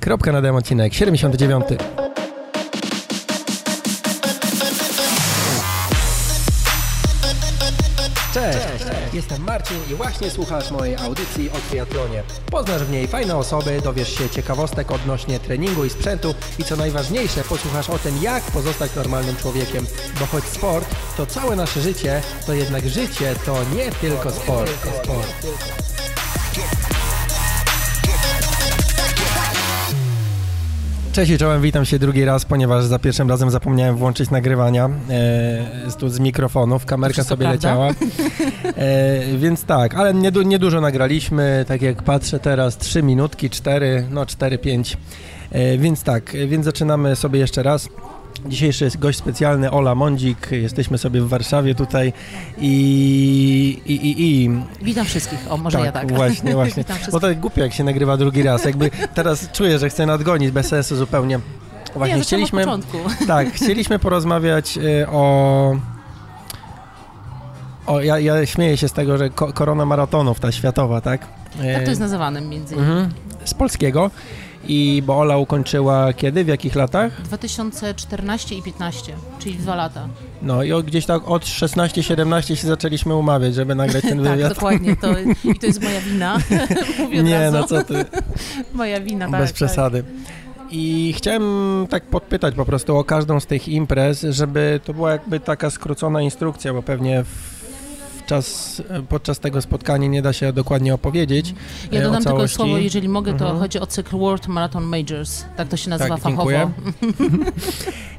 Kropka na odcinek 79. Cześć, jestem Marcin i właśnie słuchasz mojej audycji o triatlonie. Poznasz w niej fajne osoby, dowiesz się ciekawostek odnośnie treningu i sprzętu i co najważniejsze, posłuchasz o tym, jak pozostać normalnym człowiekiem. Bo choć sport to całe nasze życie, to jednak życie to nie tylko sport. sport. Cześć i czołem, witam się drugi raz, ponieważ za pierwszym razem zapomniałem włączyć nagrywania e, tu z mikrofonów, kamerka sobie prawda? leciała. E, więc tak, ale niedu, niedużo nagraliśmy, tak jak patrzę teraz, 3 minutki, 4, no 4-5. E, więc tak, e, więc zaczynamy sobie jeszcze raz. Dzisiejszy jest gość specjalny, Ola Mondzik. Jesteśmy sobie w Warszawie tutaj i... i, i, i Witam wszystkich. O, może ja tak. właśnie, właśnie. Bo to głupio, jak się nagrywa drugi raz. Jakby teraz czuję, że chcę nadgonić, bez sensu zupełnie. Właśnie nie, chcieliśmy... Tak, chcieliśmy porozmawiać y, o... O, ja, ja śmieję się z tego, że ko korona maratonów, ta światowa, tak? Tak to jest nazywane między innymi. mhm, Z polskiego. I bo Ola ukończyła kiedy, w jakich latach? 2014 i 15, czyli dwa lata. No i gdzieś tak od 16-17 się zaczęliśmy umawiać, żeby nagrać ten tak, wywiad. dokładnie. To, I to jest moja wina. Mówię Nie, no co ty. Moja wina, tak. Bez tak. przesady. I chciałem tak podpytać po prostu o każdą z tych imprez, żeby to była jakby taka skrócona instrukcja, bo pewnie w w czas, podczas tego spotkania nie da się dokładnie opowiedzieć. Ja e, dodam tylko słowo, jeżeli mogę, to Mhm. chodzi o cykl World Marathon Majors. Tak to się nazywa Tak, fachowo.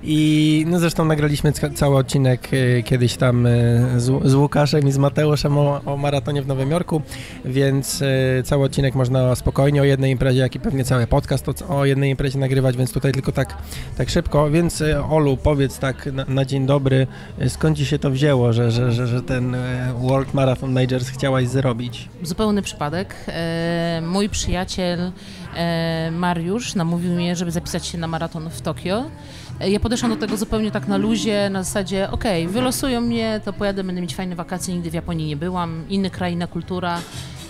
I no zresztą nagraliśmy ca- cały odcinek e, kiedyś tam e, z, z Łukaszem i z Mateuszem o, o maratonie w Nowym Jorku, więc cały odcinek można spokojnie o jednej imprezie, jak i pewnie cały podcast o, jednej imprezie nagrywać, więc tutaj tylko tak, tak szybko. Więc Olu, powiedz tak na, na dzień dobry, skąd ci się to wzięło, że, że, że, że ten World Marathon Majors chciałaś zrobić? Zupełny przypadek. E, mój przyjaciel e, Mariusz namówił mnie, żeby zapisać się na maraton w Tokio. E, ja podeszłam do tego zupełnie tak na luzie, na zasadzie, okej, wylosują mnie, to pojadę, będę mieć fajne wakacje, nigdy w Japonii nie byłam, inny kraj, inna kultura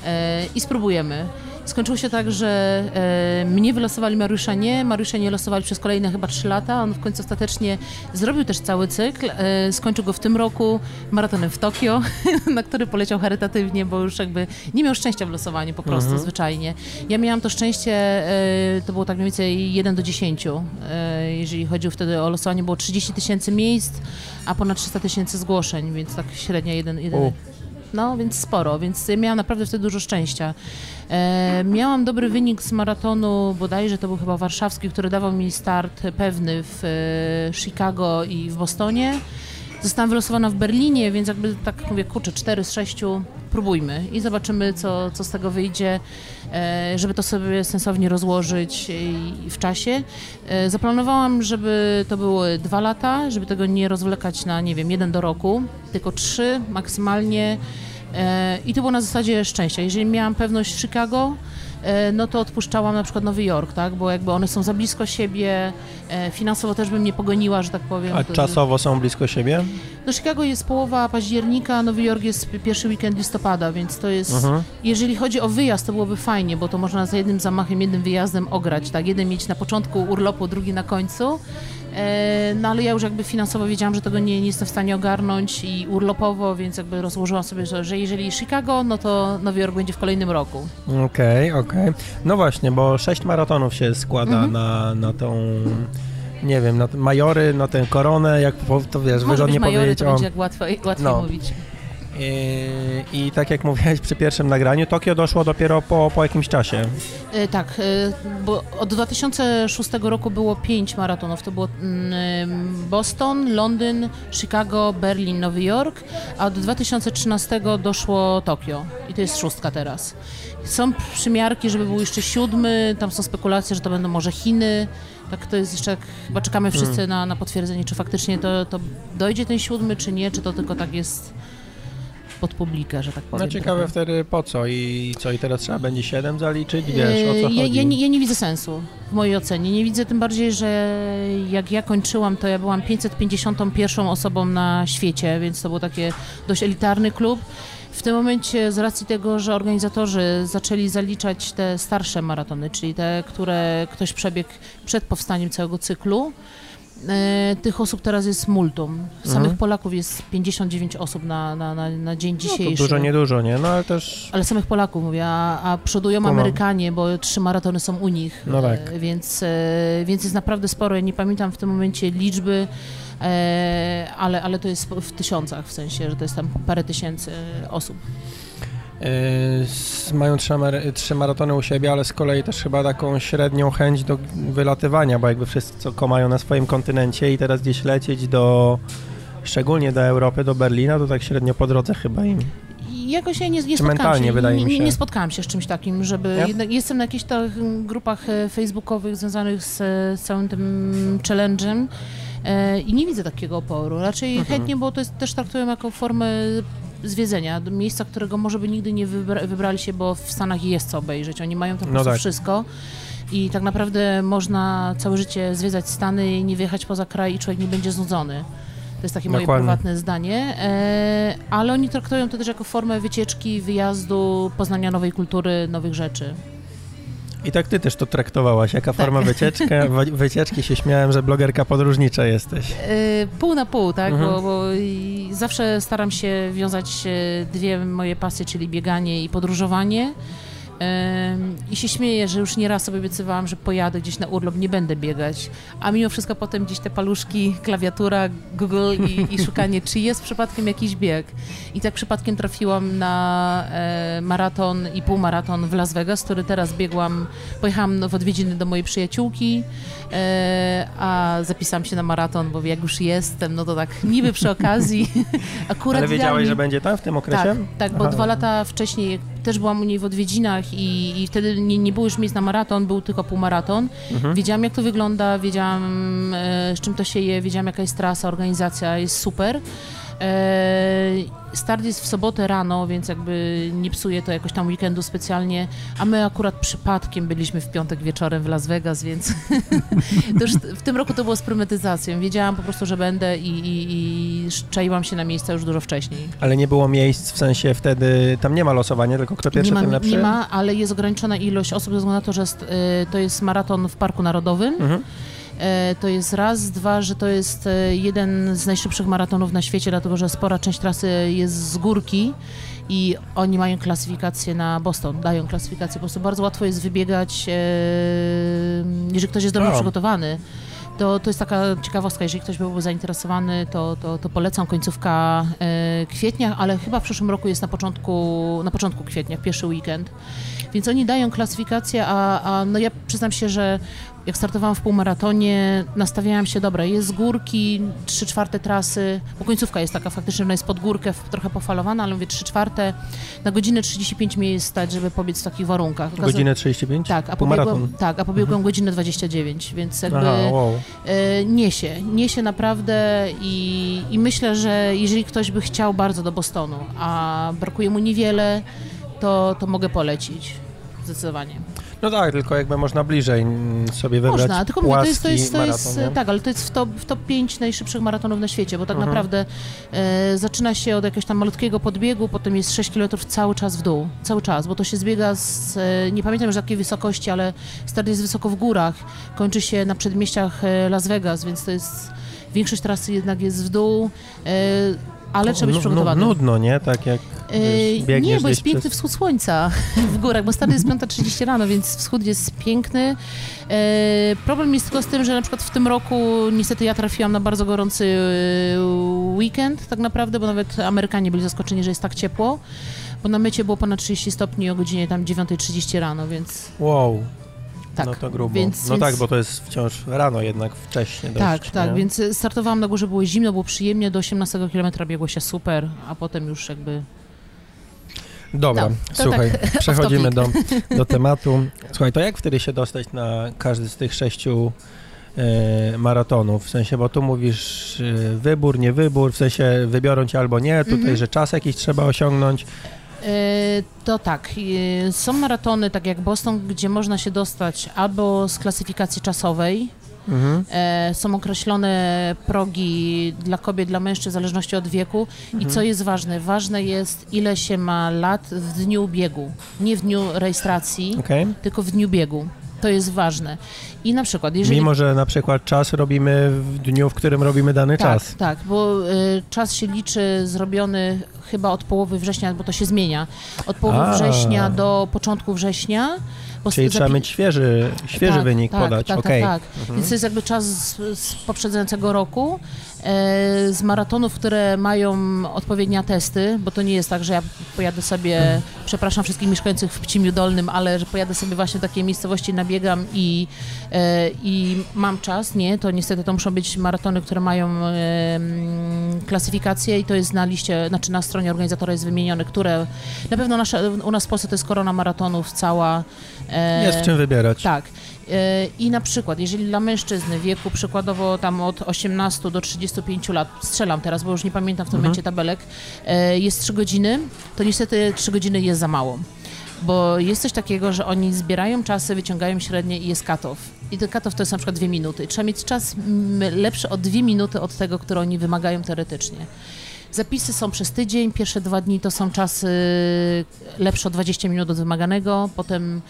e, i spróbujemy. Skończyło się tak, że e, mnie wylosowali, Mariusza nie. Mariusza nie losowali przez kolejne chyba trzy lata. On w końcu ostatecznie zrobił też cały cykl. E, skończył go w tym roku maratonem w Tokio, na który poleciał charytatywnie, bo już jakby nie miał szczęścia w losowaniu po prostu, zwyczajnie. Ja miałam to szczęście, e, to było tak mniej więcej 1 do 10, e, jeżeli chodziło wtedy o losowanie, było 30 tysięcy miejsc, a ponad 300 tysięcy zgłoszeń, więc tak średnia jeden, jeden, U. no, więc sporo, więc miałam naprawdę wtedy dużo szczęścia. E, miałam dobry wynik z maratonu, bodajże to był chyba warszawski, który dawał mi start pewny w e, Chicago i w Bostonie. Zostałam wylosowana w Berlinie, więc jakby tak mówię, kurczę, 4 z 6 próbujmy i zobaczymy, co, co z tego wyjdzie, e, żeby to sobie sensownie rozłożyć w czasie. Zaplanowałam, żeby to były dwa lata, żeby tego nie rozwlekać na, nie wiem, jeden do roku, tylko trzy maksymalnie. E, I to było na zasadzie szczęścia. Jeżeli miałam pewność Chicago, e, no to odpuszczałam na przykład Nowy Jork, tak? Bo jakby one są za blisko siebie, e, finansowo też bym nie pogoniła, że tak powiem. A czasowo są blisko siebie? No Chicago jest połowa października, Nowy Jork jest pierwszy weekend listopada, więc to jest, Mhm. jeżeli chodzi o wyjazd, to byłoby fajnie, bo to można za jednym zamachem, jednym wyjazdem ograć, tak? Jeden mieć na początku urlopu, drugi na końcu. E, No ale ja już jakby finansowo wiedziałam, że tego nie, nie jestem w stanie ogarnąć i urlopowo, więc jakby rozłożyłam sobie, że, że jeżeli Chicago, no to Nowy Jork będzie w kolejnym roku. Okej, okej. No właśnie, bo sześć maratonów się składa Mhm. na, na tą, nie wiem, na te majory, na tę koronę, jak to wiesz, Może wygodnie majory, powiedzieć to będzie jak łatwo, łatwiej No. mówić. I, I tak jak mówiłeś przy pierwszym nagraniu, Tokio doszło dopiero po, po jakimś czasie. E, Tak, e, bo od 2006 roku było pięć maratonów. To było mm, Boston, Londyn, Chicago, Berlin, Nowy Jork, a od 2013 doszło Tokio i to jest szóstka teraz. Są przymiarki, żeby był jeszcze siódmy, tam są spekulacje, że to będą może Chiny. Tak to jest jeszcze, chyba czekamy wszyscy na, na potwierdzenie, czy faktycznie to, to dojdzie ten siódmy, czy nie, czy to tylko tak jest pod publikę, że tak powiem. No ciekawe wtedy po co i co, i teraz trzeba będzie 7 zaliczyć, wiesz, o co Yy, chodzi. ja, ja, nie, ja nie widzę sensu w mojej ocenie. Nie widzę tym bardziej, że jak ja kończyłam, to ja byłam 551 osobą na świecie, więc to był taki dość elitarny klub. W tym momencie z racji tego, że organizatorzy zaczęli zaliczać te starsze maratony, czyli te, które ktoś przebiegł przed powstaniem całego cyklu, e, tych osób teraz jest multum. Samych Mhm. Polaków jest 59 osób na, na, na, na dzień No to dzisiejszy. dużo, niedużo, nie? No ale też... Ale samych Polaków mówię, a, a przodują. Amerykanie, bo trzy maratony są u nich. No tak. E, Więc, e, więc jest naprawdę sporo. Ja nie pamiętam w tym momencie liczby, ale, ale to jest w tysiącach, w sensie, że to jest tam parę tysięcy osób. Yy, s- mają trzy, trzy maratony u siebie, ale z kolei też chyba taką średnią chęć do wylatywania, bo jakby wszyscy co komają na swoim kontynencie i teraz gdzieś lecieć do, szczególnie do Europy, do Berlina, to tak średnio po drodze chyba im. Jakoś ja nie, nie spotkałam się, wydaje nie, mi nie, się. nie spotkałam się z czymś takim, żeby... Nie? Jednak jestem na jakichś grupach e, facebookowych związanych z, z całym tym challenge'em e, i nie widzę takiego oporu. Raczej Mhm. chętnie, bo to jest, też traktują jako formę zwiedzenia, do miejsca, którego może by nigdy nie wybra- wybrali się, bo w Stanach jest co obejrzeć. Oni mają tam po No prostu tak. wszystko. I tak naprawdę można całe życie zwiedzać Stany i nie wyjechać poza kraj i człowiek nie będzie znudzony. To jest takie moje Dokładnie. prywatne zdanie, e, ale oni traktują to też jako formę wycieczki, wyjazdu, poznania nowej kultury, nowych rzeczy. I tak ty też to traktowałaś, jaka forma wycieczka, wy- wycieczki się śmiałem, że blogerka podróżnicza jesteś. E, pół na pół, tak, Mhm. bo, bo zawsze staram się wiązać e, dwie moje pasje, czyli bieganie i podróżowanie. I się śmieję, że już nieraz sobie obiecywałam, że pojadę gdzieś na urlop, nie będę biegać. A mimo wszystko potem gdzieś te paluszki, klawiatura, Google i, i szukanie, czy jest przypadkiem jakiś bieg. I tak przypadkiem trafiłam na e, maraton i półmaraton w Las Vegas, który teraz biegłam, pojechałam w odwiedziny do mojej przyjaciółki, a zapisałam się na maraton, bo jak już jestem, no to tak niby przy okazji. Akurat Ale wiedziałeś, że będzie tam w tym okresie? tak, tak, bo Aha. dwa lata wcześniej też byłam u niej w odwiedzinach i, i wtedy nie, nie było już miejsc na maraton, był tylko półmaraton. Mhm. Wiedziałam, jak to wygląda, wiedziałam, e, z czym to się je, wiedziałam, jaka jest trasa, organizacja, jest super. E, Start jest w sobotę rano, więc jakby nie psuje to jakoś tam weekendu specjalnie, a my akurat przypadkiem byliśmy w piątek wieczorem w Las Vegas, więc to już w tym roku to było z premedytacją. Wiedziałam po prostu, że będę i, i, i czaiłam się na miejsca już dużo wcześniej. Ale nie było miejsc, w sensie wtedy, tam nie ma losowania, tylko kto pierwszy, nie ma, ten lepszy? Nie ma, ale jest ograniczona ilość osób ze względu na to, że jest, y, to jest maraton w Parku Narodowym. Mhm. E, To jest raz, dwa, że to jest e, jeden z najszybszych maratonów na świecie, dlatego że spora część trasy jest z górki i oni mają klasyfikację na Boston, dają klasyfikację. Po prostu bardzo łatwo jest wybiegać, e, jeżeli ktoś jest dobrze O. przygotowany. To, to jest taka ciekawostka, jeżeli ktoś byłby zainteresowany, to, to, to polecam końcówka kwietnia, ale chyba w przyszłym roku jest na początku, na początku kwietnia, pierwszy weekend. Więc oni dają klasyfikację, a, a no ja przyznam się, że jak startowałam w półmaratonie, nastawiałam się, dobra, jest z górki, trzy czwarte trasy, bo końcówka jest taka faktycznie, ona jest pod górkę, trochę pofalowana, ale mówię trzy czwarte, na godzinę 35 mnie jest stać, żeby pobiec w takich warunkach. Okaza- Godzinę 35? Tak, a pobiegłam, tak, a pobiegłam godzinę 29, więc jakby Aha, wow. e, niesie, niesie naprawdę i, i myślę, że jeżeli ktoś by chciał bardzo do Bostonu, a brakuje mu niewiele, to, to mogę polecić. Zdecydowanie. No tak, tylko jakby można bliżej mm, sobie wybrać Można, tylko mówię, to jest, to jest, to jest maraton, tak, ale to jest w top, w top 5 najszybszych maratonów na świecie, bo tak Mhm. naprawdę e, zaczyna się od jakiegoś tam malutkiego podbiegu, potem jest 6 km cały czas w dół, cały czas, bo to się zbiega z, e, nie pamiętam już jakiej wysokości, ale start jest wysoko w górach, kończy się na przedmieściach e, Las Vegas, więc to jest, większość trasy jednak jest w dół, e, ale trzeba być przygotowany. Nudno, nie? Tak jak Yy, wiesz, biegniesz nie, bo jest piękny przez... wschód słońca w górach, bo start jest 5.30 rano, więc wschód jest piękny. Yy, problem jest tylko z tym, że na przykład w tym roku niestety ja trafiłam na bardzo gorący yy, weekend tak naprawdę, bo nawet Amerykanie byli zaskoczeni, że jest tak ciepło, bo na mycie było ponad 30 stopni o godzinie tam 9.30 rano, więc Wow, tak. no to grubo. Więc, no więc, tak, bo to jest wciąż rano jednak, wcześnie dość, Tak, tak, nie? więc y, startowałam na górze, było zimno, było przyjemnie, do 18 km biegło się super, a potem już jakby... Dobra, No, słuchaj, przechodzimy do, do tematu. Słuchaj, to jak wtedy się dostać na każdy z tych sześciu e, maratonów? W sensie, bo tu mówisz e, wybór, nie wybór, w sensie wybiorą cię albo nie, tutaj, Mhm. że czas jakiś trzeba osiągnąć. E, To tak, e, są maratony, tak jak Boston, gdzie można się dostać albo z klasyfikacji czasowej, Mhm. E, są określone progi dla kobiet, dla mężczyzn w zależności od wieku. Mhm. I co jest ważne? Ważne jest, ile się ma lat w dniu biegu. Nie w dniu rejestracji, okay. tylko w dniu biegu. To jest ważne. I na przykład, jeżeli... Mimo, że na przykład czas robimy w dniu, w którym robimy dany tak, czas. Tak, bo y, czas się liczy zrobiony chyba od połowy września, bo to się zmienia. Od połowy A. września do początku września Czyli trzeba mieć świeży, świeży tak, wynik tak, podać. Tak, okay. tak, tak. Mhm. Więc to jest jakby czas z, z poprzedzającego roku, z maratonów, które mają odpowiednie testy, bo to nie jest tak, że ja pojadę sobie, przepraszam wszystkich mieszkających w Pcimiu Dolnym, ale że pojadę sobie właśnie w takiej miejscowości, nabiegam i, e, i mam czas. Nie, to niestety to muszą być maratony, które mają e, klasyfikację i to jest na liście, znaczy na stronie organizatora jest wymienione, które na pewno nasze, u nas w Polsce to jest korona maratonów cała, E, jest w czym wybierać. Tak. E, I na przykład, jeżeli dla mężczyzny wieku przykładowo tam od 18 do 35 lat, strzelam teraz, bo już nie pamiętam w tym mhm. momencie tabelek, e, jest 3 godziny, to niestety 3 godziny jest za mało. Bo jest coś takiego, że oni zbierają czasy, wyciągają średnie i jest cut-off. I ten cut-off to jest na przykład dwie minuty. Trzeba mieć czas lepszy o dwie minuty od tego, który oni wymagają teoretycznie. Zapisy są przez tydzień, pierwsze dwa dni to są czasy lepsze o 20 minut od wymaganego, potem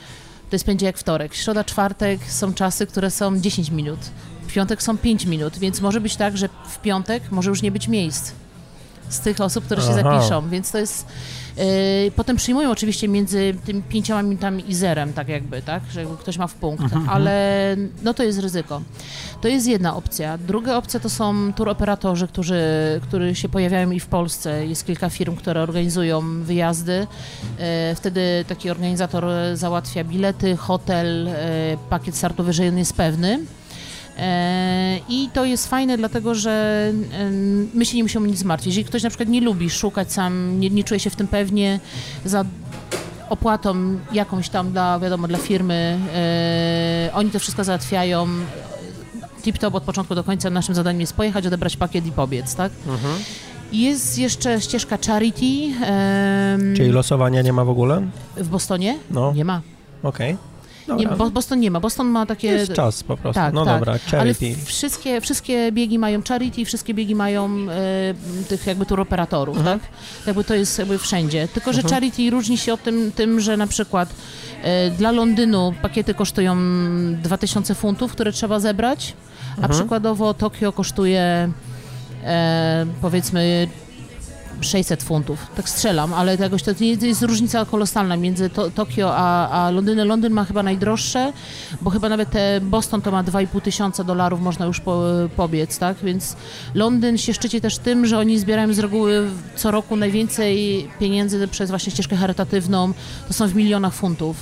to jest będzie jak wtorek. Środa, czwartek są czasy, które są 10 minut. W piątek są 5 minut, więc może być tak, że w piątek może już nie być miejsc z tych osób, które się Aha. zapiszą, więc to jest potem przyjmują oczywiście między tymi pięcioma minutami i zerem, tak jakby, tak, że ktoś ma w punkt, mhm, mhm. ale no to jest ryzyko. To jest jedna opcja. Druga opcja to są tour operatorzy, którzy, którzy się pojawiają i w Polsce. Jest kilka firm, które organizują wyjazdy. Yy, wtedy taki organizator załatwia bilety, hotel, yy, pakiet startowy, że on jest pewny. E, I to jest fajne, dlatego że my się nie musimy nic zmartwić. Jeżeli ktoś na przykład nie lubi szukać sam, nie, nie czuje się w tym pewnie, za opłatą jakąś tam dla, wiadomo, dla firmy, e, oni to wszystko załatwiają. Tip-top od początku do końca naszym zadaniem jest pojechać, odebrać pakiet i pobiec, tak? Mhm. Jest jeszcze ścieżka Charity. Um, Czyli losowania nie ma w ogóle? W Bostonie? No. Nie ma. Okej. Okay. Nie, Boston nie ma. Boston ma takie... Jest czas po prostu. Tak, no tak. dobra, charity. Ale wszystkie, wszystkie biegi mają charity, wszystkie biegi mają e, tych jakby tur operatorów, mhm. tak? Jakby to jest jakby wszędzie. Tylko, że mhm. charity różni się od tym, tym że na przykład e, dla Londynu pakiety kosztują 2000 funtów, które trzeba zebrać, a mhm. przykładowo Tokio kosztuje e, powiedzmy 600 funtów. Tak strzelam, ale jakoś to, to jest różnica kolosalna między to, Tokio a, a Londynem. Londyn ma chyba najdroższe, bo chyba nawet te Boston to ma 2,5 tysiąca dolarów, można już po, pobiec, tak? Więc Londyn się szczyci też tym, że oni zbierają z reguły co roku najwięcej pieniędzy przez właśnie ścieżkę charytatywną. To są w milionach funtów.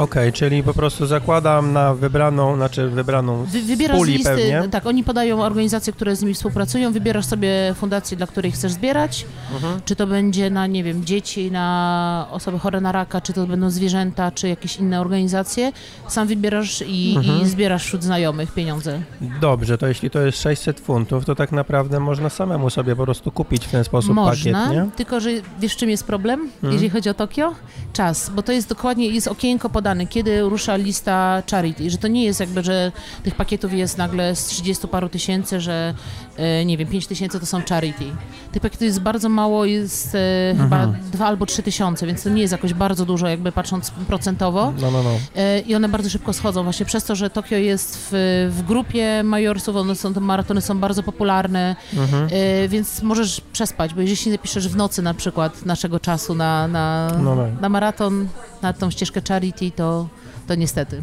Okej, okay, czyli po prostu zakładam na wybraną, znaczy wybraną Wy, Wybierasz z listy, pewnie. tak, oni podają organizacje, które z nimi współpracują, wybierasz sobie fundację, dla której chcesz zbierać, mhm. czy to będzie na, nie wiem, dzieci, na osoby chore na raka, czy to będą zwierzęta, czy jakieś inne organizacje, sam wybierasz i, mhm. i zbierasz wśród znajomych pieniądze. Dobrze, to jeśli to jest 600 funtów, to tak naprawdę można samemu sobie po prostu kupić w ten sposób można, pakiet, nie? tylko że wiesz czym jest problem, mhm. jeżeli chodzi o Tokio? Czas, bo to jest dokładnie, jest okienko podane kiedy rusza lista charity, że to nie jest jakby, że tych pakietów jest nagle z 30 paru tysięcy, że nie wiem, 5 tysięcy to są charity. Tych pakietów jest bardzo mało, jest e, chyba 2 albo 3 tysiące, więc to nie jest jakoś bardzo dużo, jakby patrząc procentowo. No, no, no. E, I one bardzo szybko schodzą, właśnie przez to, że Tokio jest w, w grupie majorsów, one są, te maratony są bardzo popularne, mhm. więc możesz przespać, bo się zapiszesz w nocy na przykład naszego czasu na, na, no, no. na maraton, na tą ścieżkę charity, to, to niestety.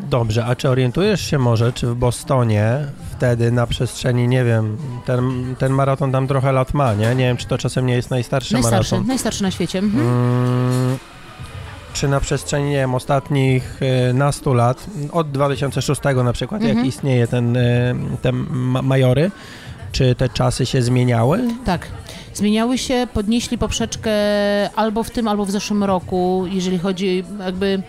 Dobrze, a czy orientujesz się może, czy w Bostonie wtedy na przestrzeni, nie wiem, ten, ten maraton tam trochę lat ma, nie? Nie wiem, czy to czasem nie jest najstarszy, najstarszy maraton. Najstarszy na świecie. Mhm. Mm, czy na przestrzeni, nie wiem, ostatnich y, nastu lat, od 2006 na przykład, mhm. jak istnieje ten, y, ten majory, czy te czasy się zmieniały? Tak. Zmieniały się, podnieśli poprzeczkę albo w tym, albo w zeszłym roku, jeżeli chodzi jakby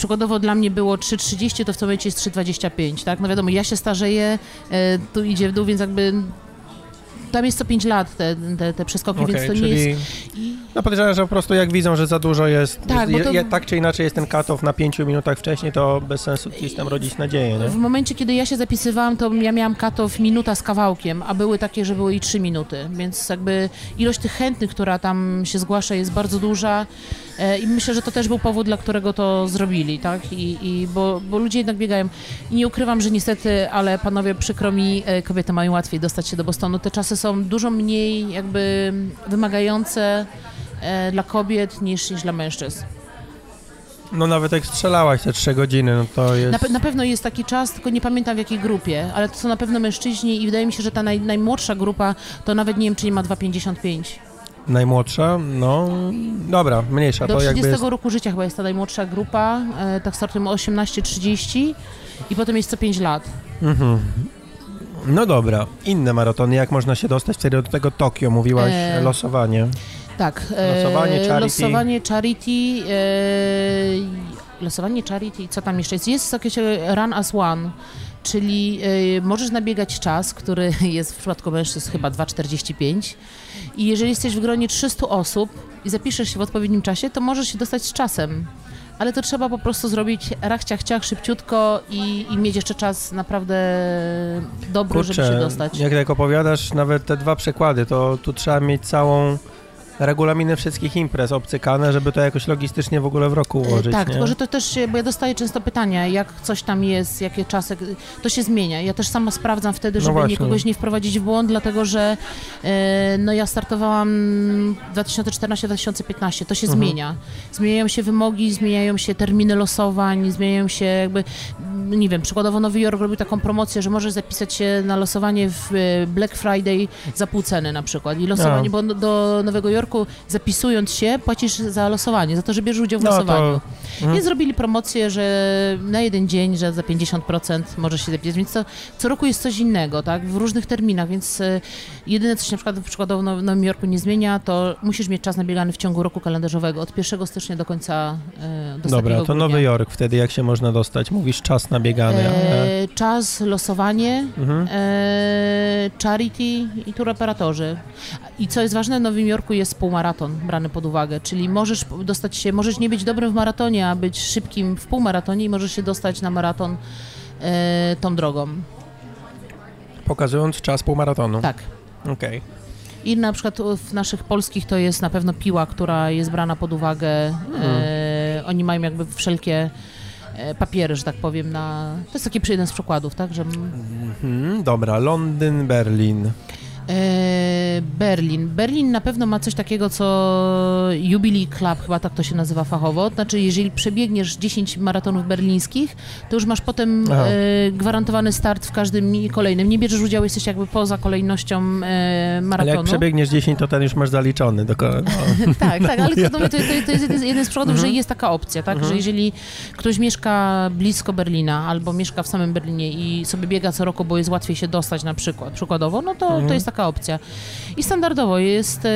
przykładowo dla mnie było 3,30, to w tym momencie jest 3,25, tak? No wiadomo, ja się starzeję, e, tu idzie w dół, więc jakby tam jest co 5 lat te, te, te przeskoki, Okej, więc to nie czyli jest... I, no podejrzewam, że po prostu jak widzą, że za dużo jest, Tak, bo je, to- je, tak czy inaczej jest ten cut-off na pięciu minutach wcześniej, to bez sensu gdzieś tam rodzić nadzieję, nie? w momencie, kiedy ja się zapisywałam, to ja miałam katow minuta z kawałkiem, a były takie, że były i 3 minuty, więc jakby ilość tych chętnych, która tam się zgłasza jest bardzo duża i myślę, że to też był powód, dla którego to zrobili, tak? I, i bo, bo ludzie jednak biegają. I nie ukrywam, że niestety, ale panowie, przykro mi, e, kobiety mają łatwiej dostać się do Bostonu. Te czasy są dużo mniej jakby wymagające e, dla kobiet niż, niż dla mężczyzn. No nawet jak strzelałaś te trzy godziny, no to jest... Na, pe- na pewno jest taki czas, tylko nie pamiętam w jakiej grupie, ale to są na pewno mężczyźni i wydaje mi się, że ta naj, najmłodsza grupa to nawet nie wiem, czy nie ma 2,55. Najmłodsza? No, dobra, mniejsza, Do to 30 jakby jest... roku życia chyba jest ta najmłodsza grupa, e, tak startem 18-30 i potem jest co 5 lat. Mhm. No dobra, inne maratony, jak można się dostać wtedy do tego Tokio, mówiłaś E, losowanie. Tak. Losowanie, charity. Losowanie, charity, e, losowanie, charity, co tam jeszcze jest? Jest jakieś e, run as one, czyli e, możesz nabiegać czas, który jest w przypadku mężczyzn chyba 2,45 i jeżeli jesteś w gronie 300 osób i zapiszesz się w odpowiednim czasie, to możesz się dostać z czasem. Ale to trzeba po prostu zrobić rachciach ciach szybciutko i, i mieć jeszcze czas naprawdę dobry, żeby się dostać. jak tak opowiadasz, nawet te dwa przykłady, to tu trzeba mieć całą regulaminy wszystkich imprez obcykane, żeby to jakoś logistycznie w ogóle w roku ułożyć, Tak, nie? tylko że to też, bo ja dostaję często pytania, jak coś tam jest, jakie czasy, to się zmienia. Ja też sama sprawdzam wtedy, No żeby właśnie. nikogoś nie wprowadzić w błąd, dlatego że e, no ja startowałam 2014-2015, to się Mhm. zmienia. Zmieniają się wymogi, zmieniają się terminy losowań, zmieniają się jakby, nie wiem, przykładowo Nowy Jork robił taką promocję, że możesz zapisać się na losowanie w e, Black Friday za pół ceny na przykład. I losowanie, A. bo do Nowego Jorku zapisując się płacisz za losowanie, za to, że bierzesz udział w No to- losowaniu. Mhm. Więc zrobili promocję, że na jeden dzień, że za 50% możesz się zapisać, więc to co roku jest coś innego, tak, w różnych terminach, więc e, jedyne, co się na przykład przykładowo w Now- Nowym Jorku nie zmienia, to musisz mieć czas nabiegany w ciągu roku kalendarzowego, od 1 stycznia do końca e, do Dobra, to grudnia. Nowy Jork, wtedy jak się można dostać? Mówisz czas nabiegany. E, czas, losowanie, Mhm. e, charity i tur operatorzy. I co jest ważne, w Nowym Jorku jest półmaraton brany pod uwagę, czyli możesz dostać się, możesz nie być dobrym w maratonie, a być szybkim w półmaratonie i możesz się dostać na maraton e, tą drogą. Pokazując czas półmaratonu. Tak. Okej. I na przykład w naszych polskich to jest na pewno piła, która jest brana pod uwagę. E, oni mają jakby wszelkie e, papiery, że tak powiem, na... To jest taki jeden z przykładów, tak, że Mhm, dobra, Londyn, Berlin. E, Berlin. Berlin na pewno ma coś takiego, co Jubilee Club, chyba tak to się nazywa fachowo. Znaczy, jeżeli przebiegniesz 10 maratonów berlińskich, to już masz potem Aha. e, gwarantowany start w każdym kolejnym. Nie bierzesz udziału, jesteś jakby poza kolejnością e, Ale jak maratonu. przebiegniesz 10, to ten już masz zaliczony. Do... ko- No. tak, tak, ale to, to, to, to jest jeden- jeden z przykładów, Mhm. że jest taka opcja, tak, Mhm. że jeżeli ktoś mieszka blisko Berlina albo mieszka w samym Berlinie i sobie biega co roku, bo jest łatwiej się dostać na przykład, przykładowo, no to, Mhm. to jest taka opcja. I standardowo jest e,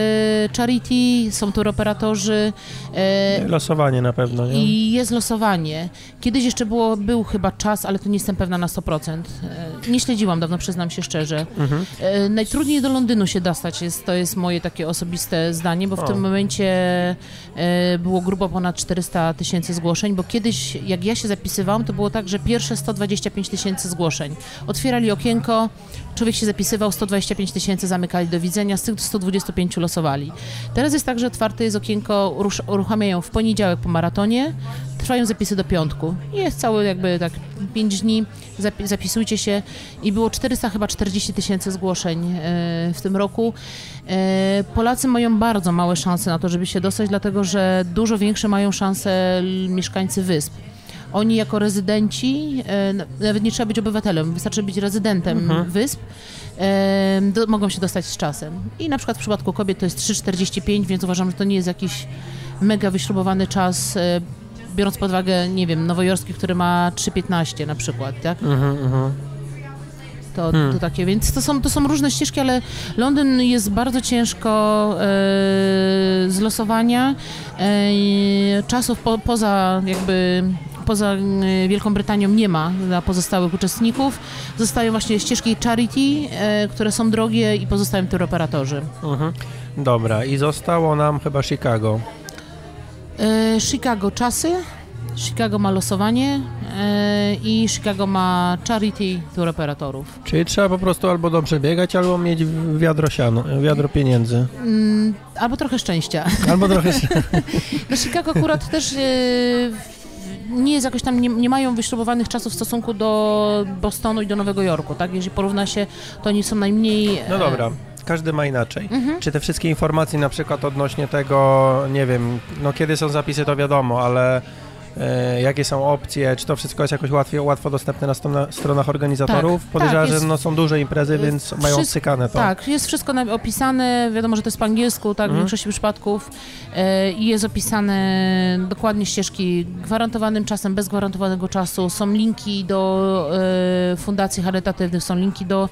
charity, są tu operatorzy e, Losowanie na pewno, nie? i jest losowanie. Kiedyś jeszcze było, był chyba czas, ale to nie jestem pewna na 100%. E, nie śledziłam dawno, przyznam się szczerze. Mhm. Najtrudniej do Londynu się dostać, jest, to jest moje takie osobiste zdanie, bo w O. tym momencie było grubo ponad 400 tysięcy zgłoszeń, bo kiedyś, jak ja się zapisywałam, to było tak, że pierwsze 125 tysięcy zgłoszeń. Otwierali okienko, człowiek się zapisywał, 125 tysięcy zamykali do widzenia, z tych 125 losowali. Teraz jest tak, że otwarte jest okienko, rusz, uruchamiają w poniedziałek po maratonie, trwają zapisy do piątku. Jest cały jakby tak 5 dni, zapi- zapisujcie się i było 400 chyba 40 tysięcy zgłoszeń e, w tym roku. E, Polacy mają bardzo małe szanse na to, żeby się dostać, dlatego że dużo większe mają szanse mieszkańcy wysp. Oni jako rezydenci, e, nawet nie trzeba być obywatelem, wystarczy być rezydentem Mhm. wysp, e, do, mogą się dostać z czasem. I na przykład w przypadku kobiet to jest 3,45, więc uważam, że to nie jest jakiś mega wyśrubowany czas, e, biorąc pod uwagę, nie wiem, nowojorski, który ma 3,15 na przykład, tak? Mhm, mhm. To, Hmm. to takie, więc to są, to są różne ścieżki, ale Londyn jest bardzo ciężko e, z losowania. E, czasów po, poza jakby poza e, Wielką Brytanią nie ma dla pozostałych uczestników. Zostają właśnie ścieżki Charity, e, które są drogie i pozostają tour operatorzy. Mhm. Dobra, i zostało nam chyba Chicago. E, Chicago czasy, Chicago ma losowanie e, i Chicago ma charity tour operatorów. Czyli trzeba po prostu albo dobrze biegać, albo mieć wiadro siano, wiadro pieniędzy. Mm, albo trochę szczęścia. Albo trochę... No Chicago akurat też nie jest jakoś tam, nie, nie mają wyśrubowanych czasów w stosunku do Bostonu i do Nowego Jorku, tak? Jeżeli porówna się, to oni są najmniej... No e, dobra, każdy ma inaczej. Mhm. Czy te wszystkie informacje na przykład odnośnie tego, nie wiem, no kiedy są zapisy to wiadomo, ale jakie są opcje, czy to wszystko jest jakoś łatwiej, łatwo dostępne na strona, stronach organizatorów? Tak, Podejrzewam, tak, że no, są duże imprezy, więc mają Wszystko- obcykane to. Tak, jest wszystko opisane, wiadomo, że to jest po angielsku, tak, w Mhm. większości przypadków e, i jest opisane dokładnie ścieżki gwarantowanym czasem, bez gwarantowanego czasu, są linki do e, fundacji charytatywnych, są linki do e,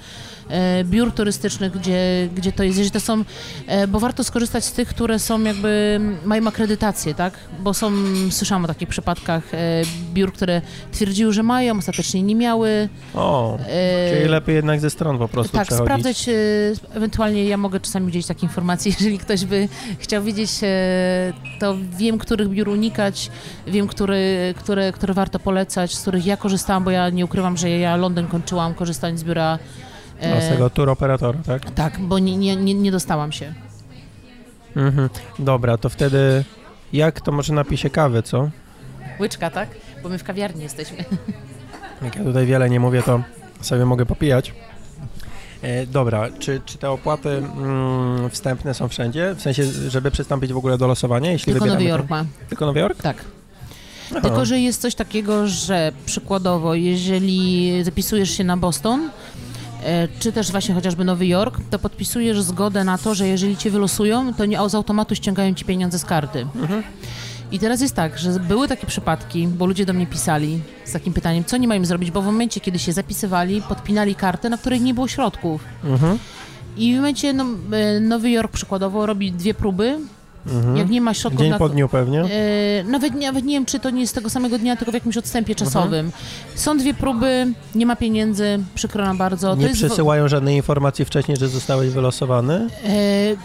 biur turystycznych, gdzie, gdzie to jest, jeżeli to są, e, bo warto skorzystać z tych, które są jakby, mają akredytację, tak, bo są, słyszałam o takich przypadkach e, biur, które twierdziły, że mają, ostatecznie nie miały. O, e, czyli lepiej jednak ze stron po prostu tak, przechodzić. sprawdzać, e, ewentualnie ja mogę czasami udzielić takie informacje, jeżeli ktoś by chciał wiedzieć, e, to wiem, których biur unikać, wiem, który, które, które warto polecać, z których ja korzystałam, bo ja nie ukrywam, że ja Londyn kończyłam korzystając z biura. E, A z tego tour operatora, tak? Tak, bo nie, nie, nie, nie dostałam się. Mhm. Dobra, to wtedy jak to może napisie kawy, co? Łyczka, tak? Bo my w kawiarni jesteśmy. Jak ja tutaj wiele nie mówię, to sobie mogę popijać. E, dobra, czy, czy te opłaty mm, wstępne są wszędzie? W sensie, żeby przystąpić w ogóle do losowania, jeśli Tylko Nowy Jork ma. Tylko Nowy Jork? Tak. Aha. Tylko, że jest coś takiego, że przykładowo, jeżeli zapisujesz się na Boston, czy też właśnie chociażby Nowy Jork, to podpisujesz zgodę na to, że jeżeli cię wylosują, to nie z automatu ściągają ci pieniądze z karty. Mhm. I teraz jest tak, że były takie przypadki, bo ludzie do mnie pisali z takim pytaniem, co nie mają zrobić, bo w momencie, kiedy się zapisywali, podpinali kartę, na której nie było środków. Mhm. I w momencie no, e, Nowy Jork przykładowo robi dwie próby, Mhm. jak nie ma środków Dzień na po dniu pewnie. E, nawet, nie- nawet nie wiem, czy to nie jest tego samego dnia, tylko w jakimś odstępie czasowym. Są dwie próby, nie ma pieniędzy, przykro nam bardzo. Nie to, jest, przesyłają żadnej informacji wcześniej, że zostałeś wylosowany. e,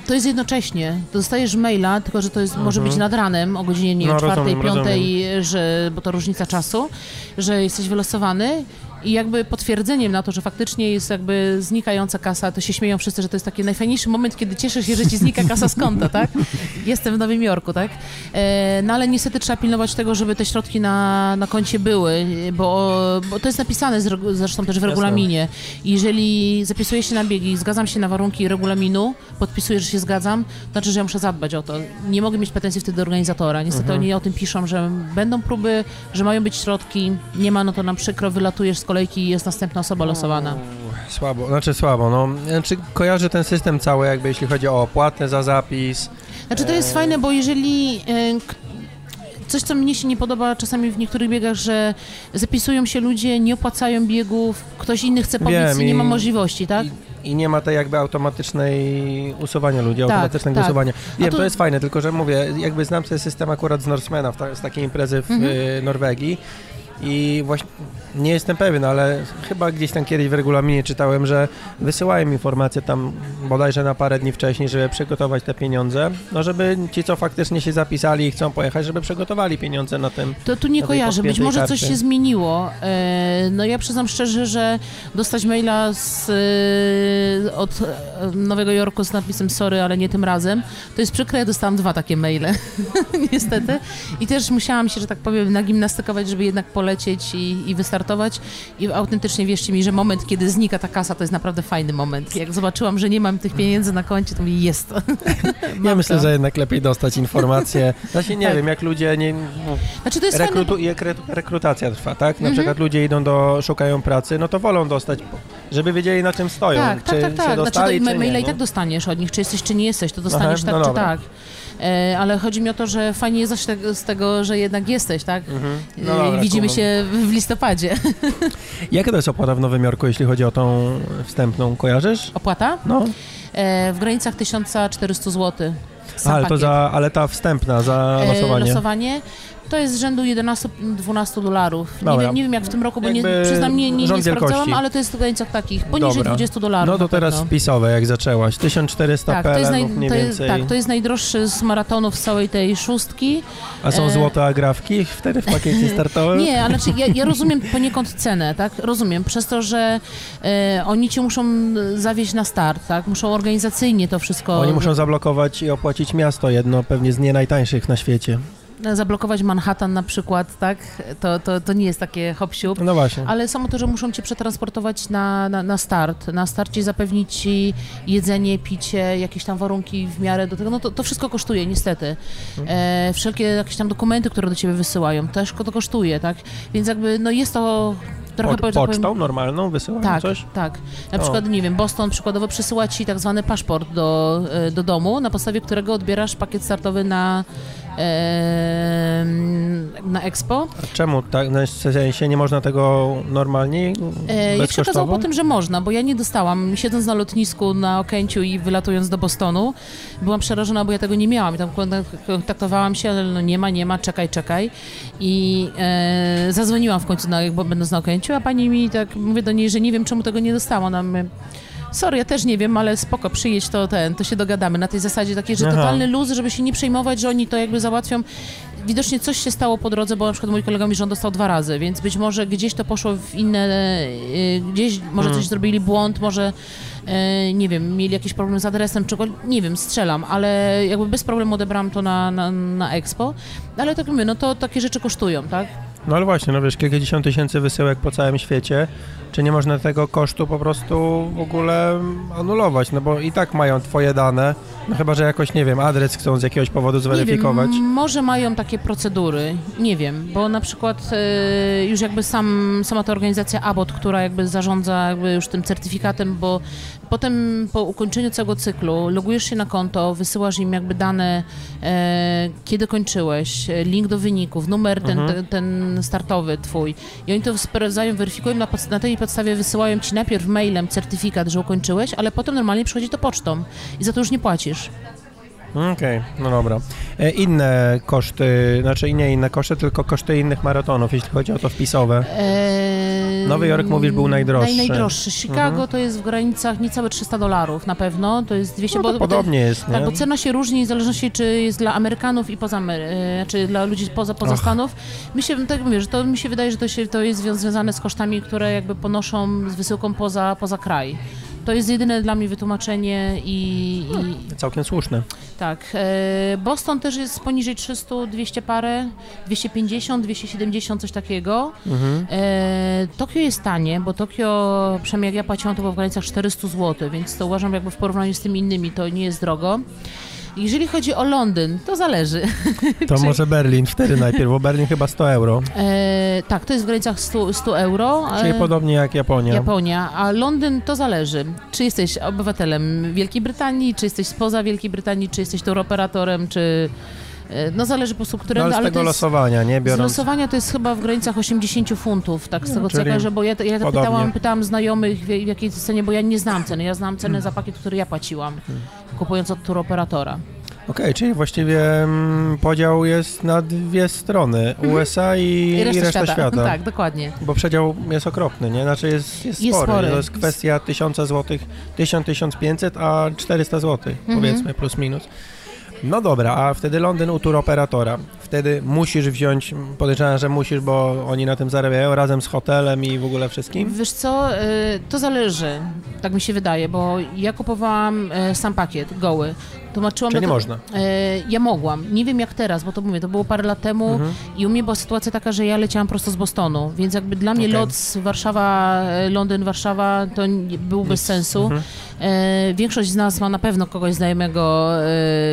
to jest jednocześnie. Dostajesz maila, tylko że to jest, może być nad ranem o godzinie nie No, rozumiem, piątej, że, bo to różnica czasu, że jesteś wylosowany. I jakby potwierdzeniem na to, że faktycznie jest jakby znikająca kasa, to się śmieją wszyscy, że to jest taki najfajniejszy moment, kiedy cieszysz się, że ci znika kasa z konta, tak? Jestem w Nowym Jorku, tak? E, no ale niestety trzeba pilnować tego, żeby te środki na, na koncie były, bo, bo to jest napisane z, zresztą też w regulaminie. Jeżeli zapisuję się na biegi, zgadzam się na warunki regulaminu, podpisuję, że się zgadzam, to znaczy, że ja muszę zadbać o to. Nie mogę mieć pretensji wtedy do organizatora. Niestety Mhm. oni o tym piszą, że będą próby, że mają być środki, nie ma, no to nam przykro, wylatujesz z kolejki jest następna osoba losowana. Słabo, znaczy słabo, no. Znaczy kojarzę ten system cały, jakby jeśli chodzi o opłatę za zapis. Znaczy to jest fajne, bo jeżeli e, coś, co mnie się nie podoba czasami w niektórych biegach, że zapisują się ludzie, nie opłacają biegów, ktoś inny chce Wiem i nie ma możliwości, tak? I, I nie ma tej jakby automatycznej usuwania ludzi, Tak, automatycznego tak. usuwania. Wiem, to- to... jest fajne, tylko że mówię, jakby znam ten system akurat z Norsemana, z takiej imprezy w Mhm. y, Norwegii i właśnie nie jestem pewien, ale chyba gdzieś tam kiedyś w regulaminie czytałem, że wysyłają informacje tam bodajże na parę dni wcześniej, żeby przygotować te pieniądze, no żeby ci, co faktycznie się zapisali i chcą pojechać, żeby przygotowali pieniądze na tym. To tu nie kojarzę, być może coś karcie. się zmieniło. E, No ja przyznam szczerze, że dostać maila z, e, od Nowego Jorku z napisem sorry, ale nie tym razem, to jest przykre, ja dostałam dwa takie maile, niestety. I też musiałam się, że tak powiem, nagimnastykować, żeby jednak polecieć i, i wystartować. I autentycznie wierzcie mi, że moment, kiedy znika ta kasa, to jest naprawdę fajny moment. Jak zobaczyłam, że nie mam tych pieniędzy na koncie, to mi jest to. Ja myślę, to. że jednak lepiej dostać informacje. Znaczy nie Tak. wiem, jak ludzie nie, Znaczy to jest fajne, Rekrutu, i rekre- rekrutacja trwa, tak? Na Mhm. przykład ludzie idą do, szukają pracy, no to wolą dostać, żeby wiedzieli na czym stoją. Tak, tak, tak, tak. Znaczy, dostali, to, ma- czy maila nie, i tak no. dostaniesz od nich, czy jesteś, czy nie jesteś, to dostaniesz Aha, tak, no czy dobra. tak. E, ale chodzi mi o to, że fajnie jest z tego, że jednak jesteś, tak? Mhm. No E, dobra, Widzimy kumam. się w listopadzie. Jaka to jest opłata w Nowym Jorku, jeśli chodzi o tą wstępną? Kojarzysz? Opłata? No, E, w granicach 1400 zł. ale, to za, ale ta wstępna, za losowanie. losowanie. To jest z rzędu 11-12 dolarów. Nie nie wiem jak w tym roku, bo nie, przyznam, nie, nie, nie sprawdzałam, ale to jest w granicach takich, poniżej Dobra. 20 dolarów. No to teraz wpisowe, jak zaczęłaś. 1400 tak, to jest, naj, mniej to, jest, tak, to jest najdroższy z maratonów z całej tej szóstki. A są e, złote agrafki wtedy w pakiecie startowym? Nie, ale znaczy, ja, ja rozumiem poniekąd cenę, tak? Rozumiem, przez to, że e, oni cię muszą zawieźć na start, tak? Muszą organizacyjnie to wszystko Oni muszą zablokować i opłacić miasto jedno, pewnie z nie najtańszych na świecie. Zablokować Manhattan na przykład, tak? To, to, to nie jest takie hop siup. No właśnie. Ale samo to, że muszą cię przetransportować na, na, na start, na starcie zapewnić ci jedzenie, picie, jakieś tam warunki w miarę do tego, no to, to wszystko kosztuje niestety. E, wszelkie jakieś tam dokumenty, które do ciebie wysyłają, też to kosztuje, tak? Więc jakby, no jest to trochę... Po, że tak powiem, pocztą normalną wysyłają tak, coś? tak. Na O. przykład, nie wiem, Boston przykładowo przesyła ci tak zwany paszport do, e, do domu, na podstawie którego odbierasz pakiet startowy na, na Expo. A czemu tak? Na sensie nie można tego normalnie, E, jak się okazało po tym, że można, bo ja nie dostałam, siedząc na lotnisku na Okęciu i wylatując do Bostonu, byłam przerażona, bo ja tego nie miałam i tam kontaktowałam się, ale no nie ma, nie ma, czekaj, czekaj i e, zadzwoniłam w końcu, na, bo będąc na Okęciu, a pani mi tak, mówię do niej, że nie wiem, czemu tego nie dostała, ona mnie Sorry, ja też nie wiem, ale spoko, przyjedź, to ten, to się dogadamy. Na tej zasadzie takiej, że Aha. totalny luz, żeby się nie przejmować, że oni to jakby załatwią. Widocznie coś się stało po drodze, bo na przykład mój kolega mi, że on dostał dwa razy, więc być może gdzieś to poszło w inne, y, gdzieś może Hmm. coś zrobili błąd, może y, nie wiem, mieli jakiś problem z adresem, czego, nie wiem, strzelam, ale jakby bez problemu odebrałam to na, na, na Expo, ale tak mówię, no to takie rzeczy kosztują, tak? No ale właśnie, no wiesz, kilkadziesiąt tysięcy wysyłek po całym świecie, czy nie można tego kosztu po prostu w ogóle anulować, no bo i tak mają twoje dane, no chyba, że jakoś, nie wiem, adres chcą z jakiegoś powodu zweryfikować. Wiem, może mają takie procedury, nie wiem, bo na przykład e, już jakby sam, sama ta organizacja Abbott, która jakby zarządza jakby już tym certyfikatem, bo potem po ukończeniu całego cyklu logujesz się na konto, wysyłasz im jakby dane, e, kiedy kończyłeś, e, link do wyników, numer ten, Mhm. ten, ten startowy twój i oni to sprawdzają, weryfikują, na, na tej podstawie wysyłają ci najpierw mailem certyfikat, że ukończyłeś, ale potem normalnie przychodzi to pocztą i za to już nie płacisz. Okej, no dobra. E, inne koszty, znaczy nie inne koszty, tylko koszty innych maratonów, jeśli chodzi o to wpisowe. Eee, Nowy Jork mówisz był najdroższy. Naj, najdroższy. Chicago Mhm. to jest w granicach niecałe 300 dolarów na pewno, to jest 200, No bo, to bo podobnie jest, nie? tak, bo cena się różni w zależności czy jest dla Amerykanów i poza, e, czy dla ludzi poza, poza Och. Stanów. Mi się, tak mówię, że to mi się wydaje, że to, się, to jest zwią- związane z kosztami, które jakby ponoszą z wysyłką poza, poza kraj. To jest jedyne dla mnie wytłumaczenie i, i Całkiem słuszne. tak. E, Boston też jest poniżej 300, 200 parę, 250, 270, coś takiego. Mhm. E, Tokio jest tanie, bo Tokio, przynajmniej jak ja płaciłam, to było w granicach 400 zł, więc to uważam jakby w porównaniu z tymi innymi to nie jest drogo. Jeżeli chodzi o Londyn, to zależy. To może Berlin wtedy najpierw, bo Berlin chyba 100 euro, E, tak, to jest w granicach 100, 100 euro. czyli E, podobnie jak Japonia. Japonia, a Londyn to zależy. Czy jesteś obywatelem Wielkiej Brytanii, czy jesteś spoza Wielkiej Brytanii, czy jesteś touroperatorem, czy... e, No zależy po prostu, No, którego, ale z ale tego jest, losowania, nie? z Biorąc... losowania to jest chyba w granicach 80 funtów, tak z No, tego co ja czyli kojarzę, bo ja, ja pytałam, pytałam znajomych w, w jakiej cenie, bo ja nie znam ceny, ja znam cenę za pakiet, który ja płaciłam, Hmm. kupując od touroperatora. Okej, czyli właściwie mm, podział jest na dwie strony, USA i, I reszta, świata. świata. Tak, dokładnie. Bo przedział jest okropny, nie? Znaczy jest, jest, Jest spory. spory. To jest kwestia 1000 zł, 1000-1500, a 400 zł, Mhm. powiedzmy, plus minus. No dobra, a wtedy Londyn u turoperatora. Wtedy musisz wziąć, podejrzewam, że musisz, bo oni na tym zarabiają, razem z hotelem i w ogóle wszystkim. Wiesz co, y, to zależy, tak mi się wydaje, bo ja kupowałam y, sam pakiet, goły. Tłumaczyłam Czy nie do- można? E, ja mogłam. Nie wiem jak teraz, bo to mówię, to było parę lat temu Mhm. i u mnie była sytuacja taka, że ja leciałam prosto z Bostonu, więc jakby dla mnie Okej. lot z Warszawa, Londyn, Warszawa to był bez sensu. Mhm. Większość z nas ma na pewno kogoś znajomego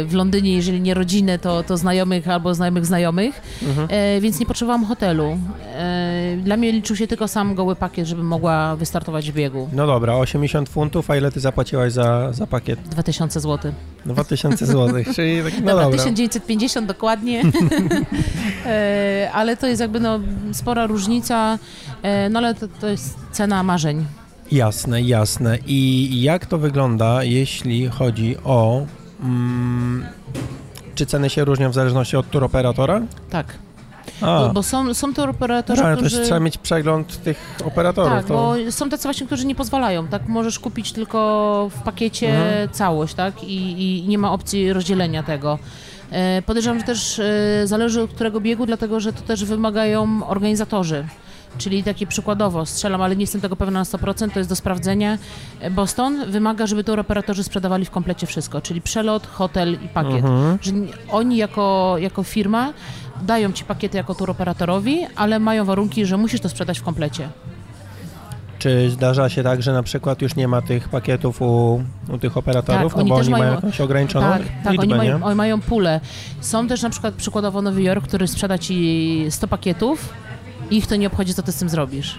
w Londynie, jeżeli nie rodzinę, to, to znajomych albo znajomych znajomych, Mhm. e, więc nie potrzebowałam hotelu. E, dla mnie liczył się tylko sam goły pakiet, żebym mogła wystartować w biegu. No dobra, 80 funtów, a ile ty zapłaciłaś za, za pakiet? 2000 zł. 2000 zł, czyli tak, no Dobra, dobra. 1950 dokładnie, e, ale to jest jakby no, spora różnica, e, no ale to, to jest cena marzeń. Jasne, jasne. I jak to wygląda, jeśli chodzi o... Mm, czy ceny się różnią w zależności od turoperatora? Tak. A, Bo, bo są, są to operatorzy, ale to którzy... też trzeba mieć przegląd tych operatorów. Tak, to... bo są tacy właśnie, którzy nie pozwalają, tak? Możesz kupić tylko w pakiecie Mhm. całość, tak? I, I nie ma opcji rozdzielenia tego. E, Podejrzewam, że też e, zależy od którego biegu, dlatego że to też wymagają organizatorzy. Czyli takie przykładowo, strzelam, ale nie jestem tego pewna na 100%, to jest do sprawdzenia. Boston wymaga, żeby to operatorzy sprzedawali w komplecie wszystko, czyli przelot, hotel i pakiet. Mhm. Że oni jako, jako firma dają ci pakiety jako tour operatorowi, ale mają warunki, że musisz to sprzedać w komplecie. Czy zdarza się tak, że na przykład już nie ma tych pakietów u, u tych operatorów, Tak, no oni bo oni mają mają- jakąś ograniczoną Tak, tak liczbę, oni, nie? mają, oni mają pulę. Są też na przykład przykładowo Nowy Jork, który sprzeda ci 100 pakietów i ich to nie obchodzi, co ty z tym zrobisz.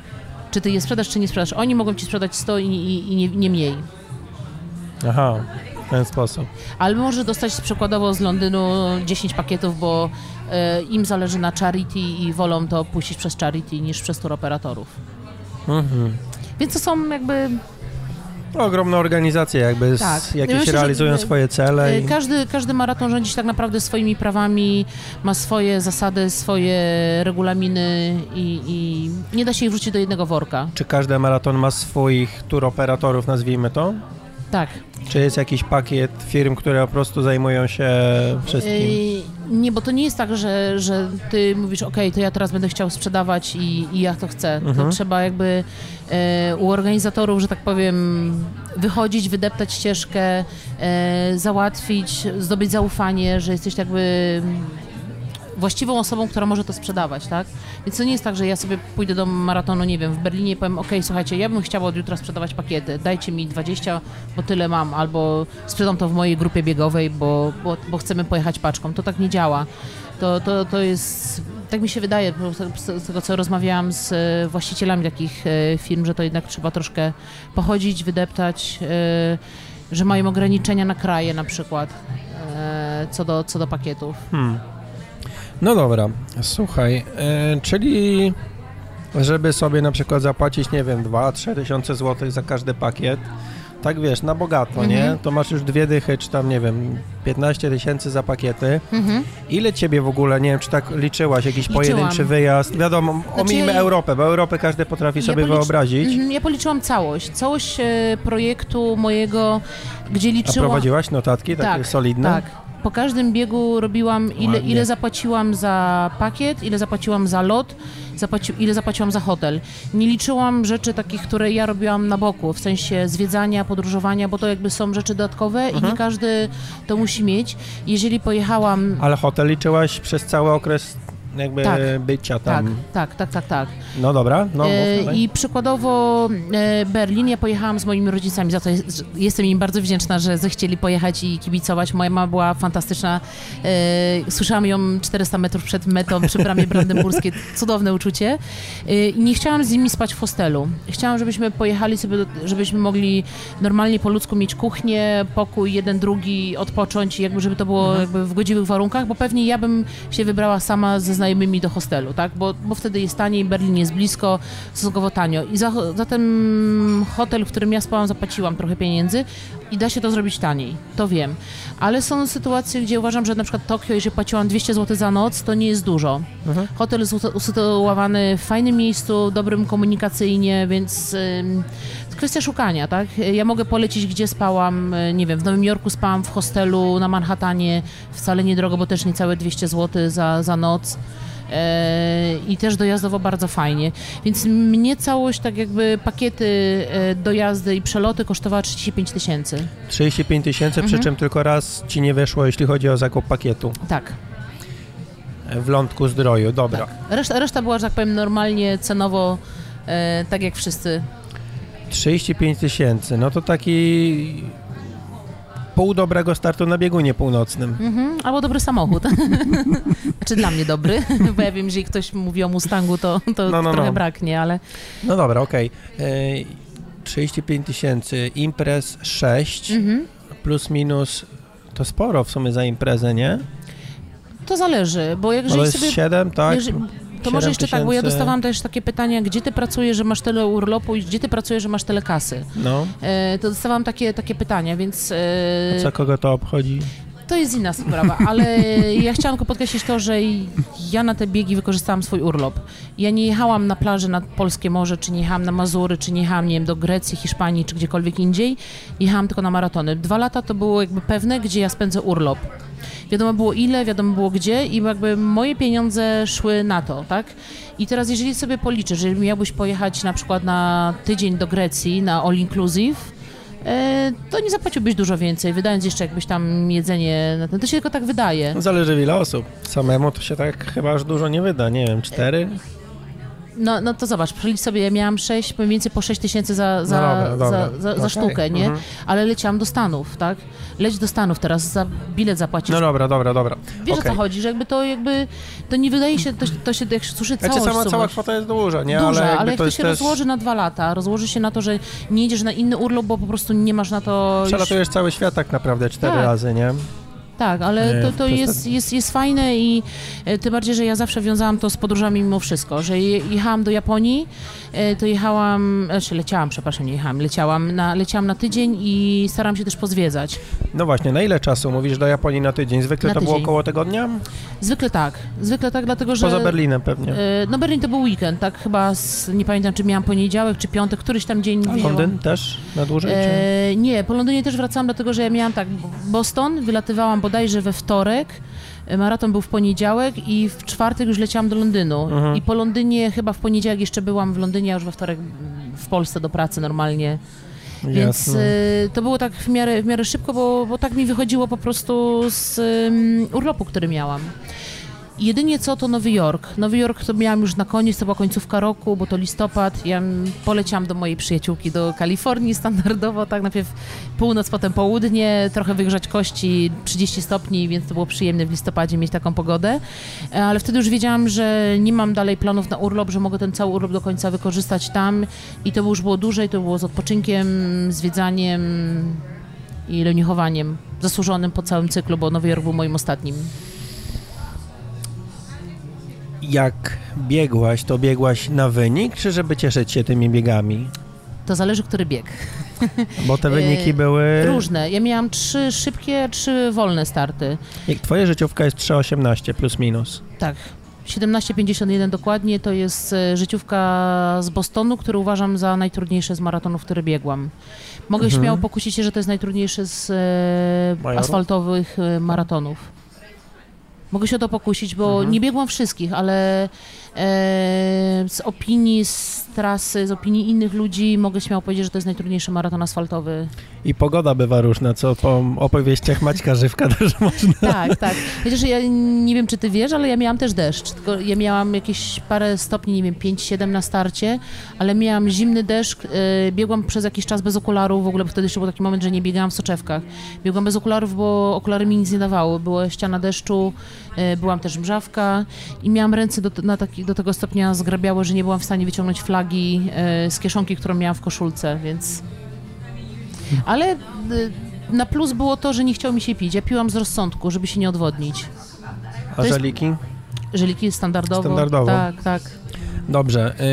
Czy ty je sprzedasz, czy nie sprzedasz. Oni mogą ci sprzedać 100 i, i, i nie, nie mniej. Aha, w ten sposób. Ale może dostać przykładowo z Londynu 10 pakietów, bo e, im zależy na charity i wolą to puścić przez charity niż przez tour operatorów. Mhm. Więc to są jakby Ogromne organizacje jakby Tak. z, Ja jakieś myślę, że- realizują swoje cele E, i... Każdy, każdy maraton rządzi się tak naprawdę swoimi prawami, ma swoje zasady, swoje regulaminy i, i nie da się ich wrzucić do jednego worka. Czy każdy maraton ma swoich tour operatorów, nazwijmy to? Tak. Czy jest jakiś pakiet firm, które po prostu zajmują się wszystkim? Nie, bo to nie jest tak, że, że ty mówisz, ok, to ja teraz będę chciał sprzedawać i, i ja to chcę. Mhm. To trzeba jakby e, u organizatorów, że tak powiem, wychodzić, wydeptać ścieżkę, e, załatwić, zdobyć zaufanie, że jesteś jakby właściwą osobą, która może to sprzedawać, tak? Więc to nie jest tak, że ja sobie pójdę do maratonu, nie wiem, w Berlinie i powiem, ok, słuchajcie, ja bym chciała od jutra sprzedawać pakiety, dajcie mi 20, bo tyle mam, albo sprzedam to w mojej grupie biegowej, bo, bo, bo chcemy pojechać paczką. To tak nie działa. To, to, to jest, tak mi się wydaje, z tego co rozmawiałam z e, właścicielami takich e, firm, że to jednak trzeba troszkę pochodzić, wydeptać, e, że mają ograniczenia na kraje na przykład, co do, co do pakietów. Hmm. No dobra, słuchaj, e, czyli żeby sobie na przykład zapłacić, nie wiem, 2-3 tysiące złotych za każdy pakiet, tak wiesz, na bogato, nie? Mhm. To masz już dwie dychy, czy tam, nie wiem, 15 tysięcy za pakiety. Mhm. Ile ciebie w ogóle, nie wiem, czy tak liczyłaś, jakiś Liczyłam. pojedynczy wyjazd? Wiadomo, omijmy ja- Europę, bo Europę każdy potrafi Ja sobie wyobrazić. Mhm, Ja policzyłam całość. Całość e, projektu mojego, gdzie A liczyłam... prowadziłaś notatki takie Tak, solidne? Tak. Po każdym biegu robiłam, ile, Ładnie. ile zapłaciłam za pakiet, ile zapłaciłam za lot, zapłaci, ile zapłaciłam za hotel. Nie liczyłam rzeczy takich, które ja robiłam na boku, w sensie zwiedzania, podróżowania, bo to jakby są rzeczy dodatkowe i Mhm. nie każdy to musi mieć. Jeżeli pojechałam... Ale hotel liczyłaś przez cały okres jakby Tak. bycia Tak, tam. tak, tak, tak, tak. No dobra, no E. I przykładowo e, Berlin, ja pojechałam z moimi rodzicami, za to jest, jestem im bardzo wdzięczna, że zechcieli pojechać i kibicować. Moja mama była fantastyczna. E, Słyszałam ją 400 metrów przed metą przy bramie brandenburskiej. Cudowne uczucie. E, I nie chciałam z nimi spać w hostelu. Chciałam, żebyśmy pojechali sobie, do- żebyśmy mogli normalnie po ludzku mieć kuchnię, pokój, jeden, drugi, odpocząć i jakby, żeby to było jakby w godziwych warunkach, bo pewnie ja bym się wybrała sama ze znajomymi do hostelu, tak? Bo, bo wtedy jest taniej, Berlin jest blisko, stosunkowo tanio. I za, za ten hotel, w którym ja spałam, zapłaciłam trochę pieniędzy i da się to zrobić taniej, to wiem. Ale są sytuacje, gdzie uważam, że na przykład Tokio, jeżeli płaciłam 200 zł za noc, to nie jest dużo. Mhm. Hotel jest usytu- usytuowany w fajnym miejscu, dobrym komunikacyjnie, więc kwestia szukania, tak? Ja mogę polecić, gdzie spałam, y, nie wiem, w Nowym Jorku spałam w hostelu na Manhattanie, wcale niedrogo, bo też niecałe 200 zł za, za noc. E, I też dojazdowo bardzo fajnie. Więc mnie całość, tak jakby pakiety e, dojazdy i przeloty kosztowała 35 tysięcy. 35 tysięcy, przy Mhm. czym tylko raz ci nie wyszło, jeśli chodzi o zakup pakietu Tak. w Lądku Zdroju. Dobra. Reszta, reszta była, że tak powiem, normalnie cenowo, e, tak jak wszyscy 35 tysięcy, no to taki pół dobrego startu na biegunie północnym. Mhm, albo dobry samochód. znaczy dla mnie dobry, bo ja wiem, że jeśli ktoś mówi o Mustangu, to, to No, no, trochę no. braknie, ale No dobra, okej. Ej, 35 tysięcy, imprez 6, mhm. plus minus, to sporo w sumie za imprezę, nie? to zależy, bo jak No jeżeli jest sobie... 7, tak? jeżeli, to 7 może jeszcze tak, bo ja tysięcy. dostawałam też takie pytania, gdzie ty pracujesz, że masz tyle urlopu i gdzie ty pracujesz, że masz tyle kasy. No, E, to dostawałam takie, takie pytania, więc... E, co kogo to obchodzi? To jest inna sprawa, ale ja chciałam tylko podkreślić to, że ja na te biegi wykorzystałam swój urlop. Ja nie jechałam na plażę nad Polskie Morze, czy nie jechałam na Mazury, czy nie jechałam, nie wiem, do Grecji, Hiszpanii, czy gdziekolwiek indziej. Jechałam tylko na maratony. Dwa lata to było jakby pewne, gdzie ja spędzę urlop. Wiadomo było ile, wiadomo było gdzie i jakby moje pieniądze szły na to, tak? I teraz jeżeli sobie policzę, że miałbyś pojechać na przykład na tydzień do Grecji na all inclusive, e, to nie zapłaciłbyś dużo więcej, wydając jeszcze jakbyś tam jedzenie na ten. To się tylko tak wydaje. Zależy w ile osób. Samemu to się tak chyba aż dużo nie wyda, nie wiem, cztery? No, no to zobacz, przelicz sobie, ja miałam 6, mniej więcej po 6 tysięcy za, za, No dobra, dobra. za, za, za Okej, sztukę, nie? mhm. Ale leciałam do Stanów, tak? Leć do Stanów teraz, za bilet zapłacisz. No dobra, dobra, dobra. Wiesz o okej. co chodzi, że jakby to jakby, to nie wydaje się, to, to się jak słyszy Znaczy całość sama, cała kwota jest duża, nie? Duża, ale, jakby jak to, się też... rozłoży na dwa lata, rozłoży się na to, że nie jedziesz na inny urlop, bo po prostu nie masz na to już... Przelatujesz cały świat tak naprawdę cztery Tak. razy, nie? Tak, ale Nie, to, to jest, jest, jest fajne i e, tym bardziej, że ja zawsze wiązałam to z podróżami mimo wszystko, że je, jechałam do Japonii, e, to jechałam, znaczy leciałam, przepraszam, nie jechałam, leciałam na, leciałam na tydzień i staram się też pozwiedzać. No właśnie, na ile czasu mówisz do Japonii na tydzień? Zwykle Na to było tydzień. około tygodnia? Zwykle tak, zwykle tak, dlatego że... Poza Berlinem pewnie. e, No Berlin to był weekend, tak chyba, z, nie pamiętam czy miałam poniedziałek czy piątek, któryś tam dzień A. Londyn też na dłużej? E, nie, po Londynie też wracałam, dlatego że ja miałam tak, Boston, wylatywałam bodajże we wtorek, e, maraton był w poniedziałek i w czwartek już leciałam do Londynu. Mhm. I po Londynie, chyba w poniedziałek jeszcze byłam w Londynie, a już we wtorek w Polsce do pracy normalnie. Więc e, to było tak w miarę, w miarę szybko, bo, bo tak mi wychodziło po prostu z um, urlopu, który miałam. Jedynie co to Nowy Jork. Nowy Jork to miałam już na koniec, to była końcówka roku, bo to listopad. Ja poleciałam do mojej przyjaciółki do Kalifornii standardowo, tak najpierw północ, potem południe, trochę wygrzać kości, 30 stopni, więc to było przyjemne w listopadzie mieć taką pogodę. E, Ale wtedy już wiedziałam, że nie mam dalej planów na urlop, że mogę ten cały urlop do końca wykorzystać tam i to już było dłużej, to było z odpoczynkiem, zwiedzaniem i leniuchowaniem zasłużonym po całym cyklu, bo Nowy Jork był moim ostatnim. Jak biegłaś, to biegłaś na wynik, czy żeby cieszyć się tymi biegami? To zależy, który bieg. Bo te wyniki E, były... Różne. Ja miałam trzy szybkie, trzy wolne starty. Jak twoja życiówka jest 3,18 plus minus. Tak. 17,51 dokładnie to jest e, życiówka z Bostonu, który uważam za najtrudniejsze z maratonów, które biegłam. Mogę Mhm. śmiało pokusić się, że to jest najtrudniejszy z e, asfaltowych e, maratonów. Mogę się o to pokusić, bo Mhm. nie biegłam wszystkich, ale z opinii, z trasy, z opinii innych ludzi mogę śmiało powiedzieć, że to jest najtrudniejszy maraton asfaltowy. I pogoda bywa różna, co po opowieściach Maćka Żywka też można. Tak, tak. Chociaż ja nie wiem, czy ty wiesz, ale ja miałam też deszcz. Tylko ja miałam jakieś parę stopni, nie wiem, 5-7 na starcie, ale miałam zimny deszcz. e, biegłam przez jakiś czas bez okularów, w ogóle bo wtedy jeszcze był taki moment, że nie biegałam w soczewkach. Biegłam bez okularów, bo okulary mi nic nie dawały. Była ściana deszczu, e, byłam też mrzawka i miałam ręce do, na taki, do tego stopnia zgrabiałe, że nie byłam w stanie wyciągnąć flagi e, z kieszonki, którą miałam w koszulce, więc... Ale e, na plus było to, że nie chciało mi się pić. Ja piłam z rozsądku, żeby się nie odwodnić. A jest- żeliki? Żeliki standardowo. Standardowo. Tak, tak. Dobrze. Yy,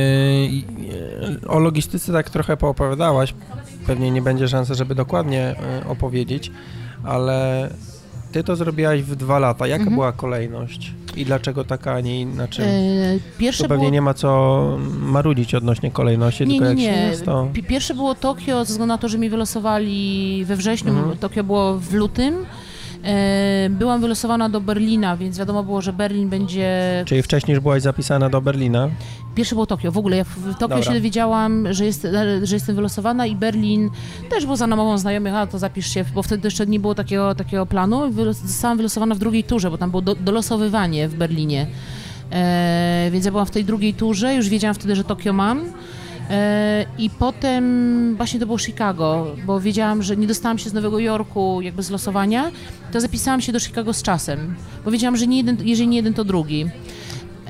yy, o logistyce tak trochę poopowiadałaś. Pewnie nie będzie szansy, żeby dokładnie yy, opowiedzieć, ale ty to zrobiłaś w dwa lata. Jaka Mhm. była kolejność? I dlaczego taka, a nie E, pierwsze tu pewnie było... nie ma co marudzić odnośnie kolejności, Nie, tylko nie, jak nie. się jest, to... Pi- Pierwsze było Tokio, ze względu na to, że mi wylosowali we wrześniu. Mhm. Tokio było w lutym. E, byłam wylosowana do Berlina, więc wiadomo było, że Berlin będzie... Czyli wcześniej już byłaś zapisana do Berlina? Pierwsze było Tokio. W ogóle ja w Tokio Dobra. się dowiedziałam, że, jest, że jestem wylosowana i Berlin też był za namową znajomych, a to zapisz się, bo wtedy jeszcze nie było takiego, takiego planu. Wylos- Zostałam wylosowana w drugiej turze, bo tam było do, dolosowywanie w Berlinie. E, więc ja byłam w tej drugiej turze, już wiedziałam wtedy, że Tokio mam. E, I potem właśnie to było Chicago, bo wiedziałam, że nie dostałam się z Nowego Jorku jakby z losowania, to zapisałam się do Chicago z czasem, bo wiedziałam, że nie jeden, jeżeli nie jeden, to drugi.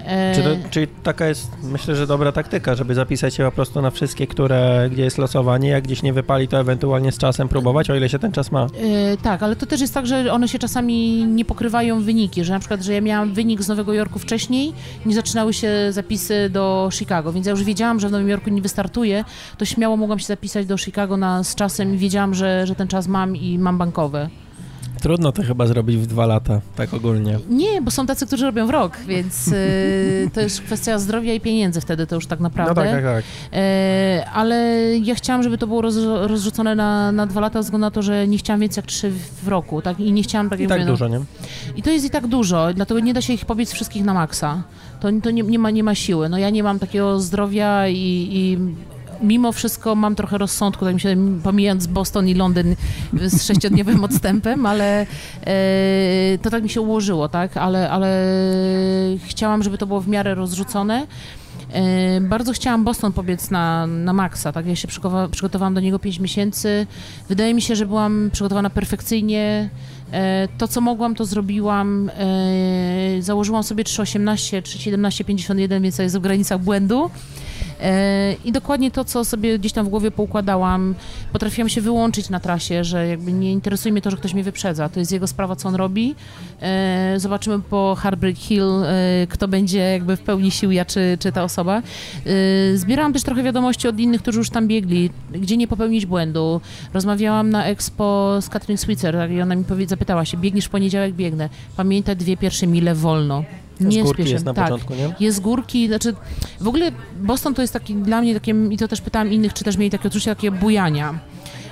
E, Czy to, czyli taka jest, myślę, że dobra taktyka, żeby zapisać się po prostu na wszystkie, które, gdzie jest losowanie, jak gdzieś nie wypali, to ewentualnie z czasem próbować, o ile się ten czas ma. E, tak, ale to też jest tak, że one się czasami nie pokrywają wyniki, że na przykład, że ja miałam wynik z Nowego Jorku wcześniej, nie zaczynały się zapisy do Chicago, więc ja już wiedziałam, że w Nowym Jorku nie wystartuję, to śmiało mogłam się zapisać do Chicago na, z czasem i wiedziałam, że, że ten czas mam i mam bankowe. Trudno to chyba zrobić w dwa lata, tak ogólnie. Nie, bo są tacy, którzy robią w rok, więc y, to jest kwestia zdrowia i pieniędzy wtedy to już tak naprawdę. No tak, tak, tak. E, ale ja chciałam, żeby to było roz, rozrzucone na, na dwa lata, ze względu na to, że nie chciałam więcej jak trzy w roku, tak? I nie chciałam tak I jak tak mówię, no- dużo, nie? I to jest i tak dużo, dlatego nie da się ich pobiec wszystkich na maksa. To, to nie, nie, ma, nie ma siły. No ja nie mam takiego zdrowia i, i mimo wszystko mam trochę rozsądku, tak mi się, pomijając Boston i Londyn z sześciodniowym odstępem, ale e, to tak mi się ułożyło, tak? Ale, ale chciałam, żeby to było w miarę rozrzucone. E, Bardzo chciałam Boston pobiec na, na maksa, tak? Ja się przygotowa- przygotowałam do niego 5 miesięcy. Wydaje mi się, że byłam przygotowana perfekcyjnie. E, To, co mogłam, to zrobiłam. E, Założyłam sobie 3,18, 3,17, 51, więc to jest w granicach błędu. E, I dokładnie to, co sobie gdzieś tam w głowie poukładałam, potrafiłam się wyłączyć na trasie, że jakby nie interesuje mnie to, że ktoś mnie wyprzedza. To jest jego sprawa, co on robi. E, Zobaczymy po Heartbreak Hill, e, kto będzie jakby w pełni sił, ja czy, czy ta osoba. Zbierałam też trochę wiadomości od innych, którzy już tam biegli, gdzie nie popełnić błędu. Rozmawiałam na Expo z Katrin Switzer tak, i ona mi zapytała się, biegniesz w poniedziałek, biegnę. Pamiętaj dwie pierwsze mile wolno. Nie Z górki spieszę. jest na tak. początku, nie? Jest z górki, znaczy w ogóle Boston to jest taki dla mnie takie, i to też pytałam innych, czy też mieli takie odczucie takie bujania.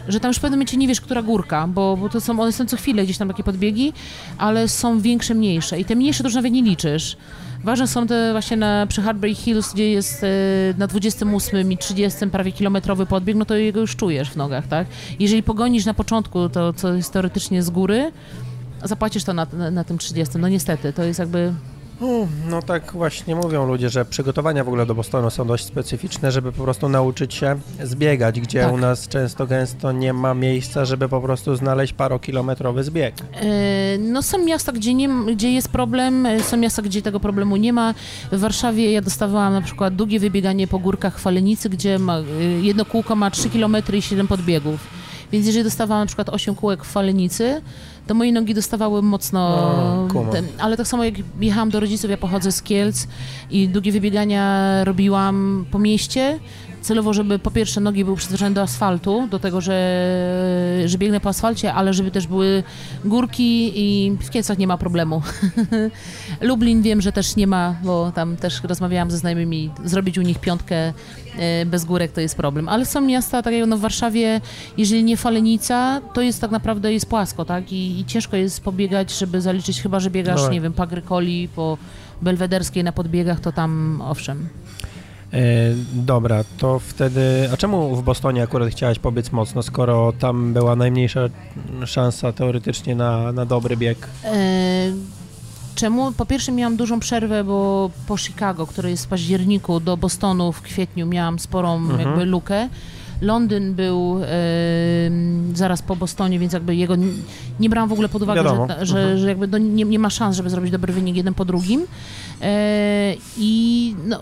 Że tam już w pewnym momencie nie wiesz, która górka, bo, bo to są, one są co chwilę gdzieś tam takie podbiegi, ale są większe, mniejsze i te mniejsze to już nawet nie liczysz. Ważne są te właśnie na, przy Heartbreak Hills, gdzie jest e, na 28 i 30 prawie kilometrowy podbieg, no to jego już czujesz w nogach, tak? Jeżeli pogonisz na początku to, co jest teoretycznie z góry, zapłacisz to na, na, na tym 30. No niestety, to jest jakby No tak właśnie mówią ludzie, że przygotowania w ogóle do Bostonu są dość specyficzne, żeby po prostu nauczyć się zbiegać, gdzie Tak. u nas często gęsto nie ma miejsca, żeby po prostu znaleźć parokilometrowy zbieg. E, No są miasta, gdzie, nie, gdzie jest problem, e, są miasta, gdzie tego problemu nie ma. W Warszawie ja dostawałam na przykład długie wybieganie po górkach Falenicy, gdzie ma, e, jedno kółko ma 3 km i 7 podbiegów. Więc jeżeli dostawałam na przykład 8 kółek w Falenicy, to moje nogi dostawały mocno... O, kumam. ten, ale tak samo jak jechałam do rodziców, ja pochodzę z Kielc i długie wybiegania robiłam po mieście, celowo, żeby po pierwsze nogi były przyzwyczajone do asfaltu, do tego, że, że biegnę po asfalcie, ale żeby też były górki i w Kielcach nie ma problemu. Lublin wiem, że też nie ma, bo tam też rozmawiałam ze znajomymi, zrobić u nich piątkę e, bez górek to jest problem. Ale są miasta, tak jak no w Warszawie, jeżeli nie Falenica, to jest tak naprawdę jest płasko, tak? I, i ciężko jest pobiegać, żeby zaliczyć, chyba, że biegasz, No nie wiem, po Agrykoli, po Belwederskiej na podbiegach, to tam owszem. E, dobra, to wtedy. A czemu w Bostonie akurat chciałaś pobiec mocno, skoro tam była najmniejsza szansa teoretycznie na, na dobry bieg? E, Czemu? Po pierwsze miałam dużą przerwę, bo po Chicago, które jest w październiku, do Bostonu w kwietniu miałam sporą Mhm. jakby lukę. Londyn był e, zaraz po Bostonie, więc jakby jego nie brałam w ogóle pod uwagę, Wiadomo. że, że, Mhm. że jakby do, nie, nie ma szans, żeby zrobić dobry wynik jeden po drugim. E, I no,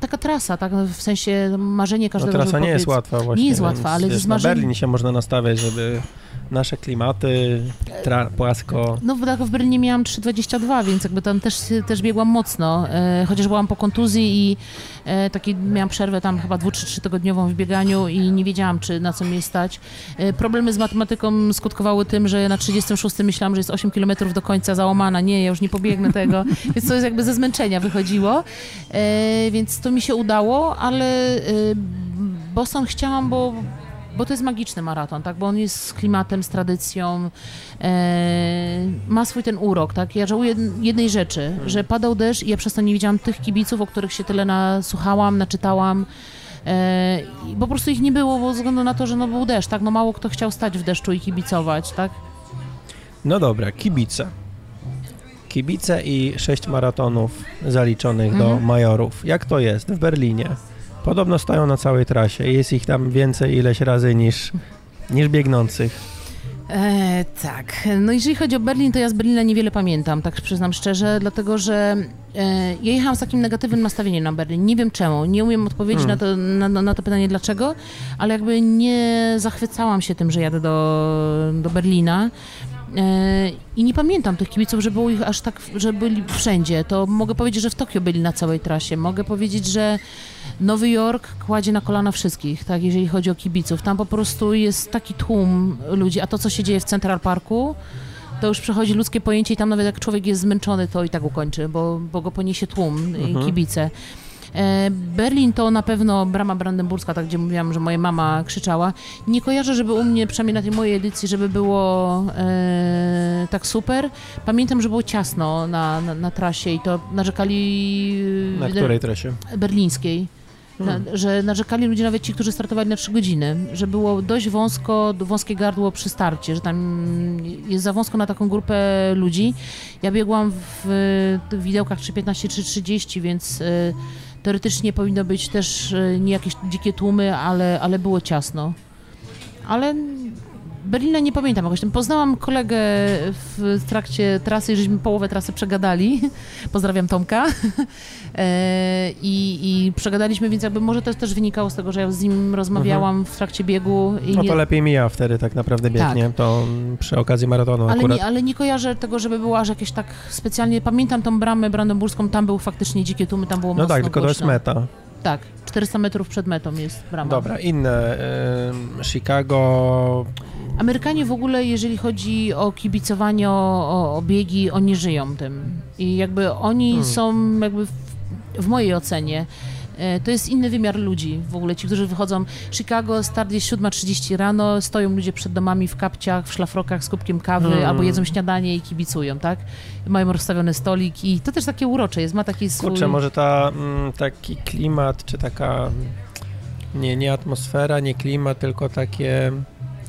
taka trasa, tak, w sensie marzenie No, każdego, trasa żeby nie jest łatwa właśnie. Nie jest łatwa, ale wiesz, z na Berlin się można nastawiać, żeby nasze klimaty, tra- płasko. No w, tak, w Berlinie miałam 3,22, więc jakby tam też, też biegłam mocno, e, chociaż byłam po kontuzji i e, taki miałam przerwę tam chyba dwu czy trzy tygodniową w bieganiu i nie wiedziałam, czy na co mnie stać. E, problemy z matematyką skutkowały tym, że na 36 myślałam, że jest 8 km do końca załamana. Nie, ja już nie pobiegnę tego, więc to jest jakby ze zmęczenia wychodziło, e, więc to mi się udało, ale e, Boston chciałam, bo bo to jest magiczny maraton, tak? Bo on jest z klimatem, z tradycją, e, ma swój ten urok, tak? Ja żałuję jednej rzeczy, że padał deszcz i ja przez to nie widziałam tych kibiców, o których się tyle nasłuchałam, naczytałam. E, po prostu ich nie było, bo ze względu na to, że no był deszcz, tak? No mało kto chciał stać w deszczu i kibicować, tak? No dobra, kibice. Kibice i sześć maratonów zaliczonych do Mhm. majorów. Jak to jest w Berlinie? Podobno stoją na całej trasie. Jest ich tam więcej ileś razy niż, niż biegnących. E, tak. No jeżeli chodzi o Berlin, to ja z Berlina niewiele pamiętam, tak przyznam szczerze, dlatego że e, ja jechałam z takim negatywnym nastawieniem na Berlin. Nie wiem czemu, nie umiem odpowiedzieć Hmm. na, to, na- na to pytanie dlaczego, ale jakby nie zachwycałam się tym, że jadę do, do Berlina. E, I nie pamiętam tych kibiców, że było ich aż tak, że byli wszędzie. To mogę powiedzieć, że w Tokio byli na całej trasie. Mogę powiedzieć, że Nowy Jork kładzie na kolana wszystkich, tak, jeżeli chodzi o kibiców. Tam po prostu jest taki tłum ludzi, a to, co się dzieje w Central Parku, to już przechodzi ludzkie pojęcie i tam nawet jak człowiek jest zmęczony, to i tak ukończy, bo, bo go poniesie tłum i Mhm. kibice. E, Berlin to na pewno brama brandenburska, tak gdzie mówiłam, że moja mama krzyczała. Nie kojarzę, żeby u mnie, przynajmniej na tej mojej edycji, żeby było e, tak super. Pamiętam, że było ciasno na, na, na trasie i to narzekali... Na e, której trasie? berlińskiej. Na, Hmm. że narzekali ludzie, nawet ci, którzy startowali na 3 godziny, że było dość wąsko, wąskie gardło przy starcie, że tam jest za wąsko na taką grupę ludzi. Ja biegłam w, w widełkach 3.15 czy 30, więc y, teoretycznie powinno być też y, nie jakieś dzikie tłumy, ale, ale było ciasno. Ale Berlina nie pamiętam jakoś tam. Poznałam kolegę w trakcie trasy, żeśmy połowę trasy przegadali. Pozdrawiam Tomka. E, I, I przegadaliśmy, więc jakby może to też wynikało z tego, że ja z nim rozmawiałam w trakcie biegu. No to lepiej mija wtedy tak naprawdę biegnie, to mm, przy okazji maratonu ale, akurat. nie, ale nie kojarzę tego, żeby było aż jakieś tak specjalnie. Pamiętam tą bramę brandenburską, tam był faktycznie dzikie tłumy, tam było No mocno tak, tylko to jest głośno. meta. Tak, 400 metrów przed metą jest brama. Dobra, inne. Chicago. Amerykanie w ogóle, jeżeli chodzi o kibicowanie, o, o, biegi, oni żyją tym. I jakby oni Hmm. są jakby w, w mojej ocenie. e, To jest inny wymiar ludzi w ogóle, ci, którzy wychodzą. Chicago, start jest 7.30 rano, stoją ludzie przed domami w kapciach, w szlafrokach z kubkiem kawy, Hmm. albo jedzą śniadanie i kibicują, tak? Mają rozstawiony stolik i to też takie urocze jest, ma taki swój... Kurczę, może ta, mm, taki klimat, czy taka. mm, Nie, nie atmosfera, nie klimat, tylko takie.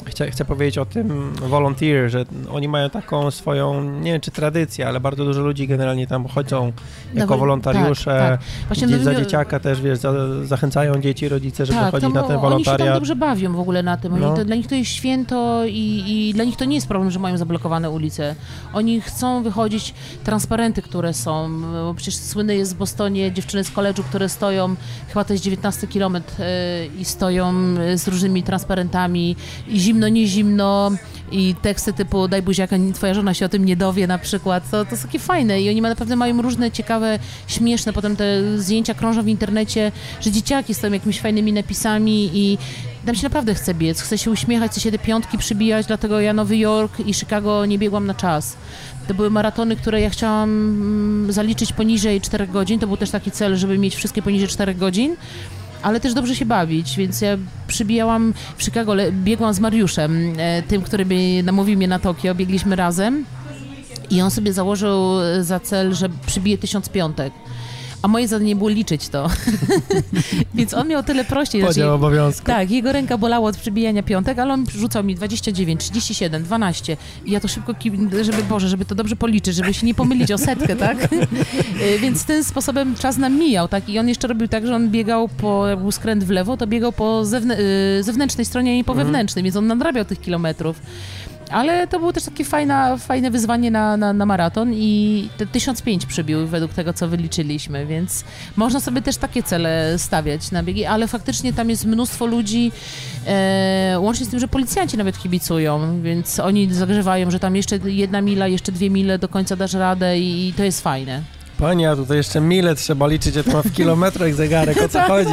Chcę, chcę powiedzieć o tym volunteer, że oni mają taką swoją, nie wiem czy tradycję, ale bardzo dużo ludzi generalnie tam chodzą jako wol- wolontariusze. Tak, tak. Dzie- no, za no, dzieciaka też, wiesz, za, zachęcają dzieci, rodzice, żeby tak, chodzić na ten Oni się tam wolontariat. dobrze bawią w ogóle na tym. No. to, dla nich to jest święto i, i dla nich to nie jest problem, że mają zablokowane ulice. Oni chcą wychodzić, transparenty, które są, bo przecież słynne jest w Bostonie dziewczyny z koledżu, które stoją, chyba to jest 19 kilometr e, i stoją e, z różnymi transparentami i zimno, nie zimno i teksty typu daj buziaka, twoja żona się o tym nie dowie na przykład. To, to są takie fajne i oni naprawdę mają różne ciekawe, śmieszne, potem te zdjęcia krążą w internecie, że dzieciaki stoją jakimiś fajnymi napisami i tam się naprawdę chce biec, chce się uśmiechać, chce się te piątki przybijać, dlatego ja Nowy Jork i Chicago nie biegłam na czas. To były maratony, które ja chciałam mm, zaliczyć poniżej 4 godzin, to był też taki cel, żeby mieć wszystkie poniżej 4 godzin ale też dobrze się bawić, więc ja przybijałam w Chicago, biegłam z Mariuszem, e, tym, który namówił mnie na Tokio, biegliśmy razem i on sobie założył e, za cel, że przybije tysiąc piątek. A moje zadanie było liczyć to. Więc on miał tyle prościej. znaczy- Podział obowiązku. tak, jego ręka bolała od przybijania piątek, ale on rzucał mi 29, 37, 12 i ja to szybko, żeby, Boże, żeby to dobrze policzyć, żeby się nie pomylić o setkę, tak? Y, Więc tym sposobem czas nam mijał, tak? I on jeszcze robił tak, że on biegał po, jak był skręt w lewo, to biegał po zewnę- y, zewnętrznej stronie, a nie po Mhm. wewnętrznej, więc on nadrabiał tych kilometrów. Ale to było też takie fajne wyzwanie na, na, na maraton i te 1005 przybił według tego, co wyliczyliśmy, więc można sobie też takie cele stawiać na biegi, ale faktycznie tam jest mnóstwo ludzi, e, łącznie z tym, że policjanci nawet kibicują, więc oni zagrzewają, że tam jeszcze jedna mila, jeszcze dwie mile, do końca dasz radę i, i to jest fajne. Panie, a tutaj jeszcze mile trzeba liczyć, ja to mam w kilometrach zegarek, o co Tak, chodzi?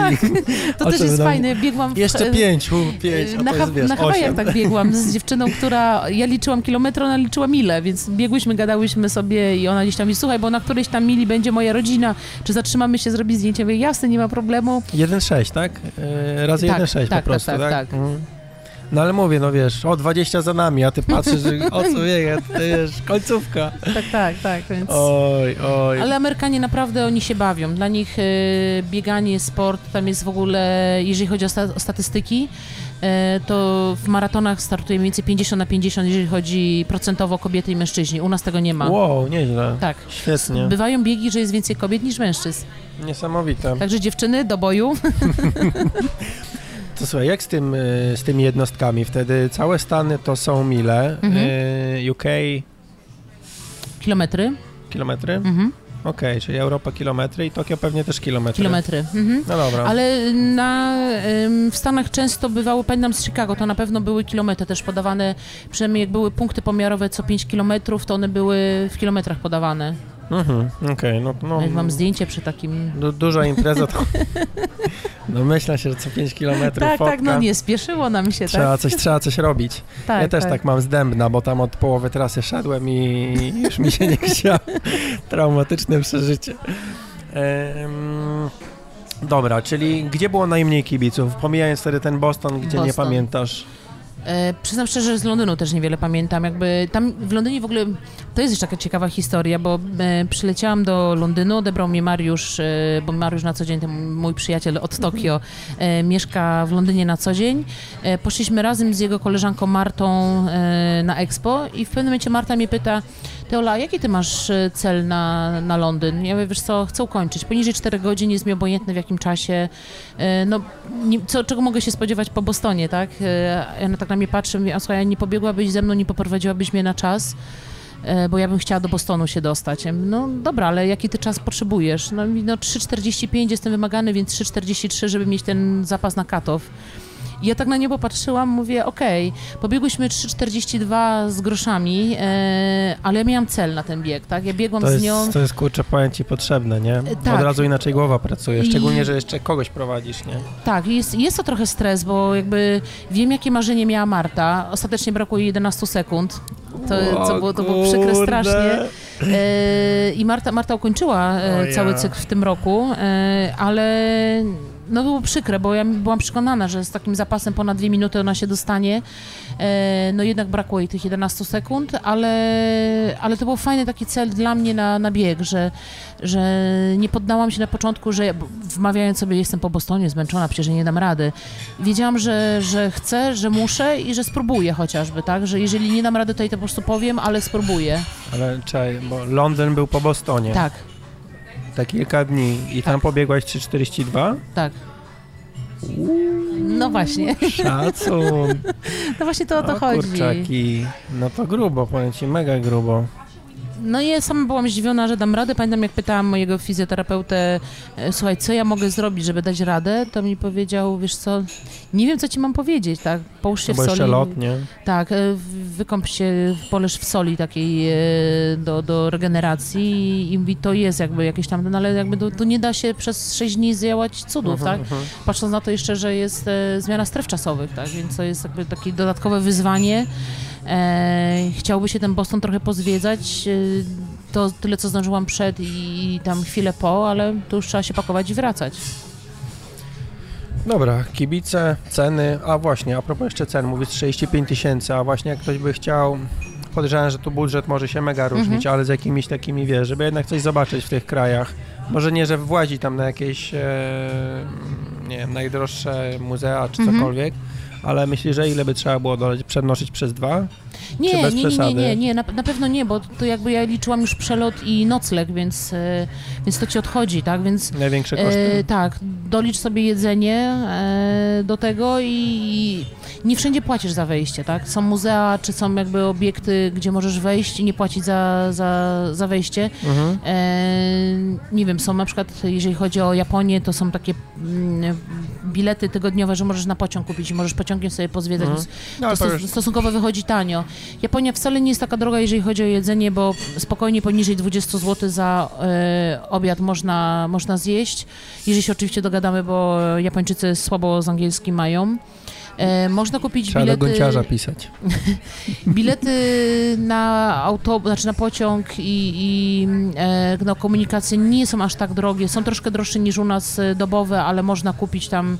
To O też jest fajne, biegłam w, Jeszcze pięć, u, pięć, na, to jest, wiesz, na Hawajach tak biegłam z dziewczyną, która, ja liczyłam kilometry, ona liczyła mile, więc biegłyśmy, gadałyśmy sobie i ona gdzieś tam mówi, słuchaj, bo na którejś tam mili będzie moja rodzina, czy zatrzymamy się, zrobić zdjęcie? Ja Mówię, jasne, nie ma problemu. 1,6, tak? Yy, razy Tak, 1,6 tak, po tak, prostu, tak, tak? tak. Mhm. No ale mówię, no wiesz, o 20 za nami, a ty patrzysz, że o co biega, to wiesz, końcówka. Tak, tak, tak, więc... Oj, oj. Ale Amerykanie naprawdę oni się bawią. Dla nich e, bieganie, sport, tam jest w ogóle, jeżeli chodzi o, sta- o statystyki, e, to w maratonach startuje mniej więcej 50 na 50, jeżeli chodzi procentowo kobiety i mężczyźni. U nas tego nie ma. Wow, nieźle. Tak. Świetnie. Bywają biegi, że jest więcej kobiet niż mężczyzn. Niesamowite. Także dziewczyny do boju. To słuchaj, jak z, tym, y, z tymi jednostkami? Wtedy całe Stany to są mile, Mhm. y, UK Kilometry. kilometry? Mhm. Okej, czyli Europa kilometry i Tokio pewnie też kilometry. Kilometry. Mhm. No dobra. Ale na, em, w Stanach często bywało, pamiętam z Chicago, to na pewno były kilometry też podawane, przynajmniej jak były punkty pomiarowe co 5 kilometrów, to one były w kilometrach podawane. Mhm, Okej, no, no Jak mam zdjęcie przy takim... du, duża impreza to... No myślę się, że co 5 kilometrów Tak, fotka. tak, no nie spieszyło nam się, Trzeba tak? coś, trzeba coś robić. tak ja też tak. mam z dębna, bo tam od połowy trasy szedłem i już mi się nie chciało. Traumatyczne przeżycie. Dobra, czyli gdzie było najmniej kibiców? Pomijając wtedy ten Boston, gdzie nie Boston. pamiętasz. E, przyznam szczerze, że z Londynu też niewiele pamiętam. Jakby tam w Londynie w ogóle to jest jeszcze taka ciekawa historia, bo e, przyleciałam do Londynu, odebrał mnie Mariusz, e, bo Mariusz na co dzień, ten mój przyjaciel od Tokio, e, mieszka w Londynie na co dzień. E, poszliśmy razem z jego koleżanką Martą na Expo i w pewnym momencie Marta mnie pyta, Teola, jaki ty masz e, cel na, na Londyn? Ja wiesz co, chcę ukończyć. Poniżej 4 godzin jest mi obojętne w jakim czasie. E, No, nie, co, czego mogę się spodziewać po Bostonie, tak? E, Ona tak na mnie patrzy, mówi, a słuchaj, nie pobiegłabyś ze mną, nie poprowadziłabyś mnie na czas, e, bo ja bym chciała do Bostonu się dostać. No dobra, ale jaki ty czas potrzebujesz? No, no 3,45 jestem wymagany, więc 3,43, żeby mieć ten zapas na katow. I ja tak na niebo patrzyłam, mówię, okej, pobiegłyśmy 3,42 z groszami, e, ale ja miałam cel na ten bieg, tak? Ja biegłam To z jest, nią... to jest kurczę powiem ci potrzebne, nie? tak. Od razu inaczej głowa pracuje, I- szczególnie, że jeszcze kogoś prowadzisz, nie? Tak, jest, jest to trochę stres, bo jakby wiem, jakie marzenie miała Marta. Ostatecznie brakło jej 11 sekund. To, O co było, to było przykre strasznie. E, I Marta, Marta ukończyła e, cały cykl w tym roku, e, ale no było przykre, bo ja byłam przekonana, że z takim zapasem ponad dwie minuty ona się dostanie. E, no jednak brakło jej tych 11 sekund, ale, ale to był fajny taki cel dla mnie na, na bieg, że, że nie poddałam się na początku, że ja, wmawiając sobie, jestem po Bostonie zmęczona, przecież nie dam rady. Wiedziałam, że, że chcę, że muszę i że spróbuję chociażby, tak? Że jeżeli nie dam rady, to i to po prostu powiem, ale spróbuję. Ale czekaj, bo Londyn był po Bostonie. Tak, Te kilka dni i tam Tak. pobiegłaś 3,42? tak. No właśnie, Szacun. no właśnie to o to O chodzi. kurczaki. No to grubo, powiem ci, mega grubo. No i ja sama byłam zdziwiona, że dam radę. Pamiętam, jak pytałam mojego fizjoterapeutę, e, słuchaj, co ja mogę zrobić, żeby dać radę, to mi powiedział, wiesz co, nie wiem, co ci mam powiedzieć, tak? Połóż się No w soli. lot, nie? Tak, e, wykąp się, poleż w soli takiej e, do, do regeneracji i mówi, to jest jakby jakieś tam, no ale jakby to, to nie da się przez 6 dni zdziałać cudów, Mhm, tak? mhm. Patrząc na to jeszcze, że jest zmiana stref czasowych, tak? Więc to jest jakby takie dodatkowe wyzwanie. E, chciałby się ten Boston trochę pozwiedzać. E, to tyle, co zdążyłam przed i, tam chwilę po, ale tu już trzeba się pakować i wracać. Dobra, kibice, ceny, a właśnie, a propos jeszcze cen, mówisz 35 tysięcy, a właśnie jak ktoś by chciał, podejrzewam, że tu budżet może się mega różnić, Mhm. ale z jakimiś takimi, wiesz, żeby jednak coś zobaczyć w tych krajach, może nie, że włazi tam na jakieś, e, nie wiem, najdroższe muzea czy Mhm. cokolwiek, ale myślisz, że ile by trzeba było dodać, przenosić przez dwa? Czy Nie, bez nie, nie, nie, nie, nie na, na pewno nie, bo to jakby ja liczyłam już przelot i nocleg, więc, e, więc to ci odchodzi, tak? Więc Największe koszty? E, tak, dolicz sobie jedzenie e, do tego i nie wszędzie płacisz za wejście, tak? Są muzea, czy są jakby obiekty, gdzie możesz wejść i nie płacić za, za, za wejście. Mhm. E, nie wiem, są na przykład, jeżeli chodzi o Japonię, to są takie mm, bilety tygodniowe, że możesz na pociąg kupić i możesz pociągiem sobie pozwiedzać, Mhm. No, to to już, stosunkowo wychodzi tanio. Japonia wcale nie jest taka droga, jeżeli chodzi o jedzenie, bo spokojnie poniżej 20 zł za e, obiad można, można zjeść. Jeżeli się oczywiście dogadamy, bo Japończycy słabo z angielskim mają. E, można kupić trzeba do bilety, gonciarza pisać. bilety na autobus, znaczy na pociąg i, i e, no, komunikacje nie są aż tak drogie. Są troszkę droższe niż u nas e, dobowe, ale można kupić tam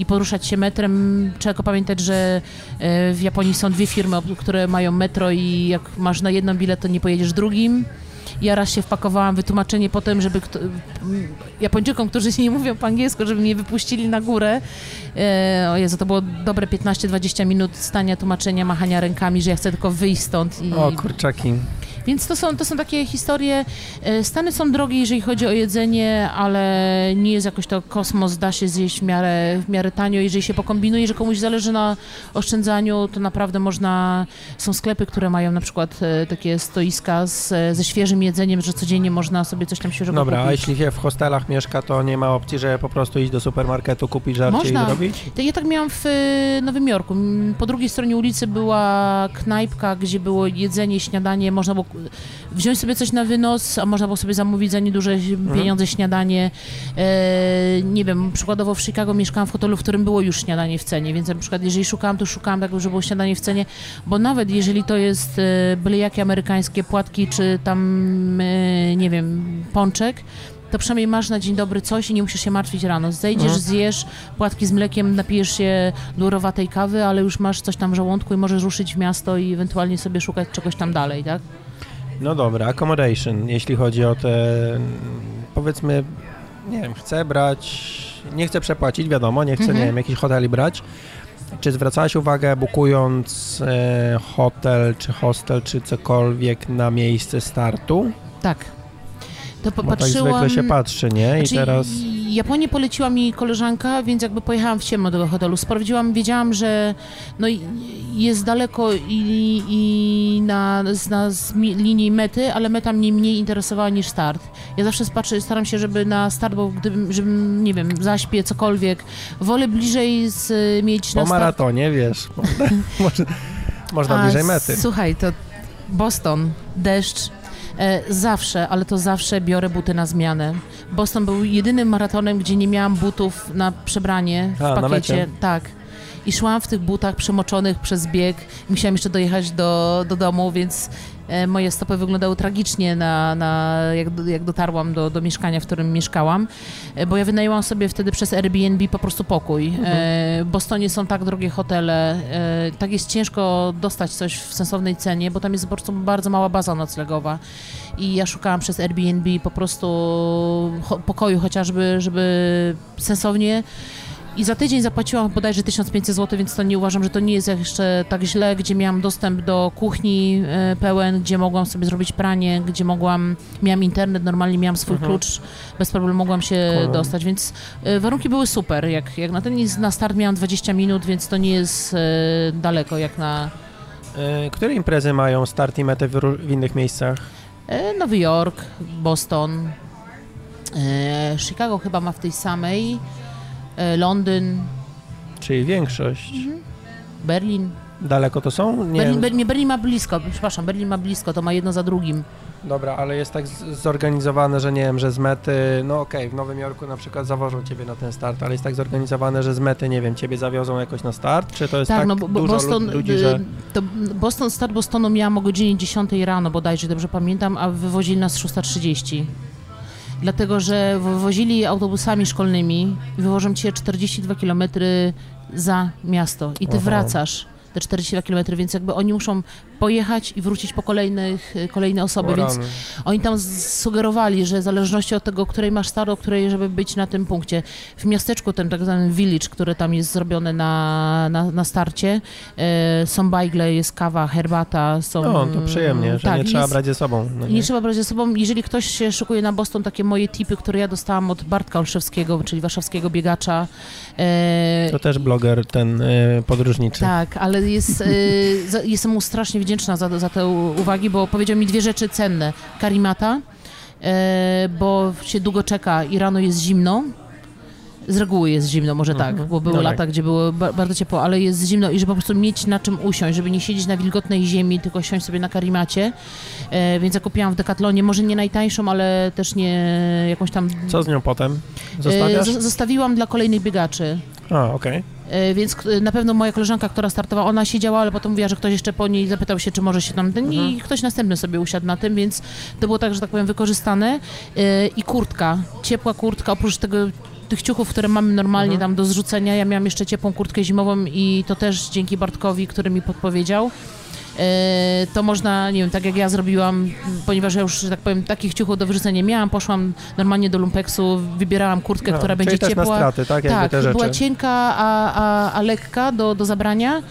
i poruszać się metrem. Trzeba pamiętać, że e, w Japonii są dwie firmy, które mają metro i jak masz na jedną bilet, to nie pojedziesz drugim. Ja raz się wpakowałam, wytłumaczenie potem, żeby kto, Japończykom, którzy nie mówią po angielsku, żeby mnie wypuścili na górę. E, o Jezu, to było dobre 15-20 minut stania, tłumaczenia, machania rękami, że ja chcę tylko wyjść stąd. I, O kurczaki. Więc to są, to są takie historie. E, Stany są drogie, jeżeli chodzi o jedzenie, ale nie jest jakoś to kosmos, da się zjeść w miarę, w miarę tanio. Jeżeli się pokombinuje, że komuś zależy na oszczędzaniu, to naprawdę można. Są sklepy, które mają na przykład e, takie stoiska z, ze świeżym jedzeniem, że codziennie można sobie coś tam świeżego Dobra, a kupić. jeśli się w hostelach mieszka, to nie ma opcji, że po prostu iść do supermarketu, kupić żarcie Można. i zrobić? Ja tak miałam w e, Nowym Jorku. Po drugiej stronie ulicy była knajpka, gdzie było jedzenie, śniadanie, można było wziąć sobie coś na wynos, a można było sobie zamówić za nieduże pieniądze śniadanie. E, nie wiem, przykładowo w Chicago mieszkałam w hotelu, w którym było już śniadanie w cenie, więc na przykład jeżeli szukałam, to szukałam tak, żeby było śniadanie w cenie, bo nawet jeżeli to jest e, byle jakie amerykańskie płatki, czy tam, e, nie wiem, pączek, to przynajmniej masz na dzień dobry coś i nie musisz się martwić rano. Zejdziesz, Mhm. zjesz płatki z mlekiem, napijesz się lurowatej kawy, ale już masz coś tam w żołądku i możesz ruszyć w miasto i ewentualnie sobie szukać czegoś tam dalej, tak? No dobra, accommodation, jeśli chodzi o te, powiedzmy, nie wiem, chcę brać, nie chcę przepłacić, wiadomo, nie chcę, Mhm. nie wiem, jakiś hoteli brać. Czy zwracałaś uwagę, bukując e, hotel, czy hostel, czy cokolwiek na miejsce startu? Tak. To po, Bo tak zwykle się patrzy, nie? I Znaczy, teraz... Japonię poleciła mi koleżanka, więc jakby pojechałam w ciemno do tego hotelu. Sprawdziłam, wiedziałam, że no jest daleko i, i na, na z linii mety, ale meta mnie mniej interesowała niż start. Ja zawsze patrzę, staram się, żeby na start, bo gdybym, żebym, nie wiem, zaśpię, cokolwiek, wolę bliżej z, mieć Po na start. maratonie, wiesz, można, można bliżej mety. Słuchaj, to Boston, deszcz, zawsze, ale to zawsze biorę buty na zmianę. Boston był jedynym maratonem, gdzie nie miałam butów na przebranie w A, pakiecie. Tak. I szłam w tych butach przemoczonych przez bieg. Musiałam jeszcze dojechać do, do domu, więc e, moje stopy wyglądały tragicznie, na, na, jak, jak dotarłam do, do mieszkania, w którym mieszkałam, e, bo ja wynajęłam sobie wtedy przez Airbnb po prostu pokój. E, w Bostonie są tak drogie hotele, e, tak jest ciężko dostać coś w sensownej cenie, bo tam jest po prostu bardzo mała baza noclegowa. I ja szukałam przez Airbnb po prostu pokoju chociażby, żeby sensownie i za tydzień zapłaciłam bodajże 1500 zł, więc to nie uważam, że to nie jest jeszcze tak źle, gdzie miałam dostęp do kuchni e, pełen, gdzie mogłam sobie zrobić pranie, gdzie mogłam, miałam internet, normalnie miałam swój Mhm. klucz, bez problemu mogłam się dostać, więc e, warunki były super. Jak, jak na ten na start miałam 20 minut, więc to nie jest e, daleko jak na Które imprezy mają start i metę w, innych miejscach? Nowy Jork, Boston, Chicago chyba ma w tej samej, Londyn, Czyli większość. Berlin. Daleko to są? Nie. Berlin, Berlin, Berlin ma blisko, przepraszam, Berlin ma blisko, to ma jedno za drugim. Dobra, ale jest tak zorganizowane, że nie wiem, że z mety, no okej, w Nowym Jorku na przykład zawożą ciebie na ten start, ale jest tak zorganizowane, że z mety, nie wiem, ciebie zawiozą jakoś na start, czy to jest tak, Tak, no bo dużo Boston, lud- ludzi, y, że... to Boston, start Bostonu miałam o godzinie 10 rano bodajże, dobrze pamiętam, a wywozili nas 6.30. Dlatego, że wywozili autobusami szkolnymi i wywożą cię 42 km za miasto i ty Aha. wracasz te 42 km, więc jakby oni muszą pojechać i wrócić po kolejnych, kolejne osoby, O więc rany. oni tam sugerowali, że w zależności od tego, której masz start, o której, żeby być na tym punkcie. W miasteczku, ten tak zwany village, który tam jest zrobiony na, na, na starcie, e, są bajgle, jest kawa, herbata, są... No, to przyjemnie, że tak, nie trzeba jest- brać ze sobą. No nie trzeba brać ze sobą. Jeżeli ktoś się szykuje na Boston, takie moje tipy, które ja dostałam od Bartka Olszewskiego, czyli warszawskiego biegacza. E, To też bloger ten y, podróżniczy. tak, ale jest, y, za, jestem mu strasznie wdzięczna za, za te uwagi, bo powiedział mi dwie rzeczy cenne. Karimata, e, bo się długo czeka i rano jest zimno. Z reguły jest zimno, może tak, Mhm. bo były No tak. lata, gdzie było ba bardzo ciepło, ale jest zimno i żeby po prostu mieć na czym usiąść, żeby nie siedzieć na wilgotnej ziemi, tylko siąść sobie na karimacie. E, więc ja kupiłam w Decathlonie, może nie najtańszą, ale też nie jakąś tam... Co z nią potem? E, Zostawiasz? z- zostawiłam dla kolejnych biegaczy. A, okej. E, Więc na pewno moja koleżanka, która startowała, ona siedziała, ale potem mówiła, że ktoś jeszcze po niej zapytał się, czy może się tam ten Mhm. i ktoś następny sobie usiadł na tym, więc to było tak, że tak powiem, wykorzystane. E, I kurtka, ciepła kurtka, oprócz tego tych ciuchów, które mamy normalnie Mhm. tam do zrzucenia, ja miałam jeszcze ciepłą kurtkę zimową i to też dzięki Bartkowi, który mi podpowiedział. E, to można, nie wiem, tak jak ja zrobiłam, ponieważ ja już, że tak powiem, takich ciuchów do wyrzucenia nie miałam, poszłam normalnie do lumpeksu, wybierałam kurtkę, A, która będzie No, też ciepła. na straty, tak? Tak, była cienka, a, a, a lekka do, do zabrania.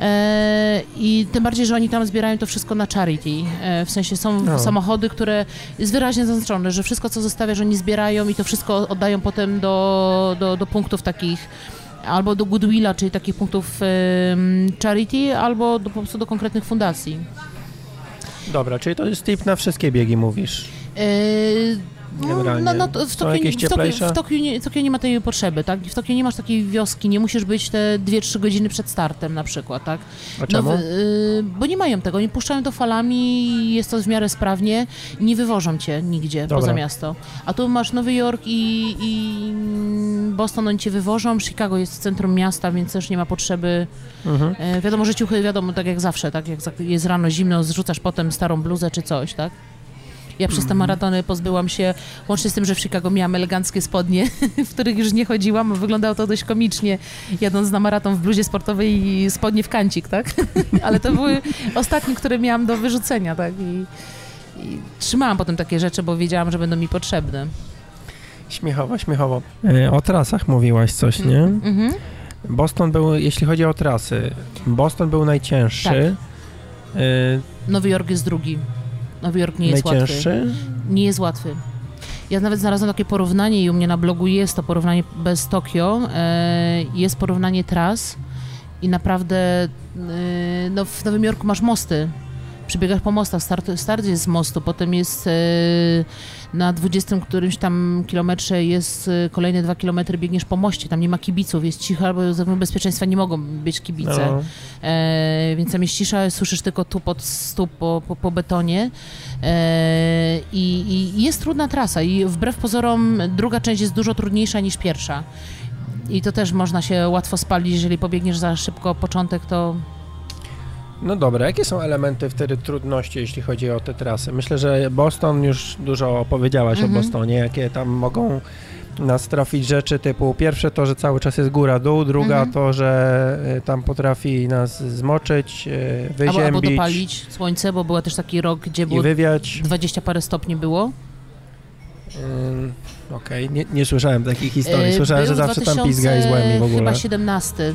E, I tym bardziej, że oni tam zbierają to wszystko na charity. E, w sensie są No. samochody, które jest wyraźnie zaznaczone, że wszystko, co zostawiasz, oni zbierają i to wszystko oddają potem do, do, do punktów takich albo do Goodwilla, czyli takich punktów charity, albo do, po prostu do konkretnych fundacji. Dobra, czyli to jest tip na wszystkie biegi, mówisz. E, generalnie? No, no, to w, Tokio, jakieś w, Tokio, cieplejsze? w, Tokio nie, Tokio nie ma tej potrzeby, tak? W Tokio nie masz takiej wioski, nie musisz być te 2-3 godziny przed startem na przykład, tak? A czemu? No, y, bo nie mają tego, nie puszczają to falami, jest to w miarę sprawnie, nie wywożą cię nigdzie Dobra. poza miasto. A tu masz Nowy Jork i, i Boston, oni cię wywożą, Chicago jest w centrum miasta, więc też nie ma potrzeby. Mhm. E, wiadomo, że ciuchy, wiadomo, tak jak zawsze, tak jak jest rano zimno, zrzucasz potem starą bluzę czy coś, tak? Ja przez te Mhm. maratony pozbyłam się, łącznie z tym, że w Chicago miałam eleganckie spodnie, w których już nie chodziłam. Wyglądało to dość komicznie, jadąc na maraton w bluzie sportowej i spodnie w kancik, tak? Ale to były ostatnie, które miałam do wyrzucenia, tak? I, i trzymałam potem takie rzeczy, bo wiedziałam, że będą mi potrzebne. Śmiechowo, śmiechowo. E, O trasach mówiłaś coś, nie? Mhm. Boston był, jeśli chodzi o trasy, Boston był najcięższy. E, Nowy Jork jest drugi. Nowy Jork nie jest łatwy. najcięższy. nie jest łatwy. Ja nawet znalazłam takie porównanie i u mnie na blogu jest to porównanie bez Tokio. E, jest porównanie tras i naprawdę e, no, w Nowym Jorku masz mosty. Przebiegasz po mostach, start, start jest z mostu, potem jest e, na 20 którymś tam kilometrze jest e, kolejne dwa kilometry, biegniesz po moście, tam nie ma kibiców, jest cicho, bo ze względu bezpieczeństwa nie mogą być kibice. No. E, więc tam jest cisza, słyszysz tylko tu pod stóp po, po, po betonie e, i, i jest trudna trasa i wbrew pozorom druga część jest dużo trudniejsza niż pierwsza. I to też można się łatwo spalić, jeżeli pobiegniesz za szybko początek, to no dobra, jakie są elementy wtedy trudności, jeśli chodzi o te trasy? Myślę, że Boston już dużo opowiedziałaś Mhm. o Bostonie, jakie tam mogą nas trafić rzeczy typu pierwsze to, że cały czas jest góra-dół, druga Mhm. to, że y, tam potrafi nas zmoczyć, y, albo, albo wyziębić dopalić słońce, bo był też taki rok, gdzie i było wywiać. 20 parę stopni było. Okej, nie, nie słyszałem takich historii. E, Słyszałem, był że zawsze tam 2000 pizga i złem i w ogóle. Chyba 17.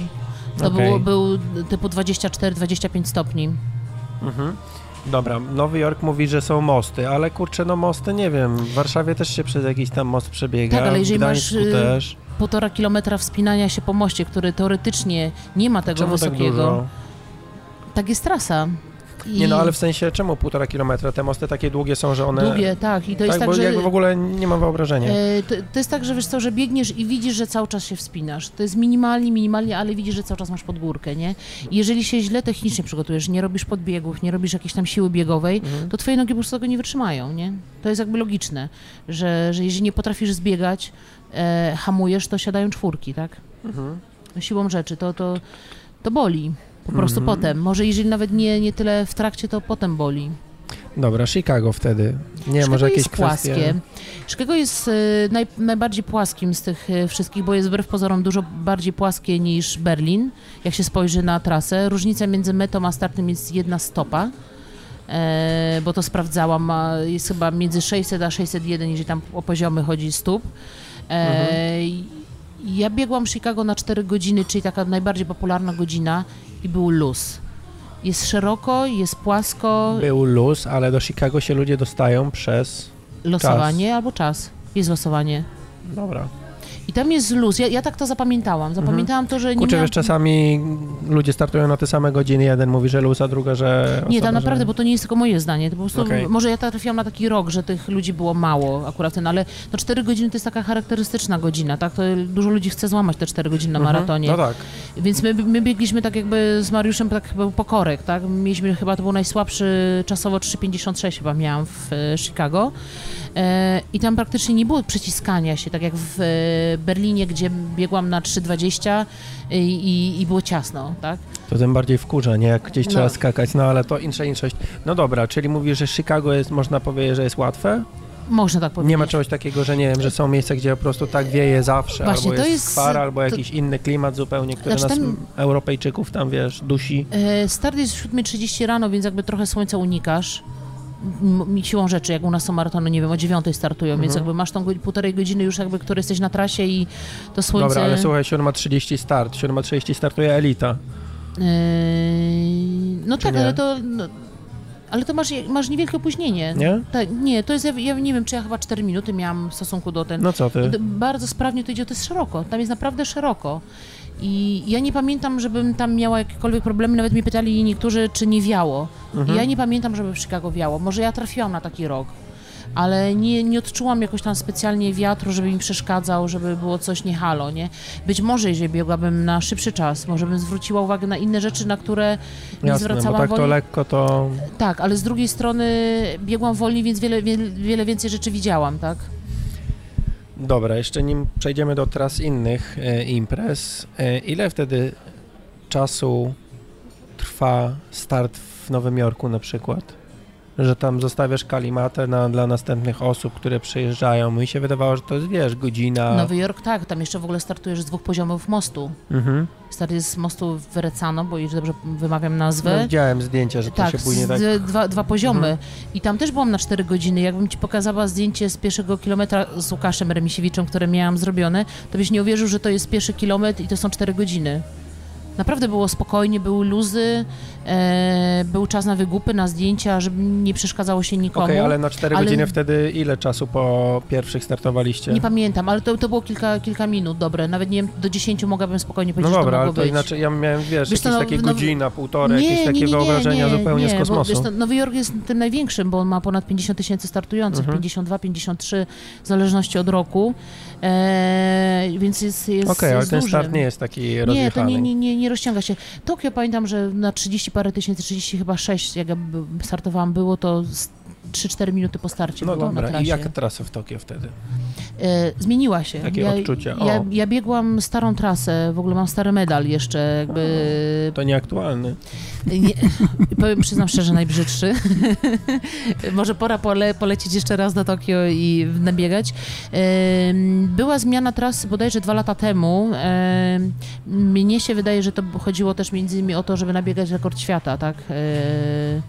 To Okej. było, był typu 24-25 stopni. Mhm. Dobra, Nowy Jork mówi, że są mosty, ale kurczę, no mosty nie wiem. W Warszawie też się przez jakiś tam most przebiega. Tak, ale jeżeli masz, y, też. półtora kilometra wspinania się po moście, który teoretycznie nie ma tego Czemu tak wysokiego. dużo? Tak, jest trasa. I Nie no, ale w sensie czemu półtora kilometra? Te mosty takie długie są, że one... Długie, tak. I to jest tak, tak, bo że... jakby w ogóle nie mam wyobrażenia. e, to, to jest tak, że wiesz co, że biegniesz i widzisz, że cały czas się wspinasz. To jest minimalnie, minimalnie, ale widzisz, że cały czas masz podgórkę, nie? I jeżeli się źle technicznie przygotujesz, nie robisz podbiegów, nie robisz jakiejś tam siły biegowej, Mhm. to twoje nogi po prostu tego nie wytrzymają, nie? To jest jakby logiczne, że, że jeżeli nie potrafisz zbiegać, e, hamujesz, to siadają czwórki, tak? Mhm. siłą rzeczy, to, to, to boli. Po prostu Mhm. potem. Może jeżeli nawet nie, nie tyle w trakcie, to potem boli. Dobra, Chicago wtedy. Nie, Chicago może jakieś jest kwestie... płaskie. Chicago jest e, naj, najbardziej płaskim z tych e, wszystkich, bo jest wbrew pozorom dużo bardziej płaskie niż Berlin, jak się spojrzy na trasę. Różnica między metą a startem jest jedna stopa. E, bo to sprawdzałam, jest chyba między 600 a 601, jeżeli tam o poziomy chodzi stóp. I- Ja biegłam Chicago na 4 godziny, czyli taka najbardziej popularna godzina i był luz. Jest szeroko, jest płasko, Był luz, ale do Chicago się ludzie dostają przez... losowanie albo czas. Jest losowanie. Dobra. I tam jest luz. Ja, ja tak to zapamiętałam. Zapamiętałam to, że nie Kurczę, miałam... wiesz, czasami ludzie startują na te same godziny, jeden mówi, że luz, a druga, że... Nie, tam naprawdę, że... bo to nie jest tylko moje zdanie. To po prostu, Okej. może ja trafiłam na taki rok, że tych ludzi było mało akurat ten, ale no 4 godziny to jest taka charakterystyczna godzina, tak? To dużo ludzi chce złamać te 4 godziny na Mhm. maratonie. No tak. Więc my, my biegliśmy tak jakby z Mariuszem, tak był pokorek, tak? Mieliśmy chyba, to był najsłabszy czasowo 3,56 chyba miałam w e, Chicago. E, I tam praktycznie nie było przyciskania się, tak jak w e, Berlinie, gdzie biegłam na 3,20 i, i, i było ciasno, tak? To tym bardziej wkurza, nie? Jak gdzieś No. trzeba skakać, no ale to insza inszość. No dobra, czyli mówisz, że Chicago jest, można powiedzieć, że jest łatwe? Można tak powiedzieć. Nie ma czegoś takiego, że nie wiem, że są miejsca, gdzie po prostu tak wieje zawsze, Właśnie, albo to jest, jest- skwar, albo to- jakiś inny klimat zupełnie, który Znaczy, nas, tam- Europejczyków, tam wiesz, dusi. E, Start jest o 7.30 rano, więc jakby trochę słońca unikasz. Siłą rzeczy, jak u nas są maratony, nie wiem, o 9 startują, więc Mhm. jakby masz tą półtorej godziny już jakby, które jesteś na trasie i to słońce... Dobra, ale słuchaj, 7.30 start, 7.30 startuje Elita. Yy, no Czy tak, nie? ale to... No, ale to masz, masz niewielkie opóźnienie. Nie? Tak, nie, to jest, ja, ja nie wiem, czy ja chyba 4 minuty miałam w stosunku do ten... No co ty? Bardzo sprawnie to idzie, to jest szeroko, tam jest naprawdę szeroko. I ja nie pamiętam, żebym tam miała jakiekolwiek problemy, nawet mnie pytali niektórzy, czy nie wiało. Mhm. I ja nie pamiętam, żeby w Chicago wiało. Może ja trafiłam na taki rok. ale nie, nie odczułam jakoś tam specjalnie wiatru, żeby mi przeszkadzał, żeby było coś nie halo, nie? Być może, jeżeli biegłabym na szybszy czas, może bym zwróciła uwagę na inne rzeczy, na które nie Jasne, zwracałam bo tak to woli. lekko to... Tak, ale z drugiej strony biegłam wolniej, więc wiele, wiele, wiele więcej rzeczy widziałam, tak? Dobra, jeszcze nim przejdziemy do teraz innych e, imprez, e, ile wtedy czasu trwa start w Nowym Jorku na przykład? Że tam zostawiasz kalimatę na, dla następnych osób, które przyjeżdżają. Mi się wydawało, że to jest, wiesz, godzina... Nowy Jork, tak, tam jeszcze w ogóle startujesz z dwóch poziomów mostu. Mhm. Start jest z mostu Werecano, bo jeżeli dobrze wymawiam No, nazwę. widziałem zdjęcia, że to tak, się później tak... dwa, dwa poziomy. Mhm. I tam też byłam na 4 godziny. Jakbym ci pokazała zdjęcie z pierwszego kilometra z Łukaszem Remisiewiczem, które miałam zrobione, to byś nie uwierzył, że to jest pierwszy kilometr i to są 4 godziny. Naprawdę było spokojnie, były luzy, e, był czas na wygupy, na zdjęcia, żeby nie przeszkadzało się nikomu. Okej, ale na 4 ale- godziny wtedy ile czasu po pierwszych startowaliście? Nie pamiętam, ale to, to było kilka, kilka minut, dobre. Nawet nie wiem, do 10 mogłabym spokojnie No powiedzieć, że dobra, to ale to być. inaczej, ja miałem, wiesz, Wiesz jakieś no, takie no- godzina, półtorej, jakieś takie wyobrażenia zupełnie z Bo, kosmosu. wiesz, to Nowy Jork jest tym największym, bo on ma ponad 50 tysięcy startujących, Mhm. 52, 53, w zależności od roku, e, więc jest, jest, Okej, ale jest ten duży. start nie jest taki Nie, to rozjechany. nie, nie, nie, nie rozciąga się. Tokio pamiętam, że na 30 parę tysięcy, 30 chyba 6, jak ja startowałam, było to 3-4 minuty po starcie No było na dobra, trasie. i jaka trasa w Tokio wtedy? E, zmieniła się. Jakie ja, odczucia? O. Ja, ja biegłam starą trasę, w ogóle mam stary medal jeszcze, jakby To nieaktualny. Nie, powiem, przyznam szczerze, najbrzydszy. Może pora pole, polecieć jeszcze raz do Tokio i nabiegać. Była zmiana trasy bodajże dwa lata temu. Em, Mnie się wydaje, że to chodziło też między innymi o to, żeby nabiegać rekord świata, tak? E,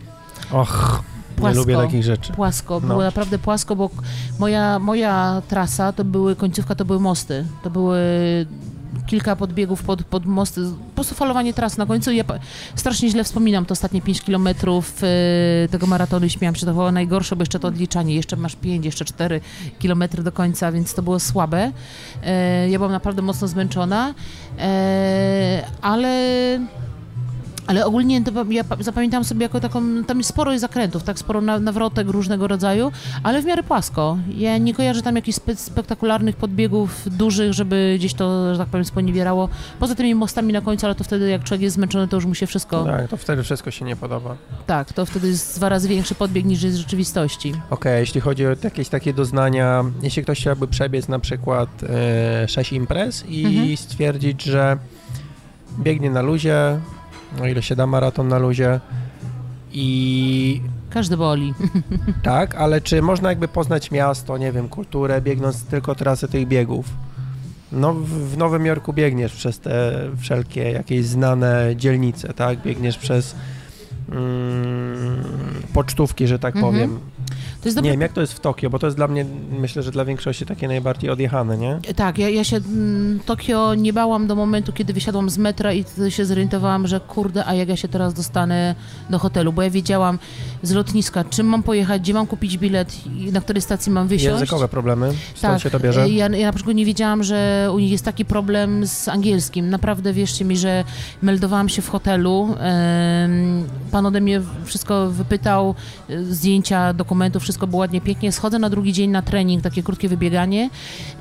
Och, Płasko. nie lubię takich rzeczy. Płasko, No. było naprawdę płasko, bo moja, moja trasa to były, końcówka to były mosty. To były kilka podbiegów pod, pod mosty, po prostu falowanie tras na końcu. Ja strasznie źle wspominam te ostatnie 5 kilometrów e, tego maratonu i śmiałam się, to było najgorsze, bo jeszcze to odliczanie, jeszcze masz 5, jeszcze 4 kilometry do końca, więc to było słabe. E, ja byłam naprawdę mocno zmęczona, e, ale... Ale ogólnie to ja pa- zapamiętałam sobie jako taką, tam jest sporo zakrętów, tak sporo na, nawrotek różnego rodzaju, ale w miarę płasko. Ja nie kojarzę tam jakichś spe, spektakularnych podbiegów dużych, żeby gdzieś to, że tak powiem, sponiewierało. Poza tymi mostami na końcu, ale to wtedy jak człowiek jest zmęczony, to już mu się wszystko... Tak, to wtedy wszystko się nie podoba. Tak, to wtedy jest dwa razy większy podbieg niż jest w rzeczywistości. Okej, jeśli chodzi o jakieś takie doznania, jeśli ktoś chciałby przebiec na przykład e, 6 imprez i Mhm. stwierdzić, że biegnie na luzie, o ile się da maraton na luzie i Każdy boli. tak, ale czy można jakby poznać miasto, nie wiem, kulturę, biegnąc tylko trasy tych biegów? No, w, w Nowym Jorku biegniesz przez te wszelkie jakieś znane dzielnice, tak? Biegniesz przez mm, pocztówki, że tak Mhm. powiem. To jest Nie wiem, jak to jest w Tokio, bo to jest dla mnie, myślę, że dla większości takie najbardziej odjechane, nie? Tak, ja, ja się mm, Tokio nie bałam do momentu, kiedy wysiadłam z metra i się zorientowałam, że kurde, a jak ja się teraz dostanę do hotelu, bo ja wiedziałam z lotniska, czym mam pojechać, gdzie mam kupić bilet i na której stacji mam wysiąść. Językowe problemy, stąd Tak, się to bierze? Ja, ja na przykład nie wiedziałam, że u nich jest taki problem z angielskim. Naprawdę wierzcie mi, że meldowałam się w hotelu. Pan ode mnie wszystko wypytał, e, zdjęcia, wszystko było ładnie, pięknie. Schodzę na drugi dzień na trening, takie krótkie wybieganie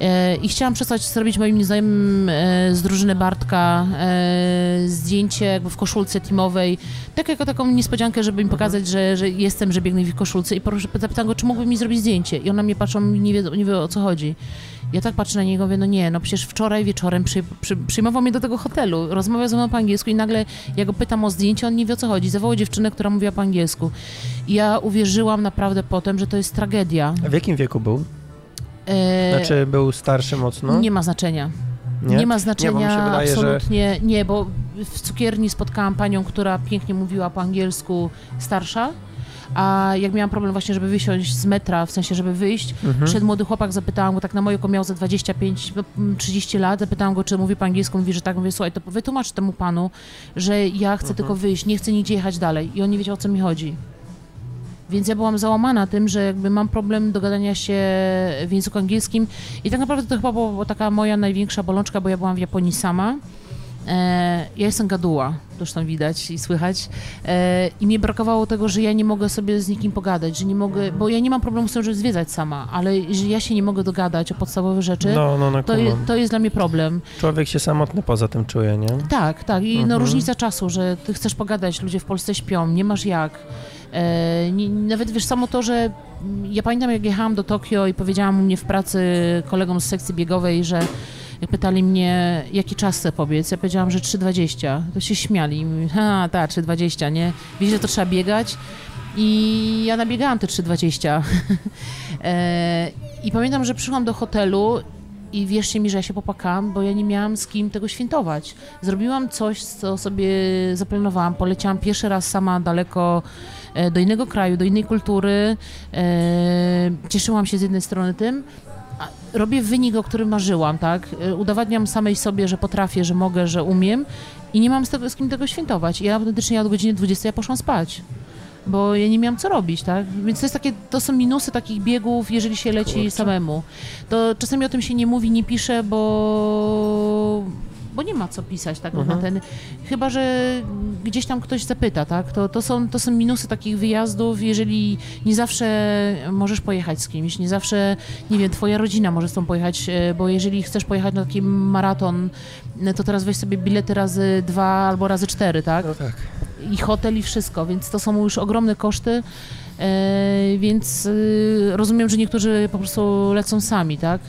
e, i chciałam przesłać zrobić moim znajomym e, z drużyny Bartka e, zdjęcie jakby w koszulce teamowej, tak jako taką niespodziankę, żeby im Mhm. pokazać, że, że jestem, że biegnę w koszulce i proszę, zapytałam go, czy mógłby mi zrobić zdjęcie i on na mnie patrzą nie wie, nie wie o co chodzi. Ja tak patrzę na niego, mówię, no nie, no przecież wczoraj wieczorem przy, przy, przyjmował mnie do tego hotelu, rozmawiał ze mną po angielsku i nagle ja go pytam o zdjęcie, on nie wie o co chodzi. Zawołał dziewczynę, która mówiła po angielsku. I ja uwierzyłam naprawdę potem, że to jest tragedia. W jakim wieku był? E, Znaczy był starszy mocno? Nie ma znaczenia. Nie, ma znaczenia się wydaje, że- absolutnie. Nie, bo w cukierni spotkałam panią, która pięknie mówiła po angielsku, starsza. A jak miałam problem właśnie, żeby wysiąść z metra, w sensie, żeby wyjść, Mhm. Przed młody chłopak, zapytałam go, tak na moje oko miał za 25-30 lat, zapytałam go, czy mówi po angielsku, mówi, że tak, mówię, słuchaj, to wytłumacz temu panu, że ja chcę Mhm. tylko wyjść, nie chcę nigdzie jechać dalej. I on nie wiedział, o co mi chodzi. Więc ja byłam załamana tym, że jakby mam problem dogadania się w języku angielskim i tak naprawdę to chyba była taka moja największa bolączka, bo ja byłam w Japonii sama ja jestem gaduła, zresztą widać i słychać. E, I mi brakowało tego, że ja nie mogę sobie z nikim pogadać, że nie mogę, bo ja nie mam problemu z tym, żeby zwiedzać sama, ale że ja się nie mogę dogadać o podstawowe rzeczy, No, no, no, to, je, to jest dla mnie problem. Człowiek się samotny poza tym czuje, nie? Tak, tak. I no, Mhm. różnica czasu, że ty chcesz pogadać, ludzie w Polsce śpią, nie masz jak. E, nie, nawet wiesz, samo to, że ja pamiętam, jak jechałam do Tokio i powiedziałam u mnie w pracy kolegom z sekcji biegowej, że pytali mnie, jaki czas chcę pobiec, ja powiedziałam, że 3,20. To się śmiali. Ha, tak, 3,20, nie? Wiecie, że to trzeba biegać? I ja nabiegałam te 3,20. e, I pamiętam, że przyszłam do hotelu i wierzcie mi, że ja się popłakałam, bo ja nie miałam z kim tego świętować. Zrobiłam coś, co sobie zaplanowałam. Poleciałam pierwszy raz sama daleko e, do innego kraju, do innej kultury. E, cieszyłam się z jednej strony tym. Robię wynik, o którym marzyłam, tak? E, Udowadniam samej sobie, że potrafię, że mogę, że umiem i nie mam z, tego, z kim tego świętować. I ja autentycznie od godziny 20 ja poszłam spać bo ja nie miałam co robić, tak? Więc to jest takie, to są minusy takich biegów, jeżeli się leci Kurczę. samemu. To czasami o tym się nie mówi, nie pisze, bo bo nie ma co pisać tak Mhm. na ten, chyba, że gdzieś tam ktoś zapyta, tak? To, to, są, to są minusy takich wyjazdów, jeżeli nie zawsze możesz pojechać z kimś, nie zawsze, nie wiem, twoja rodzina może z tą pojechać, e, bo jeżeli chcesz pojechać na taki maraton, no to teraz weź sobie bilety razy dwa albo razy cztery, tak? No tak. i hotel i wszystko, więc to są już ogromne koszty, e, więc e, rozumiem, że niektórzy po prostu lecą sami, tak?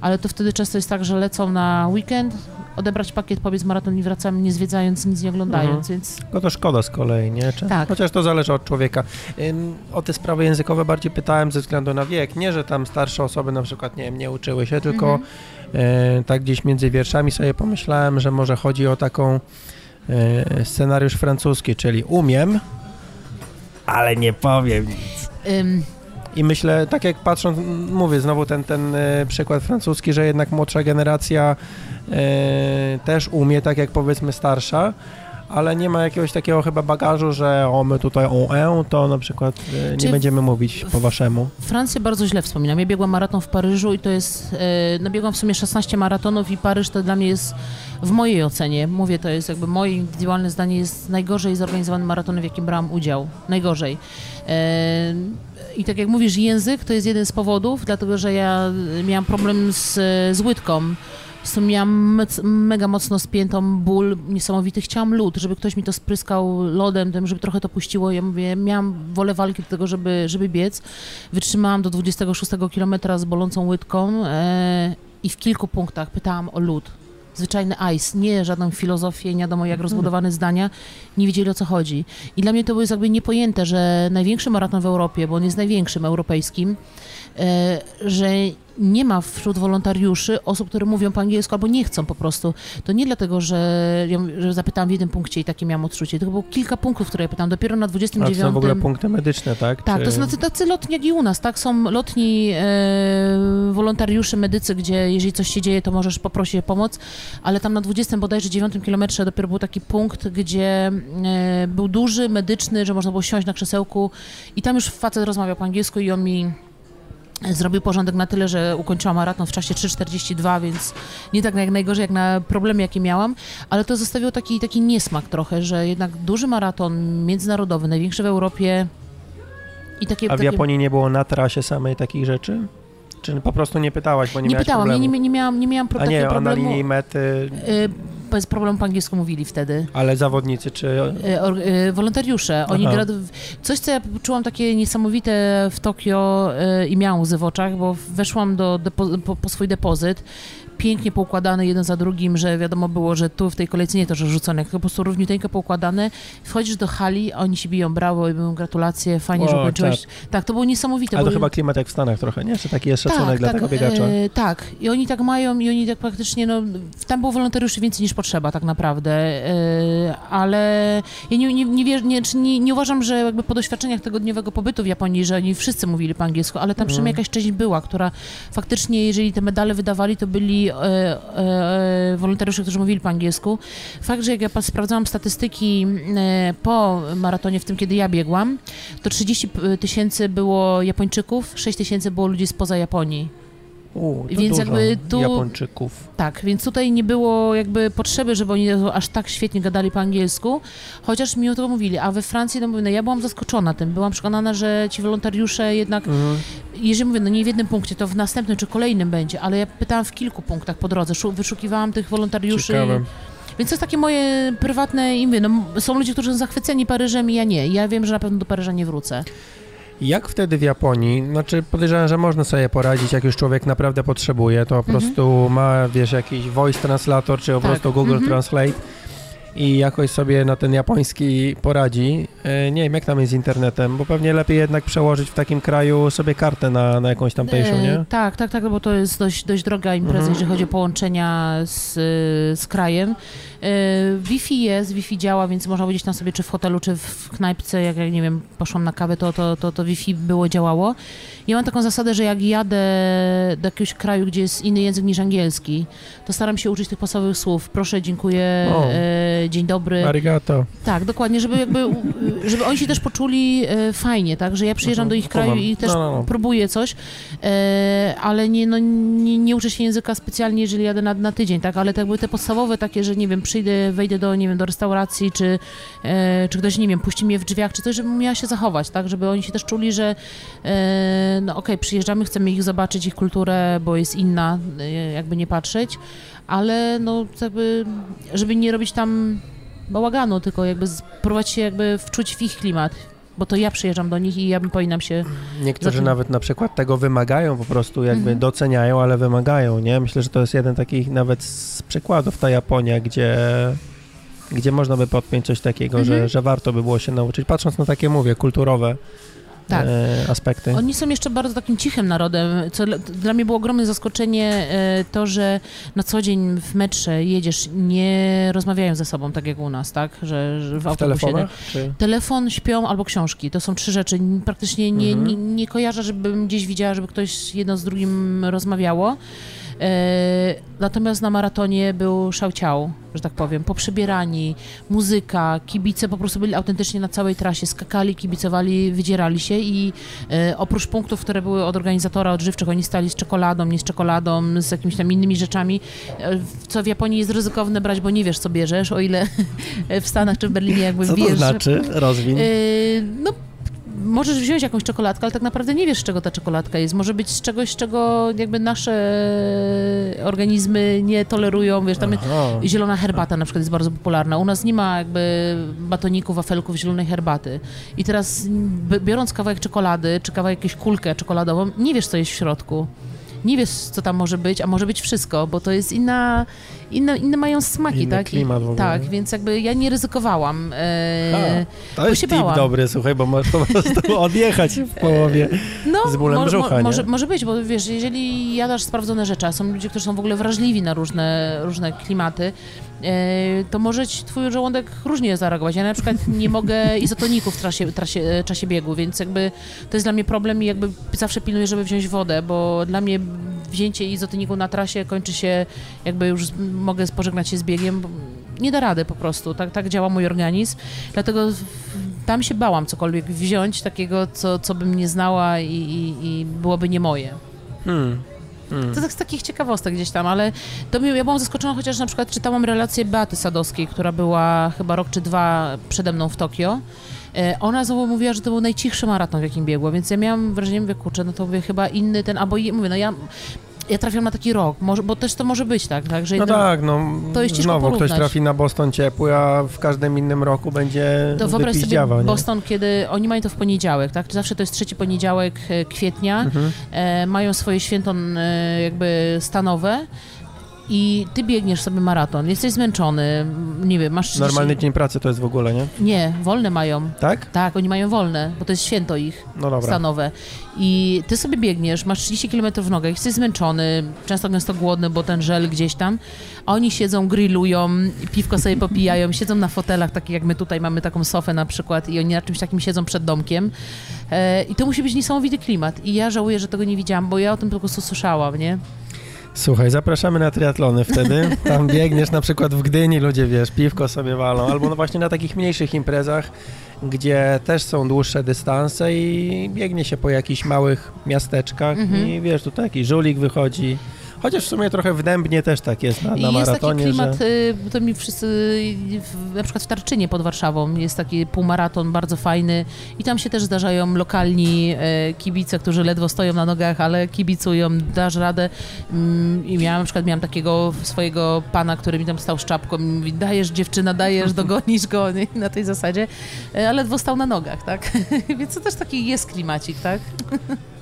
Ale to wtedy często jest tak, że lecą na weekend, odebrać pakiet, pobiec maraton i wracamy nie zwiedzając, nic nie oglądając, Mhm. więc No to szkoda z kolei, nie? Czy, Tak. Chociaż to zależy od człowieka. Ym, o te sprawy językowe bardziej pytałem ze względu na wiek. Nie, że tam starsze osoby na przykład, nie wiem, nie uczyły się, tylko Mhm. e, tak gdzieś między wierszami sobie pomyślałem, że może chodzi o taką e, scenariusz francuski, czyli umiem, ale nie powiem nic. ym, I myślę, tak jak patrząc, mówię znowu ten, ten e, przykład francuski, że jednak młodsza generacja e, też umie, tak jak powiedzmy starsza, ale nie ma jakiegoś takiego chyba bagażu, że o my tutaj o e, to na przykład e, nie będziemy mówić po waszemu. Francję bardzo źle wspominam. Ja biegłam maraton w Paryżu i to jest, e, no biegłam w sumie 16 maratonów i Paryż to dla mnie jest, w mojej ocenie, mówię, to jest jakby moje indywidualne zdanie, jest najgorzej zorganizowany maraton, w jakim brałam udział. Najgorzej. E, I tak jak mówisz, język to jest jeden z powodów, dlatego że ja miałam problem z, z łydką. Po prostu miałam mega mocno spiętą ból niesamowity. Chciałam lód, żeby ktoś mi to spryskał lodem, żeby trochę to puściło. Ja mówię, miałam wolę walki do tego, żeby, żeby biec. Wytrzymałam do 26 kilometra z bolącą łydką e, i w kilku punktach pytałam o lód. Zwyczajny ice, nie żadną filozofię, nie wiadomo jak rozbudowane zdania, nie wiedzieli o co chodzi. I dla mnie to było jakby niepojęte, że największy maraton w Europie, bo on jest największym europejskim, e, że nie ma wśród wolontariuszy osób, które mówią po angielsku albo nie chcą po prostu. To nie dlatego, że, że zapytałam w jednym punkcie i takie miałam odczucie. To było kilka punktów, które ja pytałam. Dopiero na A to 29. są w ogóle punkty medyczne, tak? Tak, Czy- to są tacy, tacy lotni jak i u nas, tak? Są lotni e, wolontariusze, medycy, gdzie jeżeli coś się dzieje, to możesz poprosić o pomoc, ale tam na 20 bodajże 9 kilometrze dopiero był taki punkt, gdzie e, był duży, medyczny, że można było siąść na krzesełku i tam już facet rozmawiał po angielsku i on mi zrobił porządek na tyle, że ukończyłam maraton w czasie 3,42, więc nie tak jak najgorzej jak na problemy, jakie miałam, ale to zostawiło taki, taki niesmak trochę, że jednak duży maraton międzynarodowy, największy w Europie i takie... A w takie... Japonii nie było na trasie samej takich rzeczy? Czy po prostu nie pytałaś, bo nie, Nie pytałam, nie, problemu? nie, nie miałam, nie miałam A nie, takiego a na problemu. linii mety, Y, bez problemu po angielsku mówili wtedy. ale zawodnicy, czy... Y, or, y, wolontariusze. Oni grad... Coś, co ja czułam takie niesamowite w Tokio y, i miałam łzy w oczach, bo weszłam do po, po swój depozyt, pięknie poukładane jeden za drugim, że wiadomo było, że tu w tej kolejce nie to, że rzucone, tylko po prostu równiuteńko poukładane. Wchodzisz do hali, oni ci biją brawo i mówią gratulacje, fajnie, że O, ukończyłeś. Tak, to było niesamowite. A to bo... chyba klimat jak w Stanach trochę, nie? Czy taki jest szacunek dla tego biegacza? e, tak, i oni tak mają i oni tak praktycznie, no, tam było wolontariuszy więcej niż potrzeba tak naprawdę, e, ale ja nie, nie, nie, nie, nie, nie uważam, że jakby po doświadczeniach tygodniowego pobytu w Japonii, że oni wszyscy mówili po angielsku, ale tam przynajmniej Mhm. jakaś część była, która faktycznie, jeżeli te medale wydawali, to byli e, e, wolontariusze, którzy mówili po angielsku. Fakt, że jak ja sprawdzałam statystyki e, po maratonie, w tym kiedy ja biegłam, to 30 p- tysięcy było Japończyków, 6 tysięcy było ludzi spoza Japonii. U, Więc jakby tu- Japończyków. Tak, więc tutaj nie było jakby potrzeby, żeby oni aż tak świetnie gadali po angielsku, chociaż mi o to mówili. A we Francji, no mówię, no ja byłam zaskoczona tym. Byłam przekonana, że ci wolontariusze jednak, Mhm. jeżeli mówię, no nie w jednym punkcie, to w następnym czy kolejnym będzie, ale ja pytałam w kilku punktach po drodze, szu- wyszukiwałam tych wolontariuszy. Ciekawe. Więc to jest takie moje prywatne imię. No, są ludzie, którzy są zachwyceni Paryżem i ja nie. Ja wiem, że na pewno do Paryża nie wrócę. Jak wtedy w Japonii? Znaczy podejrzewam, że można sobie poradzić, jak już człowiek naprawdę potrzebuje, to po Mhm. prostu ma, wiesz, jakiś voice translator, czy po Tak. prostu Google Mhm. Translate i jakoś sobie na ten japoński poradzi. E, Nie wiem, jak tam jest z internetem, bo pewnie lepiej jednak przełożyć w takim kraju sobie kartę na, na jakąś tamtejszą, E, nie? Tak, tak, tak, bo to jest dość, dość droga impreza, Mhm. jeżeli chodzi o połączenia z, z krajem. E, Wi-Fi jest, Wi-Fi działa, więc można powiedzieć tam sobie, czy w hotelu, czy w knajpce, jak, jak nie wiem, poszłam na kawę, to, to, to, to Wi-Fi było, działało. Ja mam taką zasadę, że jak jadę do jakiegoś kraju, gdzie jest inny język niż angielski, to staram się uczyć tych podstawowych słów. Proszę, dziękuję, e, dzień dobry. Arigato. Tak, dokładnie, żeby jakby, u- żeby oni się też poczuli e, fajnie, tak, że ja przyjeżdżam Mhm, do ich kraju i też No, no, no. próbuję coś, e, ale nie, no, nie, nie uczę się języka specjalnie, jeżeli jadę na, na tydzień, tak, ale to jakby te podstawowe takie, że nie wiem, przyjdę, wejdę do, nie wiem, do restauracji, czy, e, czy ktoś, nie wiem, puści mnie w drzwiach, czy coś, żebym miała się zachować, tak, żeby oni się też czuli, że e, no okej, przyjeżdżamy, chcemy ich zobaczyć, ich kulturę, bo jest inna, e, jakby nie patrzeć, ale no jakby, żeby nie robić tam bałaganu, tylko jakby spróbować się jakby wczuć w ich klimat, bo to ja przyjeżdżam do nich i ja bym powinnam się... Niektórzy nawet na przykład tego wymagają, po prostu jakby Mhm. doceniają, ale wymagają, nie? Myślę, że to jest jeden takich nawet z przykładów ta Japonia, gdzie, gdzie można by podpiąć coś takiego, Mhm. że, że warto by było się nauczyć, patrząc na takie, mówię, kulturowe Tak. e, aspekty. Oni są jeszcze bardzo takim cichym narodem, co dla, mnie było ogromne zaskoczenie e, to, że na co dzień w metrze jedziesz, nie rozmawiają ze sobą tak jak u nas, tak, że, że w w autobusie... Czy... Telefon, śpią albo książki. To są trzy rzeczy. Praktycznie nie, Mhm. nie, nie kojarzę, żebym gdzieś widziała, żeby ktoś jedno z drugim rozmawiało. E, natomiast na maratonie był szałciał, że tak powiem, poprzebierani, muzyka, kibice po prostu byli autentycznie na całej trasie, skakali, kibicowali, wydzierali się i e, oprócz punktów, które były od organizatora odżywczych, oni stali z czekoladą, nie z czekoladą, z jakimiś tam innymi rzeczami, e, co w Japonii jest ryzykowne brać, bo nie wiesz, co bierzesz, o ile w Stanach czy w Berlinie jakby Co to wiesz, znaczy? Rozwin. No, możesz wziąć jakąś czekoladkę, ale tak naprawdę nie wiesz, z czego ta czekoladka jest. Może być z czegoś, czego jakby nasze organizmy nie tolerują. Wiesz, tam Aha. zielona herbata na przykład jest bardzo popularna. U nas nie ma jakby batoników, wafelków zielonej herbaty. I teraz biorąc kawałek czekolady, czy kawałek jakąś kulkę czekoladową, nie wiesz, co jest w środku. Nie wiesz, co tam może być, a może być wszystko, bo to jest inna, inne, inne mają smaki, Inny tak? Klimat w ogóle. Tak, więc jakby ja nie ryzykowałam. E, To jest tip bałam. dobry, słuchaj, bo możesz po prostu odjechać w połowie. No, Z bólem mo- brzucha, mo- może, może być, bo wiesz, jeżeli jadasz sprawdzone rzeczy, a są ludzie, którzy są w ogóle wrażliwi na różne, różne klimaty, to może twój żołądek różnie zareagować. Ja na przykład nie mogę izotoników w trasie, trasie, e, czasie biegu, więc jakby to jest dla mnie problem i jakby zawsze pilnuję, żeby wziąć wodę, bo dla mnie wzięcie izotoniku na trasie kończy się, jakby już mogę pożegnać się z biegiem, nie da rady po prostu, tak, tak działa mój organizm, dlatego tam się bałam cokolwiek wziąć takiego, co, co bym nie znała i, i, i byłoby nie moje. Hmm. Hmm. To tak z takich ciekawostek gdzieś tam, ale to mi, ja byłam zaskoczona, chociaż na przykład czytałam relację Beaty Sadowskiej, która była chyba rok czy dwa przede mną w Tokio. E, Ona znowu mówiła, że to był najcichszy maraton, w jakim biegła, więc ja miałam wrażenie, mówię, kurczę, no to mówię, chyba inny ten, albo mówię, no ja, ja trafiam na taki rok, może, bo też to może być tak, tak że No tak, no To jest znowu ktoś porównać. trafi na Boston ciepły, a w każdym innym roku będzie To wyobraź sobie nie? Boston, kiedy oni mają to w poniedziałek, tak? Zawsze to jest trzeci poniedziałek e, kwietnia, Mhm. e, mają swoje święto e, jakby stanowe i ty biegniesz sobie maraton, jesteś zmęczony, m, nie wiem, masz 30... Normalny dzień pracy to jest w ogóle, nie? Nie, wolne mają. Tak? Tak, oni mają wolne, bo to jest święto ich No dobra. stanowe. I ty sobie biegniesz, masz 30 km w nogach, jesteś zmęczony, często gęsto głodny, bo ten żel gdzieś tam, a oni siedzą, grillują, piwko sobie popijają, siedzą na fotelach, takich jak my tutaj mamy taką sofę na przykład i oni na czymś takim siedzą przed domkiem. E, I to musi być niesamowity klimat. I ja żałuję, że tego nie widziałam, bo ja o tym po prostu słyszałam, nie? Słuchaj, zapraszamy na triatlony wtedy. Tam biegniesz na przykład w Gdyni, ludzie wiesz, piwko sobie walą, albo no właśnie na takich mniejszych imprezach, gdzie też są dłuższe dystanse i biegnie się po jakichś małych miasteczkach Mhm. i wiesz, tutaj jakiś żulik wychodzi. Chociaż w sumie trochę w Dębnie też tak jest na, na I jest taki klimat, że... y, to mi wszyscy, na przykład w Tarczynie pod Warszawą jest taki półmaraton bardzo fajny i tam się też zdarzają lokalni e, kibice, którzy ledwo stoją na nogach, ale kibicują, dasz radę. Mm, I miałam na przykład miałam takiego swojego pana, który mi tam stał z czapką i mówi, dajesz dziewczyna, dajesz, dogonisz go na tej zasadzie, ale ledwo stał na nogach, tak? Więc to też taki jest klimacik, tak?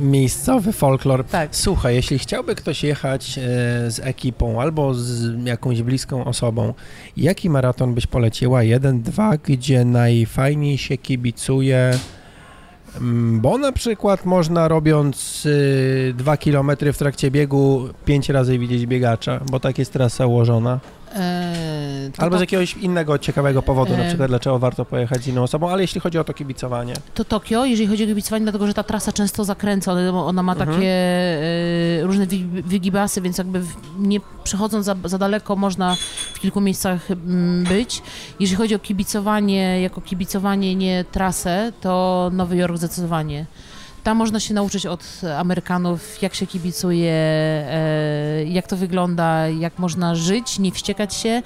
Miejscowy folklor. Tak. Słuchaj, jeśli chciałby ktoś jechać e, z ekipą albo z jakąś bliską osobą, jaki maraton byś poleciła? Jeden, dwa, gdzie najfajniej się kibicuje? Mm, Bo na przykład można robiąc y, dwa kilometry w trakcie biegu pięć razy widzieć biegacza, bo tak jest trasa ułożona. E, to Albo z to- jakiegoś innego ciekawego powodu, na E. przykład dlaczego warto pojechać z inną osobą, ale jeśli chodzi o to kibicowanie. To Tokio, jeżeli chodzi o kibicowanie, dlatego że ta trasa często zakręca, ona, ma Mhm. takie e, różne wygibasy, więc jakby nie przechodząc za, za daleko można w kilku miejscach mm, być. Jeżeli chodzi o kibicowanie, jako kibicowanie, nie trasę, to Nowy Jork zdecydowanie. Tam można się nauczyć od Amerykanów, jak się kibicuje, e, jak to wygląda, jak można żyć, nie wściekać się,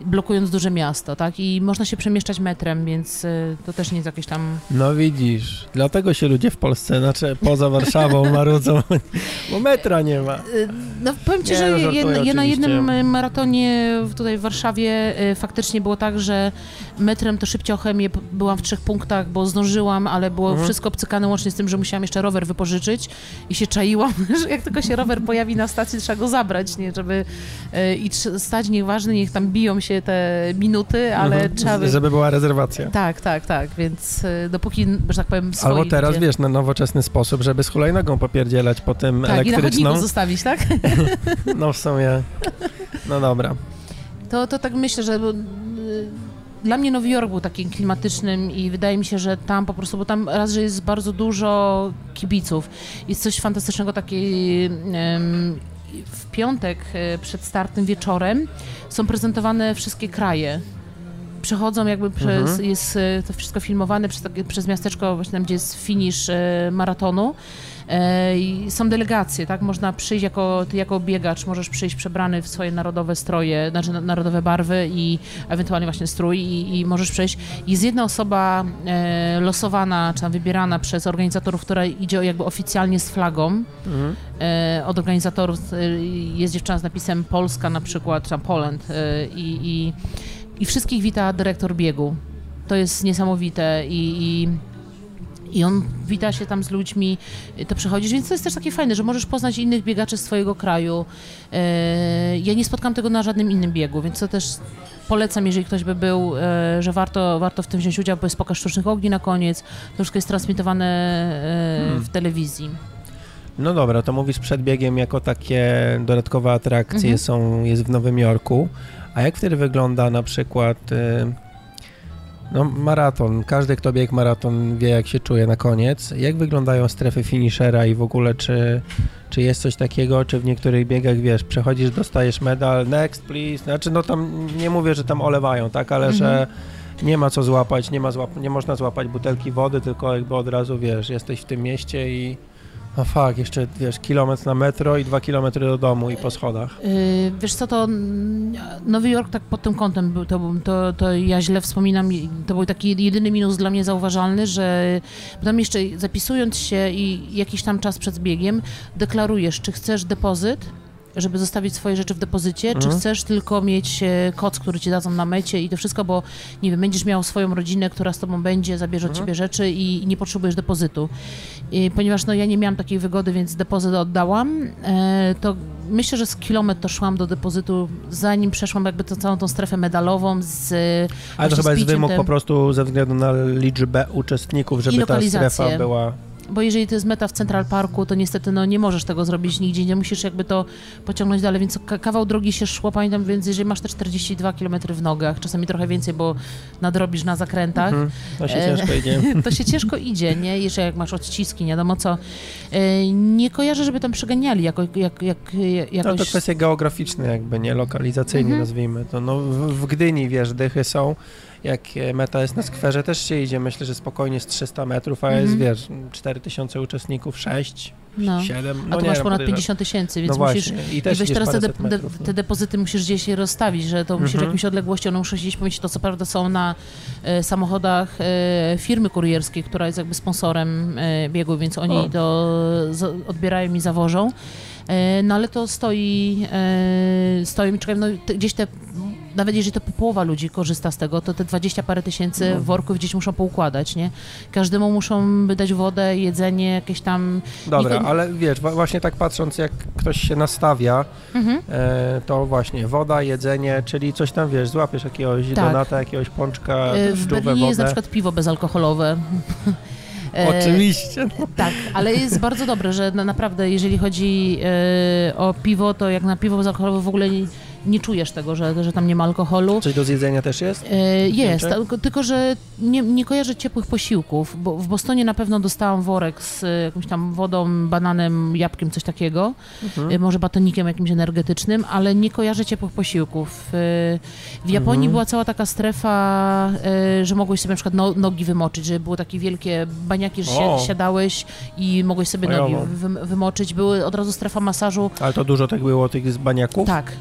blokując duże miasto, tak? I można się przemieszczać metrem, więc e, to też nie jest jakieś tam No widzisz, dlatego się ludzie w Polsce, znaczy poza Warszawą marudzą, bo metra nie ma. Y, No powiem Ci, Nie, że no, ja na jednym y, maratonie tutaj w Warszawie y, faktycznie było tak, że metrem to szybciochem je, byłam w trzech punktach, bo zdążyłam, ale było Mhm. wszystko obcykane łącznie z tym, że musiałam jeszcze rower wypożyczyć i się czaiłam, że jak tylko się rower pojawi na stacji, trzeba go zabrać, nie, żeby y, i stać, nieważne, niech tam biją się te minuty, ale Mhm. trzeba by... Żeby była rezerwacja. Tak, tak, tak, więc y, dopóki, że tak powiem, swoi Albo teraz, ludzie- wiesz, na nowoczesny sposób, żeby z hulajnogą popierdzielać po tym Tak, elektryczną. zostawić, tak? No w sumie, no dobra. To, to tak myślę, że y, dla mnie Nowy Jork był takim klimatycznym i wydaje mi się, że tam po prostu, bo tam raz, że jest bardzo dużo kibiców, jest coś fantastycznego takiej w piątek e, przed startem wieczorem są prezentowane wszystkie kraje. Przechodzą jakby przez, Mhm. jest e, to wszystko filmowane przez, przez miasteczko, właśnie tam, gdzie jest finisz e, maratonu. E, są delegacje, tak? Można przyjść jako, ty jako biegacz, możesz przyjść przebrany w swoje narodowe stroje, znaczy na- narodowe barwy i ewentualnie właśnie strój i, i możesz przejść. Jest jedna osoba e, losowana, czy tam wybierana przez organizatorów, która idzie jakby oficjalnie z flagą. Mhm. E, od organizatorów jest dziewczyna z napisem Polska na przykład, czy tam Poland i, i, i wszystkich wita dyrektor biegu. To jest niesamowite i, i i on wita się tam z ludźmi, to przechodzisz, więc to jest też takie fajne, że możesz poznać innych biegaczy z twojego kraju. E, Ja nie spotkam tego na żadnym innym biegu, więc to też polecam, jeżeli ktoś by był, e, że warto, warto w tym wziąć udział, bo jest pokaz sztucznych ogni na koniec, to wszystko jest transmitowane e, Hmm. w telewizji. No dobra, to mówisz przed biegiem jako takie dodatkowe atrakcje Mhm. są, jest w Nowym Jorku. A jak wtedy wygląda na przykład y, no, maraton? Każdy, kto biegł maraton wie, jak się czuje na koniec. Jak wyglądają strefy finishera i w ogóle czy, czy jest coś takiego, czy w niektórych biegach, wiesz, przechodzisz, dostajesz medal, next please, znaczy no tam nie mówię, że tam olewają, tak, ale Mhm. że nie ma co złapać, nie, ma złap- nie można złapać butelki wody, tylko jakby od razu, wiesz, jesteś w tym mieście i no fuck, jeszcze, wiesz, kilometr na metro i dwa kilometry do domu i po schodach. Yy, Wiesz co, to mm, Nowy Jork tak pod tym kątem był, to, to, to ja źle wspominam, to był taki jedyny minus dla mnie zauważalny, że bo tam jeszcze zapisując się i jakiś tam czas przed biegiem deklarujesz, czy chcesz depozyt, żeby zostawić swoje rzeczy w depozycie, czy Mhm. chcesz tylko mieć e, koc, który ci dadzą na mecie i to wszystko, bo nie wiem, będziesz miał swoją rodzinę, która z tobą będzie, zabierze od Mhm. ciebie rzeczy i, i nie potrzebujesz depozytu. I ponieważ no, ja nie miałam takiej wygody, więc depozyt oddałam, e, to myślę, że z kilometr to szłam do depozytu, zanim przeszłam jakby tą całą tą strefę medalową z Ale to chyba jest wymóg tym- po prostu ze względu na liczbę uczestników, żeby ta strefa była... bo jeżeli to jest meta w Central Parku, to niestety no, nie możesz tego zrobić nigdzie, nie musisz jakby to pociągnąć dalej, więc ka- kawał drogi się szło, pamiętam, więc jeżeli masz te 42 km w nogach, czasami trochę więcej, bo nadrobisz na zakrętach, Mhm. No się E, ciężko idzie. to się ciężko idzie, nie? Jeżeli jak masz odciski, nie wiadomo co. E, Nie kojarzę, żeby tam przeganiali jako, jak, jak, jakoś... No to kwestie geograficzne jakby, nie lokalizacyjnie Mhm. nazwijmy to. No w, w Gdyni, wiesz, dychy są jak meta jest na skwerze, też się idzie, myślę, że spokojnie z 300 metrów, a Mhm. jest, wiesz, 4000 uczestników, 6, No. 7, A no tu nie masz wiem, ponad podejrzewam. 50 tysięcy, więc no musisz... I I weź teraz te, de, de, no. te depozyty musisz gdzieś je rozstawić, że to musisz Mhm. jakąś odległość, one muszą gdzieś pomieścić. To co prawda są na e, samochodach e, firmy kurierskiej, która jest jakby sponsorem e, biegu, więc oni O. to z, odbierają i zawożą. E, no ale to stoi, e, stoją i czekają, no te, gdzieś te, nawet jeżeli to połowa ludzi korzysta z tego, to te 20 parę tysięcy No. worków gdzieś muszą poukładać, nie? Każdemu muszą dać wodę, jedzenie, jakieś tam... Dobra, ale wiesz, właśnie tak patrząc, jak ktoś się nastawia, Mhm. e, to właśnie woda, jedzenie, czyli coś tam, wiesz, złapiesz jakiegoś Tak. donata, jakiegoś pączka, E, W Berlinie jest na wodę. przykład piwo bezalkoholowe. E, Oczywiście. No. Tak, ale jest bardzo dobre, że na, naprawdę jeżeli chodzi e, o piwo, to jak na piwo bezalkoholowe w ogóle nie, czujesz tego, że, że tam nie ma alkoholu. Coś do zjedzenia też jest? E, jest, Niemczech? tylko, że nie, nie kojarzę ciepłych posiłków, bo w Bostonie na pewno dostałam worek z e, jakąś tam wodą, bananem, jabłkiem, coś takiego, Mhm. e, może batonikiem jakimś energetycznym, ale nie kojarzę ciepłych posiłków. E, W Japonii Mhm. była cała taka strefa, że mogłeś sobie na przykład no, nogi wymoczyć, że były takie wielkie baniaki, że O. si- siadałeś i mogłeś sobie nogi wymoczyć. Były od razu strefa masażu. Ale to dużo tak było tych z baniaków? Tak.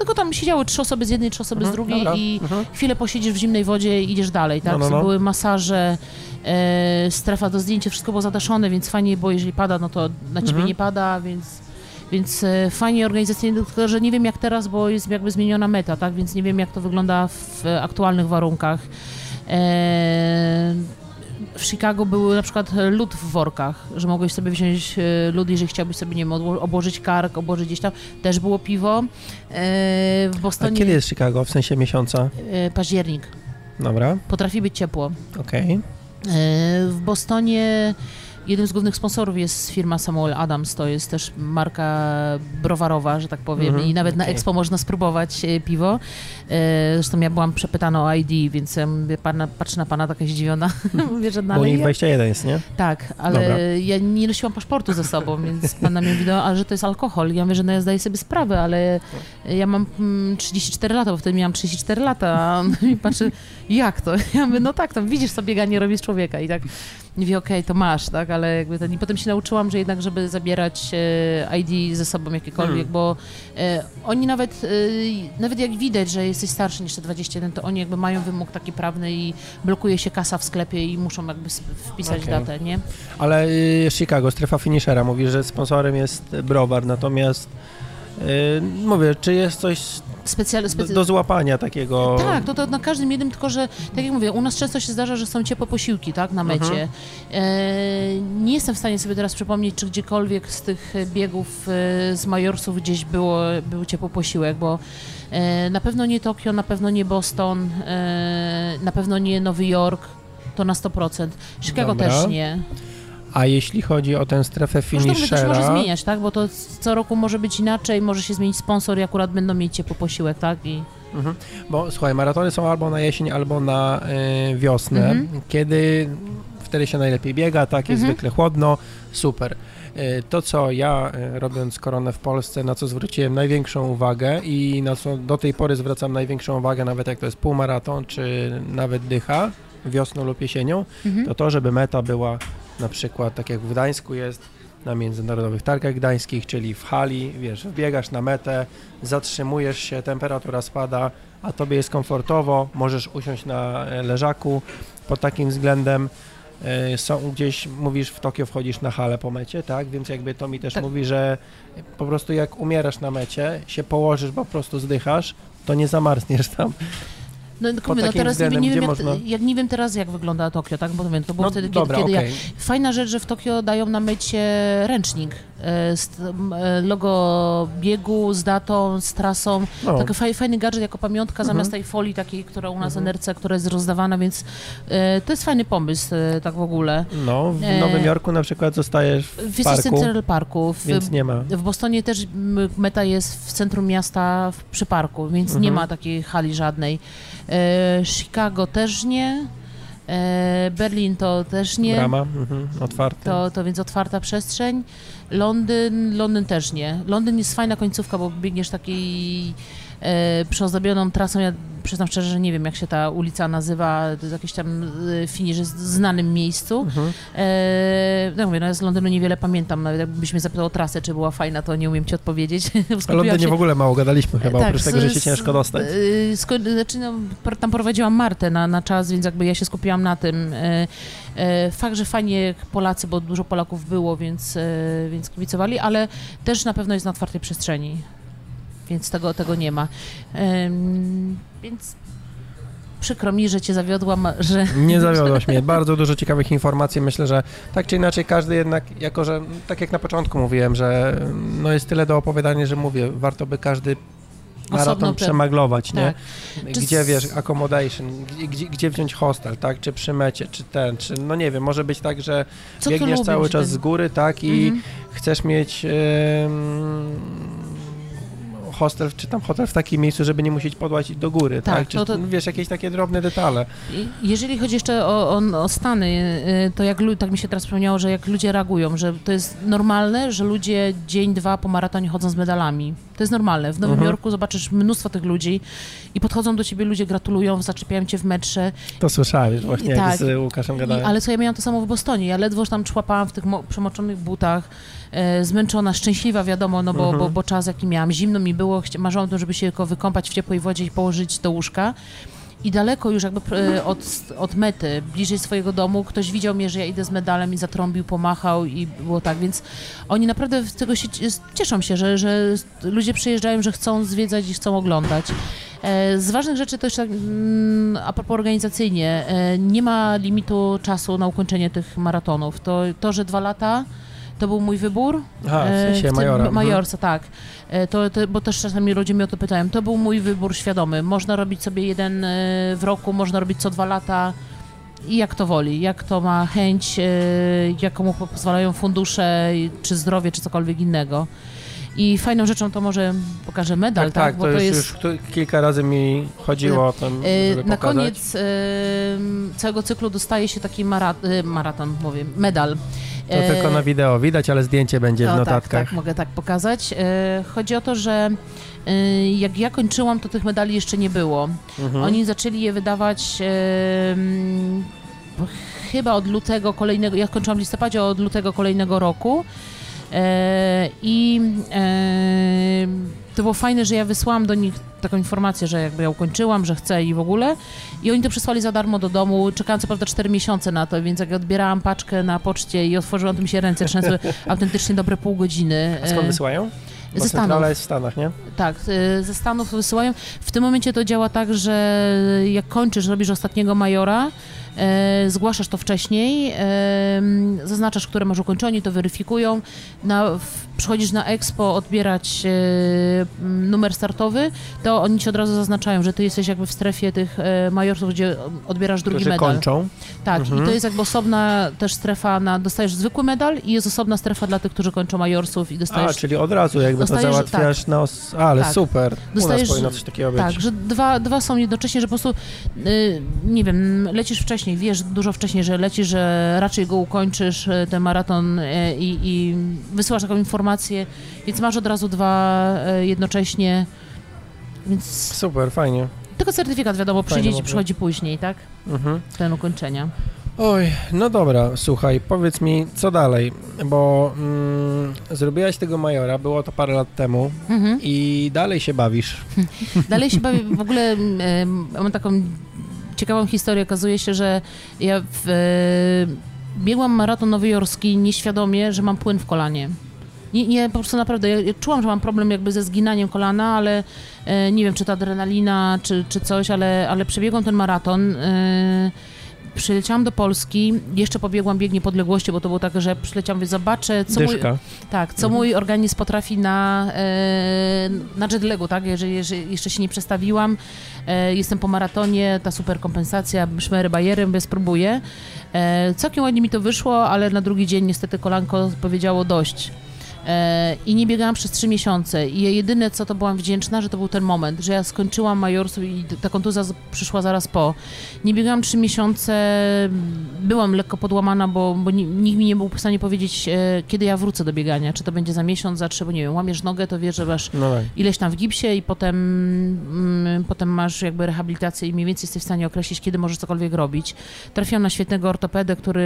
Tylko tam siedziały trzy osoby z jednej, trzy osoby z Mhm, drugiej dobra. i Mhm. chwilę posiedzisz w zimnej wodzie i idziesz dalej, tak? No, no, no. Były masaże, e, strefa do zdjęcia, wszystko było zadaszone, więc fajnie, bo jeżeli pada, no to na ciebie Mhm. nie pada, więc, więc e, fajnie organizacyjnie, tylko że nie wiem jak teraz, bo jest jakby zmieniona meta, tak? Więc nie wiem jak to wygląda w aktualnych warunkach. E, w Chicago był na przykład lód w workach, że mogłeś sobie wziąć e, lód, jeżeli chciałbyś sobie, nie wiem, obłożyć kark, obłożyć gdzieś tam. Też było piwo. E, w A Bostonie kiedy jest Chicago? W sensie miesiąca? e, październik. Dobra, Potrafi być ciepło. okej. E, W Bostonie jednym z głównych sponsorów jest firma Samuel Adams, to jest też marka browarowa, że tak powiem, Mhm, i nawet na okej. Expo można spróbować piwo. E, Zresztą ja byłam przepytana o ID, więc ja mówię, pana, patrzę na pana taka zdziwiona. mówię, że no, Bo u ale nich ja, 21 jest, nie? tak, ale Dobra. ja nie nosiłam paszportu ze sobą, więc pan na mnie mówi, no, a że to jest alkohol. Ja mówię, że no ja zdaję sobie sprawę, ale ja mam mm, 34 lata, bo wtedy miałam 34 lata, a on mi patrzy, jak to? Ja mówię, no tak, tam widzisz, co bieganie robi z człowieka i tak mówię, okej, to masz, tak, ale jakby ten, i potem się nauczyłam, że jednak, żeby zabierać e, ID ze sobą jakiekolwiek, Hmm. bo e, oni nawet, e, nawet jak widać, że jesteś starszy niż te 21, to oni jakby mają wymóg taki prawny i blokuje się kasa w sklepie i muszą jakby wpisać Okej. datę, nie? Ale y, Chicago, strefa finishera, mówi, że sponsorem jest browar, natomiast y, mówię, czy jest coś Specjal, do, specy... do złapania takiego? Tak, to, to na każdym jednym, tylko że, tak jak mówię, u nas często się zdarza, że są ciepłe posiłki, tak, na mecie. Mhm. E, nie jestem w stanie sobie teraz przypomnieć, czy gdziekolwiek z tych biegów e, z Majorsów gdzieś było, był ciepły posiłek, bo na pewno nie Tokio, na pewno nie Boston, e, na pewno nie Nowy Jork, to na 100%. Chicago Dobra. też nie. A jeśli chodzi o tę strefę Zresztą mówię, też może finishera, zmieniać, tak, bo to co roku może być inaczej, może się zmienić sponsor i akurat będą mieć ciepły posiłek, tak, i... mhm. bo słuchaj, maratony są albo na jesień, albo na y, wiosnę, Mhm. kiedy wtedy się najlepiej biega, tak, jest Mhm. zwykle chłodno, super. Y, To, co ja, y, robiąc koronę w Polsce, na co zwróciłem największą uwagę i na co do tej pory zwracam największą uwagę, nawet jak to jest półmaraton, czy nawet dycha, wiosną lub jesienią, Mhm. to to, żeby meta była na przykład tak jak w Gdańsku jest na międzynarodowych targach gdańskich, czyli w hali, wiesz, wbiegasz na metę, zatrzymujesz się, temperatura spada, a tobie jest komfortowo, możesz usiąść na e, leżaku pod takim względem. E, Są gdzieś, mówisz, w Tokio wchodzisz na halę po mecie, tak? Więc jakby to mi też Tak. mówi, że po prostu jak umierasz na mecie, się położysz, po prostu zdychasz, to nie zamarzniesz tam. No, no takim teraz nie, wiem- względem, nie wiem, jak, można- jak nie wiem teraz, jak wygląda Tokio, tak? Bo wiem, to było No wtedy, kiedy, dobra, kiedy ja... okej. Fajna rzecz, że w Tokio dają na mycie ręcznik logo biegu, z datą, z trasą. No, Taki faj, fajny gadżet jako pamiątka Mhm. zamiast tej folii takiej, która u nas Mhm. NRC, która jest rozdawana, więc e, to jest fajny pomysł e, tak w ogóle. no, w e, Nowym Jorku na przykład zostajesz w W parku, Central Parku, w, więc nie ma. w Bostonie też meta jest w centrum miasta, w, przy parku, więc nie Mhm. ma takiej hali żadnej. E, Chicago też nie. E, Berlin to też nie. Brama mhm, otwarta. To, to więc otwarta przestrzeń. Londyn, Londyn też nie. Londyn jest fajna końcówka, bo biegniesz takiej e, przyozdobioną trasą. Ja przyznam szczerze, że nie wiem, jak się ta ulica nazywa, to jest jakiś tam e, finisz w znanym miejscu. Mhm. E, no mówię, no ja z Londynu niewiele pamiętam, nawet jakbyś mnie zapytał o trasę, czy była fajna, to nie umiem ci odpowiedzieć. O Londynie się- w ogóle mało gadaliśmy chyba, tak, oprócz tego, że się ciężko dostać. y, sko- znaczy, no, tam prowadziłam Martę na, na czas, więc jakby ja się skupiłam na tym. Y, y, Fakt, że fajnie Polacy, bo dużo Polaków było, więc, więc kibicowali, ale też na pewno jest na otwartej przestrzeni, więc tego, tego nie ma. Ym, Więc przykro mi, że cię zawiodłam, że... Nie zawiodłaś mnie. Bardzo dużo ciekawych informacji. Myślę, że tak czy inaczej każdy jednak, jako że tak jak na początku mówiłem, że no jest tyle do opowiadania, że mówię, warto by każdy maraton przemaglować, nie? Tak. Czy Gdzie wiesz, accommodation, gdzie, gdzie, wziąć hostel, tak? Czy przy mecie, czy ten, czy no nie wiem, może być tak, że Co biegniesz cały czas ten- z góry, tak? I Mhm. chcesz mieć em, hostel, czy tam hotel w takim miejscu, żeby nie musieć podłazić do góry, tak? Tak, Czy, no to- wiesz, jakieś takie drobne detale. Jeżeli chodzi jeszcze o, o, o Stany, y, to jak tak mi się teraz przypomniało, że jak ludzie reagują, że to jest normalne, że ludzie dzień, dwa po maratonie chodzą z medalami. To jest normalne. W Nowym Mhm. Jorku zobaczysz mnóstwo tych ludzi i podchodzą do ciebie ludzie, gratulują, zaczepiają cię w metrze. To słyszałem już właśnie, Tak. z Łukaszem I, gadałem. ale co ja miałam to samo w Bostonie. Ja ledwo tam człapałam w tych mo- przemoczonych butach, e, zmęczona, szczęśliwa wiadomo, no bo, Mhm. bo, bo czas jaki miałam, zimno mi było, chcia- marzyłam o tym, żeby się tylko wykąpać w ciepłej wodzie i położyć do łóżka. I daleko już jakby e, od, od mety, bliżej swojego domu, ktoś widział mnie, że ja idę z medalem i zatrąbił, pomachał i było tak, więc oni naprawdę z tego się cie- cieszą się, że, że ludzie przyjeżdżają, że chcą zwiedzać i chcą oglądać. E, Z ważnych rzeczy jeszcze tak, mm, a propos organizacyjnie, e, nie ma limitu czasu na ukończenie tych maratonów. To, to że dwa lata to był mój wybór. Aha, w E, sensie Majora. mhm. Majorsa, tak. E, To, to, bo też czasami ludzie mnie o to pytają. To był mój wybór świadomy. Można robić sobie jeden e, w roku, można robić co dwa lata. I jak to woli, jak to ma chęć, jaką mu pozwalają fundusze, czy zdrowie, czy cokolwiek innego. I fajną rzeczą to może pokażę medal, Tak, tak, tak, to, to już, jest... już kilka razy mi chodziło o tym, Na pokazać. koniec całego cyklu dostaje się taki mara, maraton, mówię, medal. To E, tylko na wideo widać, ale zdjęcie będzie w o, tak, notatkach. tak, mogę tak pokazać. E, Chodzi o to, że e, jak ja kończyłam, to tych medali jeszcze nie było. Mhm. Oni zaczęli je wydawać e, mm, chyba od lutego kolejnego, ja kończyłam w listopadzie, od lutego kolejnego roku. E, I e, to było fajne, że ja wysłałam do nich taką informację, że jakby ja ukończyłam, że chcę i w ogóle. I oni to przysłali za darmo do domu. Czekałam co prawda 4 miesiące na to, więc jak odbierałam paczkę na poczcie i otworzyłam, to mi się ręce trzęsły autentycznie dobre pół godziny. A skąd E, wysyłają? Bo ze Stanów. jest w Stanach, nie? Tak, y, ze Stanów wysyłają. W tym momencie to działa tak, że jak kończysz, robisz ostatniego majora, e, zgłaszasz to wcześniej, e, zaznaczasz, które masz ukończone, oni to weryfikują, na, przychodzisz na Expo odbierać e, numer startowy, to oni ci od razu zaznaczają, że ty jesteś jakby w strefie tych e, majorsów, gdzie odbierasz drugi Którzy medal. kończą. Tak, Mhm. i to jest jakby osobna też strefa na, dostajesz zwykły medal i jest osobna strefa dla tych, którzy kończą majorsów i A, dostajesz czyli od razu jakby to dostajesz- załatwiasz na os... A, ale Tak. super. U nas Dostajesz- powinno coś takiego być. Tak, że dwa, dwa są jednocześnie, że po prostu, y, nie wiem, lecisz wcześniej, wiesz dużo wcześniej, że lecisz, że raczej go ukończysz, y, ten maraton y, i, i wysyłasz taką informację, więc masz od razu dwa y, jednocześnie, więc Super, fajnie. tylko certyfikat wiadomo, przyjdzie ci, przychodzi później, tak? Mhm. Ten ukończenia. Oj, no dobra, słuchaj, powiedz mi, co dalej, bo mm, zrobiłaś tego majora, było to parę lat temu Mhm. i dalej się bawisz. Dalej się bawię, w ogóle em, mam taką ciekawą historię. Okazuje się, że ja w, e, biegłam maraton nowojorski nieświadomie, że mam płyn w kolanie. Nie, nie, po prostu naprawdę, ja, czułam, że mam problem jakby ze zginaniem kolana, ale e, nie wiem, czy to adrenalina, czy, czy coś, ale, ale przebiegłam ten maraton. E, przyleciałam do Polski, jeszcze pobiegłam bieg niepodległości, bo to było tak, że przyleciałam, mówię, zobaczę, co mój, tak, co Mhm. mój organizm potrafi na, e, na jetlagu, tak? Jeżeli, jeżeli jeszcze się nie przestawiłam, e, jestem po maratonie, ta super kompensacja, szmery bajerem, bez spróbuję. E, całkiem ładnie mi to wyszło, ale na drugi dzień niestety kolanko powiedziało dość. E, I nie biegałam przez trzy miesiące. I jedyne, co to byłam wdzięczna, że to był ten moment, że ja skończyłam majorsu i ta kontuzja przyszła zaraz po. Nie biegałam trzy miesiące, byłam lekko podłamana, bo, bo nikt mi nie był w stanie powiedzieć, e, kiedy ja wrócę do biegania. Czy to będzie za miesiąc, za trzy, bo nie wiem, łamiesz nogę, to wiesz, że masz no tak. ileś tam w gipsie i potem, mm, potem masz jakby rehabilitację i mniej więcej jesteś w stanie określić, kiedy możesz cokolwiek robić. Trafiłam na świetnego ortopedę, który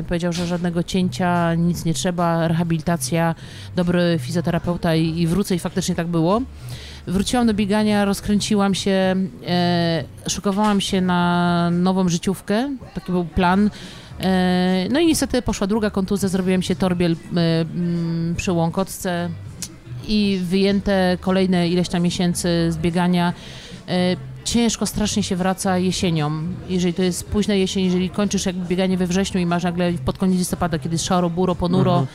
y, powiedział, że żadnego cięcia, nic nie trzeba, rehabilitacja, dobry fizjoterapeuta i, i wrócę i faktycznie tak było. Wróciłam do biegania, rozkręciłam się, e, się na nową życiówkę, taki był plan. E, no i niestety poszła druga kontuzja, zrobiłem się torbiel e, przy łąkotce i wyjęte kolejne ileś tam miesięcy z biegania. E, ciężko strasznie się wraca jesienią. Jeżeli to jest późna jesień, jeżeli kończysz jakby bieganie we wrześniu i masz nagle pod koniec listopada, kiedy jest szaro, buro, ponuro, mhm.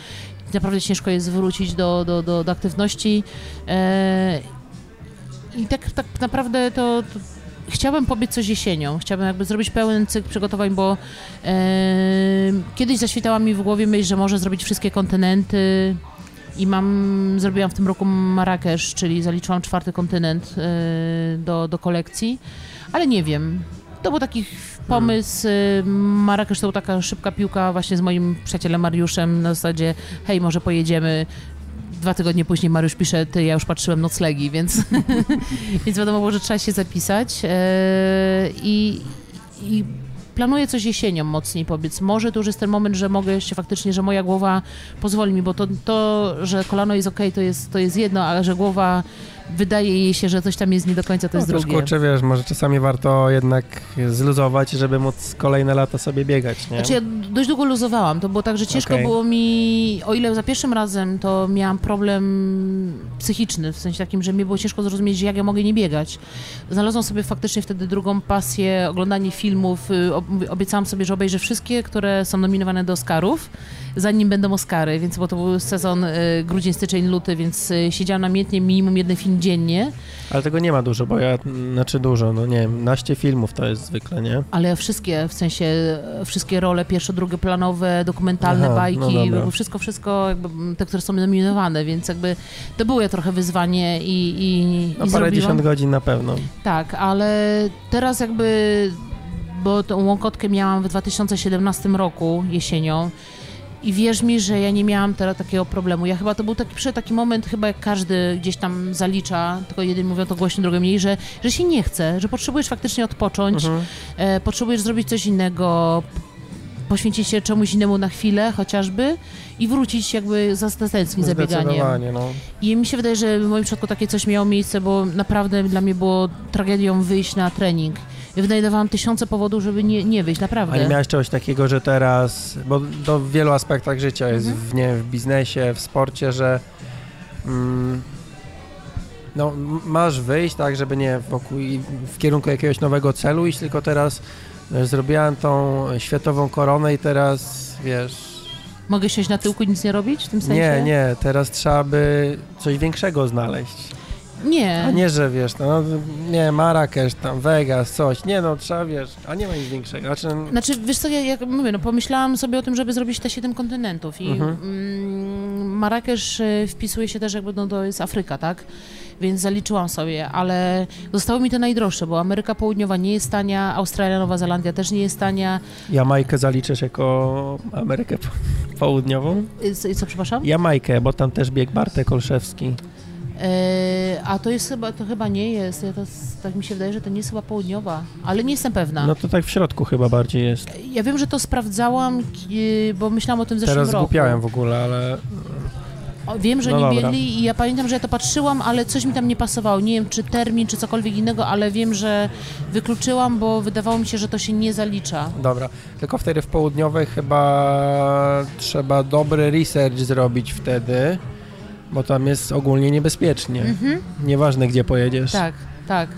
Naprawdę ciężko jest wrócić do, do, do, do aktywności. E, I tak, tak naprawdę to, to chciałabym pobiec coś jesienią. Chciałabym jakby zrobić pełen cykl przygotowań, bo e, kiedyś zaświtała mi w głowie myśl, że może zrobić wszystkie kontynenty, i mam, zrobiłam w tym roku Marrakesz, czyli zaliczyłam czwarty kontynent y, do, do kolekcji, ale nie wiem. To był taki pomysł. Y, Marrakesz to była taka szybka piłka właśnie z moim przyjacielem Mariuszem na zasadzie hej, może pojedziemy. Dwa tygodnie później Mariusz pisze, ty, ja już patrzyłem noclegi, więc, więc wiadomo było, że trzeba się zapisać. Y, I, i planuję coś jesienią mocniej pobiec. Może to już jest ten moment, że mogę się faktycznie, że moja głowa pozwoli mi, bo to, to że kolano jest ok, to jest, to jest jedno, ale że głowa wydaje jej się, że coś tam jest nie do końca, to no, jest drugie. Kurczę, wiesz, może czasami warto jednak zluzować, żeby móc kolejne lata sobie biegać, nie? Znaczy ja dość długo luzowałam, to było tak, że ciężko okay. było mi, o ile za pierwszym razem to miałam problem psychiczny, w sensie takim, że mi było ciężko zrozumieć, jak ja mogę nie biegać. Znalazłam sobie faktycznie wtedy drugą pasję, oglądanie filmów, y, obiecałam sobie, że obejrzę wszystkie, które są nominowane do Oscarów, zanim będą Oscary, więc bo to był sezon y, grudzień, styczeń, luty, więc y, siedziałam namiętnie minimum jeden film dziennie. Ale tego nie ma dużo, bo ja, znaczy dużo, no nie wiem, naście filmów to jest zwykle, nie? Ale wszystkie, w sensie wszystkie role pierwsze, drugie planowe, dokumentalne Aha, bajki, no wszystko, wszystko, jakby te, które są nominowane, więc jakby to było trochę wyzwanie i, i, no, i parę dziesiąt godzin na pewno. Tak, ale teraz jakby, bo tą łąkotkę miałam w 2017 roku jesienią, i wierz mi, że ja nie miałam teraz takiego problemu. Ja chyba to był taki, taki moment, chyba jak każdy gdzieś tam zalicza, tylko jeden mówią to głośno, drugi mniej, że, że się nie chce, że potrzebujesz faktycznie odpocząć, mhm. e, potrzebujesz zrobić coś innego, poświęcić się czemuś innemu na chwilę chociażby i wrócić jakby za tęsknić za bieganiem. No. I mi się wydaje, że w moim przypadku takie coś miało miejsce, bo naprawdę dla mnie było tragedią wyjść na trening wynajdowałam tysiące powodów, żeby nie, nie wyjść, naprawdę. A nie miałeś czegoś takiego, że teraz, bo to w wielu aspektach życia jest, mhm. w, nie, w biznesie, w sporcie, że mm, no, masz wyjść tak, żeby nie wokół, w kierunku jakiegoś nowego celu iść, tylko teraz wiesz, zrobiłam tą światową koronę i teraz, wiesz... Mogę siąść na tyłku i nic nie robić w tym sensie? Nie, nie, teraz trzeba by coś większego znaleźć. Nie. A nie, że wiesz, no, nie, Marrakesz, tam Vegas, coś. Nie no, trzeba, wiesz, a nie ma nic większego. Znaczy, znaczy wiesz co, ja jak mówię, no pomyślałam sobie o tym, żeby zrobić te siedem kontynentów i mhm. mm, Marrakesz y, wpisuje się też jakby, no to jest Afryka, tak? Więc zaliczyłam sobie, ale zostało mi to najdroższe, bo Ameryka Południowa nie jest tania, Australia, Nowa Zelandia też nie jest tania. Jamajkę zaliczysz jako Amerykę Południową? Y, co, przepraszam? Jamajkę, bo tam też biegł Bartek Olszewski. E, a to jest chyba, to chyba nie jest, ja to, tak mi się wydaje, że to nie jest chyba południowa, ale nie jestem pewna. No to tak w środku chyba bardziej jest. Ja wiem, że to sprawdzałam, bo myślałam o tym zeszłym Teraz roku. Teraz zgłupiałem w ogóle, ale... Wiem, że no nie mieli i ja pamiętam, że ja to patrzyłam, ale coś mi tam nie pasowało. Nie wiem, czy termin, czy cokolwiek innego, ale wiem, że wykluczyłam, bo wydawało mi się, że to się nie zalicza. Dobra, tylko wtedy w południowej chyba trzeba dobry research zrobić wtedy bo tam jest ogólnie niebezpiecznie. Mhm. Nieważne, gdzie pojedziesz. Tak, tak.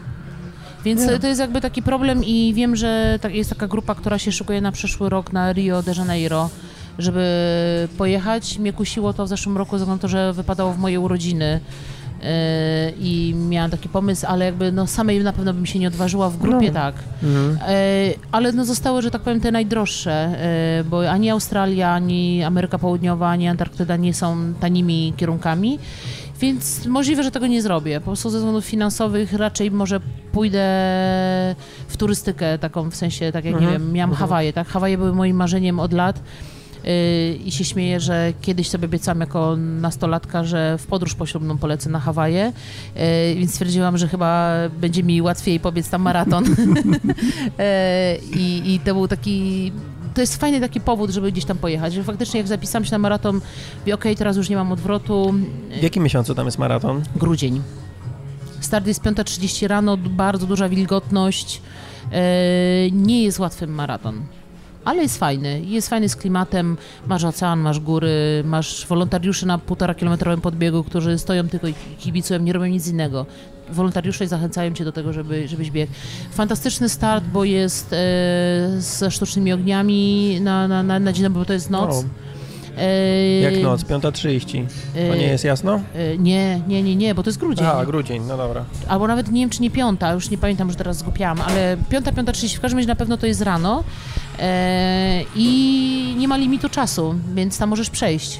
Więc Nie. to jest jakby taki problem i wiem, że jest taka grupa, która się szukuje na przyszły rok na Rio de Janeiro, żeby pojechać. Mnie kusiło to w zeszłym roku, ze względu na to, że wypadało w moje urodziny. E, i miałam taki pomysł, ale jakby no samej na pewno bym się nie odważyła, w grupie No. tak. Mhm. E, ale no zostały, że tak powiem, te najdroższe, e, bo ani Australia, ani Ameryka Południowa, ani Antarktyda nie są tanimi kierunkami, więc możliwe, że tego nie zrobię. Po prostu ze względów finansowych raczej może pójdę w turystykę taką, w sensie, tak jak nie Mhm, wiem, miałam mhm. Hawaje, tak? Hawaje były moim marzeniem od lat. Yy, I się śmieję, że kiedyś sobie obiecałam jako nastolatka, że w podróż poślubną polecę na Hawaje, yy, więc stwierdziłam, że chyba będzie mi łatwiej pobiec tam maraton. Yy, I, I to był taki to jest fajny taki powód, żeby gdzieś tam pojechać, że faktycznie jak zapisałam się na maraton, mówię, okej, teraz już nie mam odwrotu, W jakim miesiącu tam jest maraton? grudzień. Start jest 5.30 rano, bardzo duża wilgotność, nie jest łatwy maraton. Ale jest fajny, jest fajny z klimatem, masz ocean, masz góry, masz wolontariuszy na półtora kilometrowym podbiegu, którzy stoją tylko i kibicują, nie robią nic innego. Wolontariusze zachęcają cię do tego, żeby, żebyś biegł. Fantastyczny start, bo jest e, ze sztucznymi ogniami na, na, na, na dzień, bo to jest noc. E, jak noc, 5.30. To e, nie jest jasno? e, Nie, nie, nie, nie, bo to jest grudzień. A, grudzień, no dobra. Albo nawet nie wiem, czy nie piąta, już nie pamiętam, już teraz zgubiłam, ale piąta, piąta trzydzieści, w każdym razie na pewno to jest rano i nie ma limitu czasu, więc tam możesz przejść.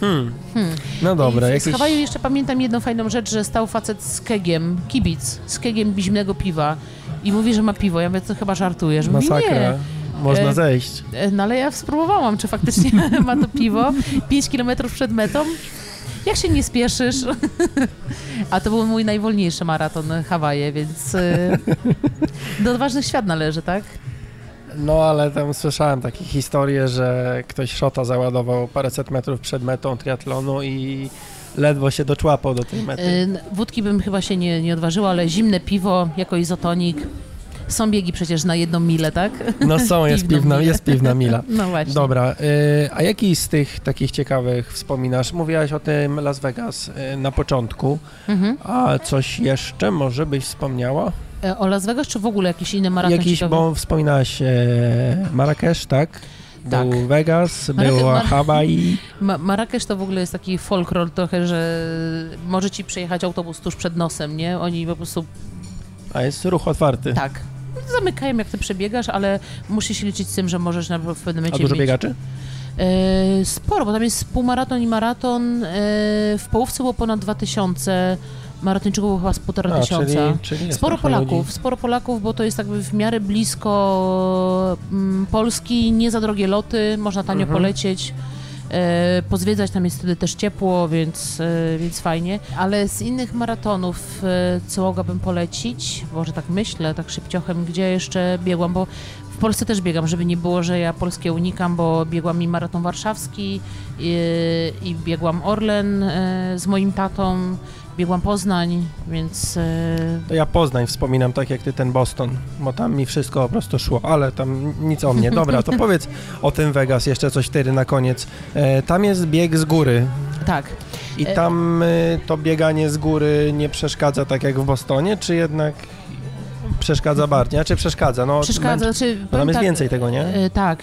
Hmm. Hmm. No dobra, I w, jakieś... Z Hawaju jeszcze pamiętam jedną fajną rzecz, że stał facet z kegiem, kibic, z kegiem zimnego piwa i mówi, że ma piwo. Ja mówię, to chyba żartujesz. Mówi, Masakra. nie. Można E, zejść. E, No ale ja spróbowałam, czy faktycznie ma to piwo 5 kilometrów przed metą. Jak się nie spieszysz? A to był mój najwolniejszy maraton Hawaje, więc e, do odważnych świat należy, tak? No ale tam słyszałem takie historie, że ktoś szota załadował paręset metrów przed metą triatlonu i ledwo się doczłapał do tej mety. Wódki bym chyba się nie, nie odważyła, ale zimne piwo jako izotonik. Są biegi przecież na jedną milę, tak? No są, jest piwna, milę. jest piwna mila. No właśnie. Dobra, y, a jaki z tych takich ciekawych wspominasz? Mówiłaś o tym Las Vegas y, na początku, Mhm. a coś jeszcze może byś wspomniała? E, O Las Vegas, czy w ogóle jakiś inny maraton Jakiś, bo wspominałaś e, Marrakesz, tak? Tak. Był Vegas, Marrakesz- była Mar- Hawaii. Ma- Marrakesz to w ogóle jest taki folklor trochę, że może ci przejechać autobus tuż przed nosem, nie? Oni po prostu A jest ruch otwarty. tak. Zamykają jak ty przebiegasz, ale musisz się liczyć z tym, że możesz na, w pewnym A momencie dużo mieć... biegaczy? E, sporo, bo tam jest półmaraton i maraton. E, w połówce było ponad 2000, maratończyków było chyba z półtora A, tysiąca. czyli, czyli Sporo Polaków, ludzi. sporo Polaków, bo to jest jakby w miarę blisko mm, Polski, nie za drogie loty, można tanio Mhm. polecieć. E, pozwiedzać, tam jest wtedy też ciepło, więc, e, więc fajnie. Ale z innych maratonów, e, co mogłabym polecić, może tak myślę, tak szybciochem, gdzie jeszcze biegłam, bo w Polsce też biegam, żeby nie było, że ja polskie unikam, bo biegłam i maraton warszawski i, i biegłam Orlen z moim tatą, biegłam Poznań, więc e, To ja Poznań wspominam tak jak ty ten Boston, bo tam mi wszystko po prostu szło, ale tam nic o mnie. Dobra, to powiedz o tym Vegas jeszcze coś wtedy na koniec. E, tam jest bieg z góry tak. i E- tam to bieganie z góry nie przeszkadza tak jak w Bostonie, czy jednak przeszkadza bardziej? Znaczy przeszkadza, no Przeszkadza, znaczy, bo tam jest tak, więcej tego, nie? Tak.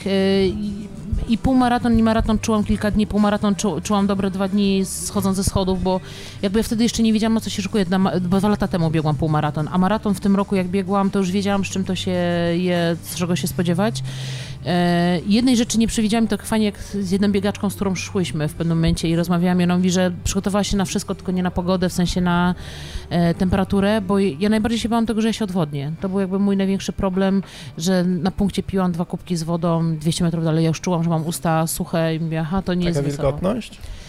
I- półmaraton, i maraton czułam kilka dni, półmaraton czu, czułam dobre dwa dni schodząc ze schodów, bo jakby ja wtedy jeszcze nie wiedziałam, co się szykuje, bo dwa lata temu biegłam półmaraton, a maraton w tym roku jak biegłam, to już wiedziałam, z czym to się je, z czego się spodziewać. E, jednej rzeczy nie przewidziałam, to fajnie jak z jedną biegaczką, z którą szłyśmy w pewnym momencie i rozmawiałam, i ona mówi, że przygotowała się na wszystko, tylko nie na pogodę, w sensie na e, temperaturę, bo ja najbardziej się bałam tego, że ja się odwodnię. To był jakby mój największy problem, że na punkcie piłam dwa kubki z wodą, 200 metrów dalej ja już czułam, że mam usta suche i mówię, aha, to nie Taka jest wilgotność? E,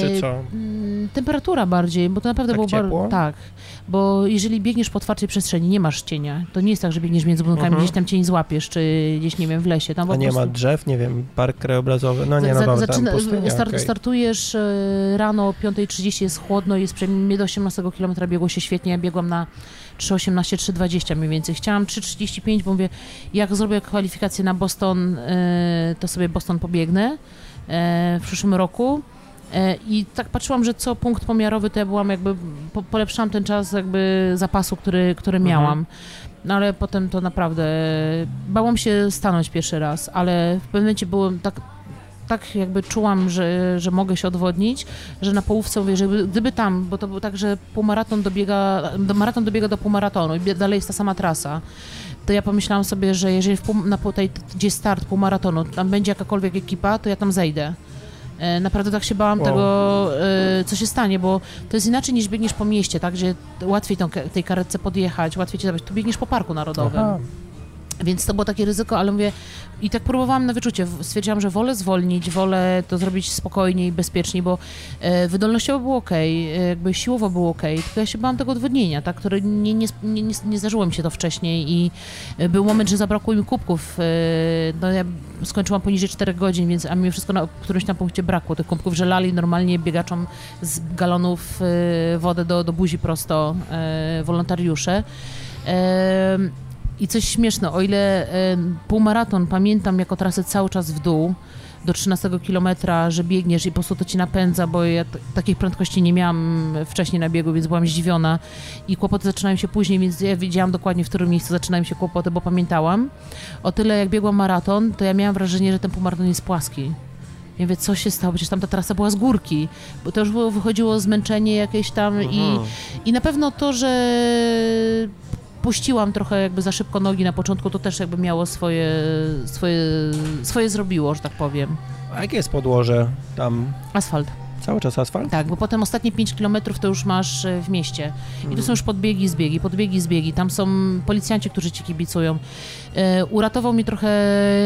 Czy co? mm, Temperatura bardziej, bo to naprawdę Tak było ciepło? tak, bo jeżeli biegniesz po otwartej przestrzeni, nie masz cienia. To nie jest tak, że biegniesz między budynkami, Mhm. gdzieś tam cień złapiesz, czy gdzieś, nie wiem, w lesie. Tam A nie prostu... ma drzew, nie wiem, park krajobrazowy, no nie, Za- no za- dobra, tam zaczyna- pustynia, start, okej. Startujesz e, rano o 5.30, jest chłodno, jest przynajmniej do 18 km biegło się świetnie. Ja biegłam na 3.18, 3.20 mniej więcej. Chciałam 3.35, bo mówię, jak zrobię kwalifikację na Boston, e, to sobie Boston pobiegnę e, w przyszłym roku. E, I tak patrzyłam, że co punkt pomiarowy, to ja byłam jakby, po, polepszałam ten czas jakby zapasu, który, który Mhm. miałam. No ale potem to naprawdę, bałam się stanąć pierwszy raz, ale w pewnym momencie było tak, tak jakby czułam, że, że mogę się odwodnić, że na połówce mówię, że gdyby tam, bo to było tak, że półmaraton dobiega, do, maraton dobiega do półmaratonu i dalej jest ta sama trasa, to ja pomyślałam sobie, że jeżeli pół, na tej, gdzie start półmaratonu, tam będzie jakakolwiek ekipa, to ja tam zejdę. E, naprawdę tak się bałam wow. tego, e, co się stanie, bo to jest inaczej niż biegniesz po mieście, tak, gdzie łatwiej tą, tej karetce podjechać, łatwiej cię zabrać. Tu biegniesz po parku narodowym. Aha. Więc to było takie ryzyko, ale mówię, i tak próbowałam na wyczucie. Stwierdziłam, że wolę zwolnić, wolę to zrobić spokojniej i bezpieczniej, bo e, wydolnościowo było ok, e, jakby siłowo było ok, tylko ja się bałam tego odwodnienia, tak, które nie, nie, nie, nie zdarzyło mi się to wcześniej i e, był moment, że zabrakło mi kubków. E, no ja skończyłam poniżej 4 godzin, więc a mi wszystko na którymś tam punkcie brakło tych kubków, że lali normalnie biegaczom z galonów e, wodę do, do buzi prosto e, wolontariusze. I coś śmieszne, o ile e, półmaraton pamiętam jako trasę cały czas w dół, do 13 kilometra, że biegniesz i po prostu to ci napędza, bo ja takiej prędkości nie miałam wcześniej na biegu, więc byłam zdziwiona i kłopoty zaczynają się później, więc ja wiedziałam dokładnie, w którym miejscu zaczynają się kłopoty, bo pamiętałam. O tyle jak biegłam maraton, to ja miałam wrażenie, że ten półmaraton jest płaski. Ja mówię, co się stało? Przecież tam ta trasa była z górki, bo to już było, wychodziło zmęczenie jakieś tam i, mhm. i na pewno to, że puściłam trochę jakby za szybko nogi na początku, to też jakby miało swoje, swoje, swoje zrobiło, że tak powiem. A jakie jest podłoże tam? Asfalt. Cały czas asfalt? Tak, bo potem ostatnie 5 km to już masz e, w mieście. I to mhm. są już podbiegi, zbiegi, podbiegi, zbiegi. Tam są policjanci, którzy ci kibicują. E, uratował mi trochę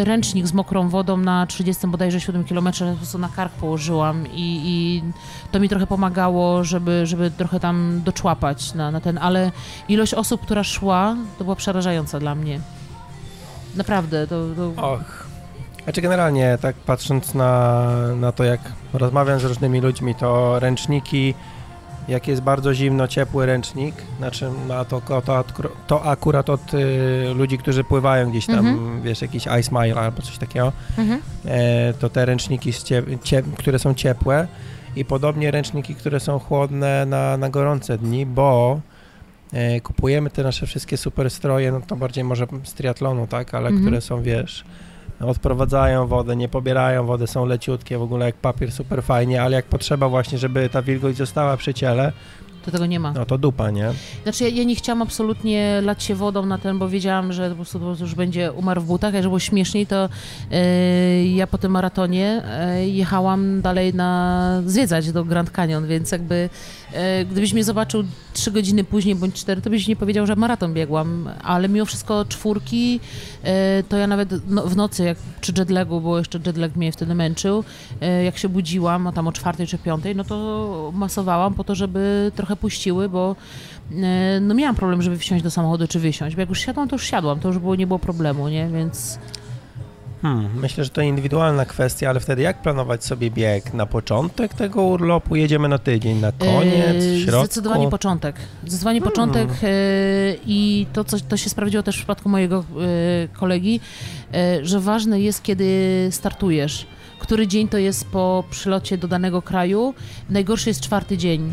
ręcznik z mokrą wodą na 30 bodajże 7 km, po prostu na kark położyłam i, i to mi trochę pomagało, żeby, żeby trochę tam doczłapać na, na ten, ale ilość osób, która szła, to była przerażająca dla mnie. Naprawdę, to... to... Och. Znaczy generalnie, tak patrząc na, na to, jak rozmawiam z różnymi ludźmi, to ręczniki, jak jest bardzo zimno, ciepły ręcznik, znaczy na to, to, to akurat od y, ludzi, którzy pływają gdzieś tam, mhm. wiesz, jakiś ice mile albo coś takiego, mhm. e, to te ręczniki, które są ciepłe i podobnie ręczniki, które są chłodne na, na gorące dni, bo e, kupujemy te nasze wszystkie super stroje, no to bardziej może z triatlonu, tak, ale mhm. które są, wiesz, odprowadzają wodę, nie pobierają wody, są leciutkie, w ogóle jak papier super fajnie, ale jak potrzeba właśnie, żeby ta wilgoć została przy ciele, to tego nie ma. No to dupa, nie? Znaczy ja, ja, nie chciałam absolutnie lać się wodą na ten, bo wiedziałam, że po prostu, po prostu już będzie umarł w butach, a żeby było śmieszniej, to yy, ja po tym maratonie yy, jechałam dalej na zwiedzać do Grand Canyon, więc jakby gdybyś mnie zobaczył trzy godziny później bądź cztery, to byś nie powiedział, że maraton biegłam, ale mimo wszystko czwórki, to ja nawet no, w nocy, jak przy jetlagu, bo jeszcze jetlag mnie wtedy męczył, jak się budziłam, a tam o czwartej czy piątej, no to masowałam po to, żeby trochę puściły, bo e, no miałam problem, żeby wsiąść do samochodu czy wysiąść, bo jak już siadłam, to już siadłam, to już było, nie było problemu, nie, więc... Hmm, myślę, że to indywidualna kwestia, ale wtedy jak planować sobie bieg? Na początek tego urlopu jedziemy na tydzień, na koniec, w środku? Zdecydowanie początek. Zdecydowanie hmm. początek yy, i to, co to się sprawdziło też w przypadku mojego yy, kolegi, yy, że ważne jest, kiedy startujesz. Który dzień to jest po przylocie do danego kraju. Najgorszy jest czwarty dzień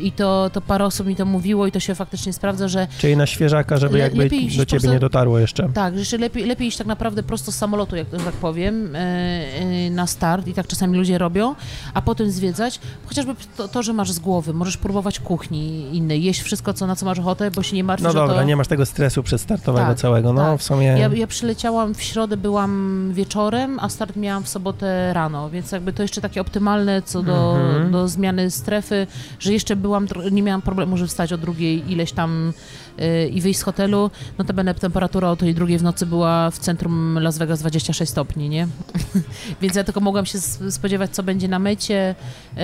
I to, to parę osób mi to mówiło i to się faktycznie sprawdza, że... Czyli na świeżaka, żeby jakby do ciebie nie dotarło jeszcze. Tak, że lepiej, lepiej iść tak naprawdę prosto z samolotu, jak to tak powiem, e, e, na start i tak czasami ludzie robią, a potem zwiedzać. Chociażby to, to że masz z głowy, możesz próbować kuchni innej, jeść wszystko, co, na co masz ochotę, bo się nie martwisz No dobra, to... nie masz tego stresu przedstartowego tak, całego, no tak. w sumie... Ja, ja przyleciałam w środę, byłam wieczorem, a start miałam w sobotę rano, więc jakby to jeszcze takie optymalne co do, mhm. do zmiany strefy, że jeszcze byłam, nie miałam problemu, żeby wstać o drugiej ileś tam yy, i wyjść z hotelu. Notabene temperatura o tej drugiej w nocy była w centrum Las Vegas 26 stopni, nie? Więc ja tylko mogłam się spodziewać, co będzie na mecie yy,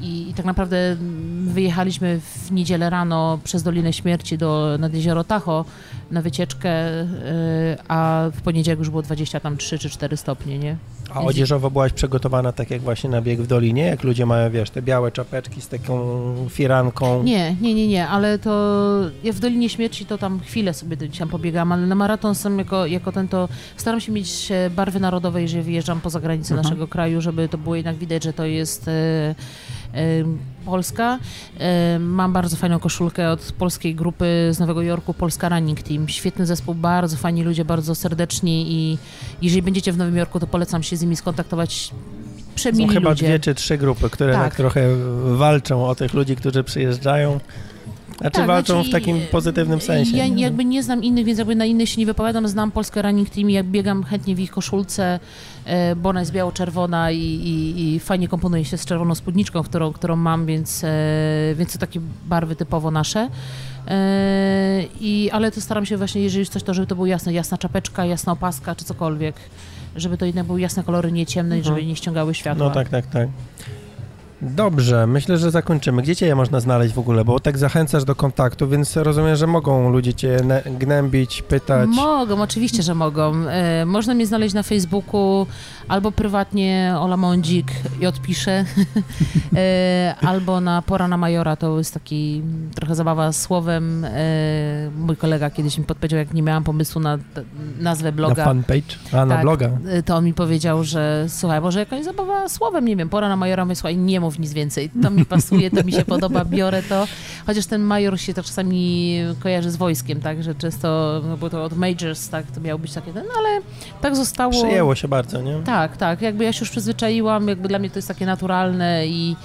i, i, tak naprawdę wyjechaliśmy w niedzielę rano przez Dolinę Śmierci do, nad jezioro Tahoe na wycieczkę, yy, a w poniedziałek już było 23 czy 4 stopnie, nie? A odzieżowo byłaś przygotowana tak jak właśnie na bieg w Dolinie, jak ludzie mają, wiesz, te białe czapeczki z taką firanką? Nie, nie, nie, nie, ale to ja w Dolinie Śmierci to tam chwilę sobie tam pobiegam, ale na maraton sam jako, jako ten to staram się mieć e, barwy narodowe, jeżeli wyjeżdżam poza granicę mhm. naszego kraju, żeby to było jednak widać, że to jest e, e, Polska. Mam bardzo fajną koszulkę od polskiej grupy z Nowego Jorku, Polska Running Team. Świetny zespół, bardzo fajni ludzie, bardzo serdeczni i jeżeli będziecie w Nowym Jorku, to polecam się z nimi skontaktować. Przemili Są chyba ludzie. dwie czy trzy grupy, które tak. Tak. trochę walczą o tych ludzi, którzy przyjeżdżają. Znaczy Tak, walczą znaczy, w takim pozytywnym sensie. Ja nie? jakby nie znam innych, więc jakby na innych się nie wypowiadam. Znam Polskę Running Team i jak biegam chętnie w ich koszulce, e, bo ona jest biało-czerwona i, i, i fajnie komponuje się z czerwoną spódniczką, którą, którą mam, więc, e, więc to takie barwy typowo nasze. E, I, ale to staram się właśnie, jeżeli już coś, to żeby to było jasne, jasna czapeczka, jasna opaska czy cokolwiek, żeby to jednak były jasne kolory, nie ciemne i Mhm. żeby nie ściągały światła. No tak, tak, tak. Dobrze, myślę, że zakończymy. Gdzie cię można znaleźć w ogóle? Bo tak zachęcasz do kontaktu, więc rozumiem, że mogą ludzie cię gnębić, pytać. Mogą, oczywiście, że mogą. E, można mnie znaleźć na Facebooku albo prywatnie Ola Mądzik i odpiszę, e, albo na Pora na Majora, to jest taki trochę zabawa słowem. E, mój kolega kiedyś mi podpowiedział, jak nie miałam pomysłu na nazwę na bloga. fanpage? A, na Tak. bloga. e, To on mi powiedział, że słuchaj, może jakaś zabawa słowem, nie wiem, pora na majora, mówię, słuchaj, nie mów nic więcej. To mi pasuje, to mi się podoba, biorę to. Chociaż ten major się to czasami kojarzy z wojskiem, tak, że często, no bo to od majors, tak, to miało być takie, no ale tak zostało. Przyjęło się bardzo, nie? Tak, tak, jakby ja się już przyzwyczaiłam, jakby dla mnie to jest takie naturalne i,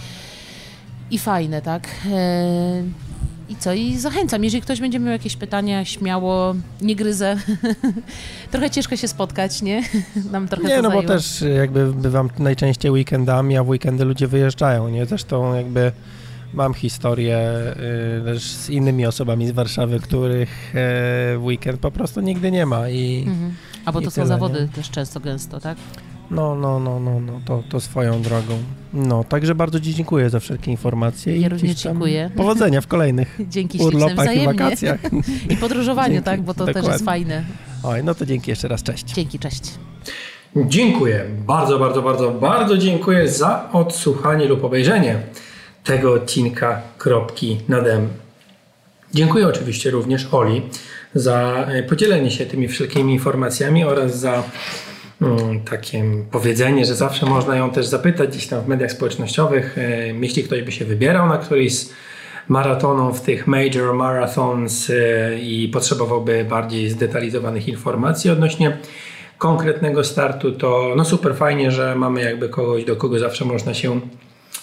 i fajne, tak. E, I co? I zachęcam, jeżeli ktoś będzie miał jakieś pytania, śmiało, nie gryzę. trochę ciężko się spotkać, nie? Nam trochę Nie, no bo zajęło. też jakby bywam najczęściej weekendami, a w weekendy ludzie wyjeżdżają, nie? Zresztą jakby mam historię y, też z innymi osobami z Warszawy, których e, w weekend po prostu nigdy nie ma i Mhm. A bo to są tyle, zawody nie? też często, gęsto, tak? No, no, no, no, no to, to swoją drogą. No, także bardzo Ci dziękuję za wszelkie informacje Ja i również dziękuję. powodzenia w kolejnych Dzięki urlopach i wakacjach. I podróżowaniu, Dzięki, tak? Bo to też dokładnie. jest fajne. Oj, no to dzięki jeszcze raz, cześć. Dzięki, cześć. Dziękuję. Bardzo, bardzo, bardzo, bardzo dziękuję za odsłuchanie lub obejrzenie tego odcinka Kropki nad M. Dziękuję oczywiście również Oli za e, podzielenie się tymi wszelkimi informacjami oraz za takie powiedzenie, że zawsze można ją też zapytać gdzieś tam w mediach społecznościowych, e, jeśli ktoś by się wybierał na któryś z maratonów, tych major marathons e, i potrzebowałby bardziej zdetalizowanych informacji odnośnie konkretnego startu, to no super fajnie, że mamy jakby kogoś, do kogo zawsze można się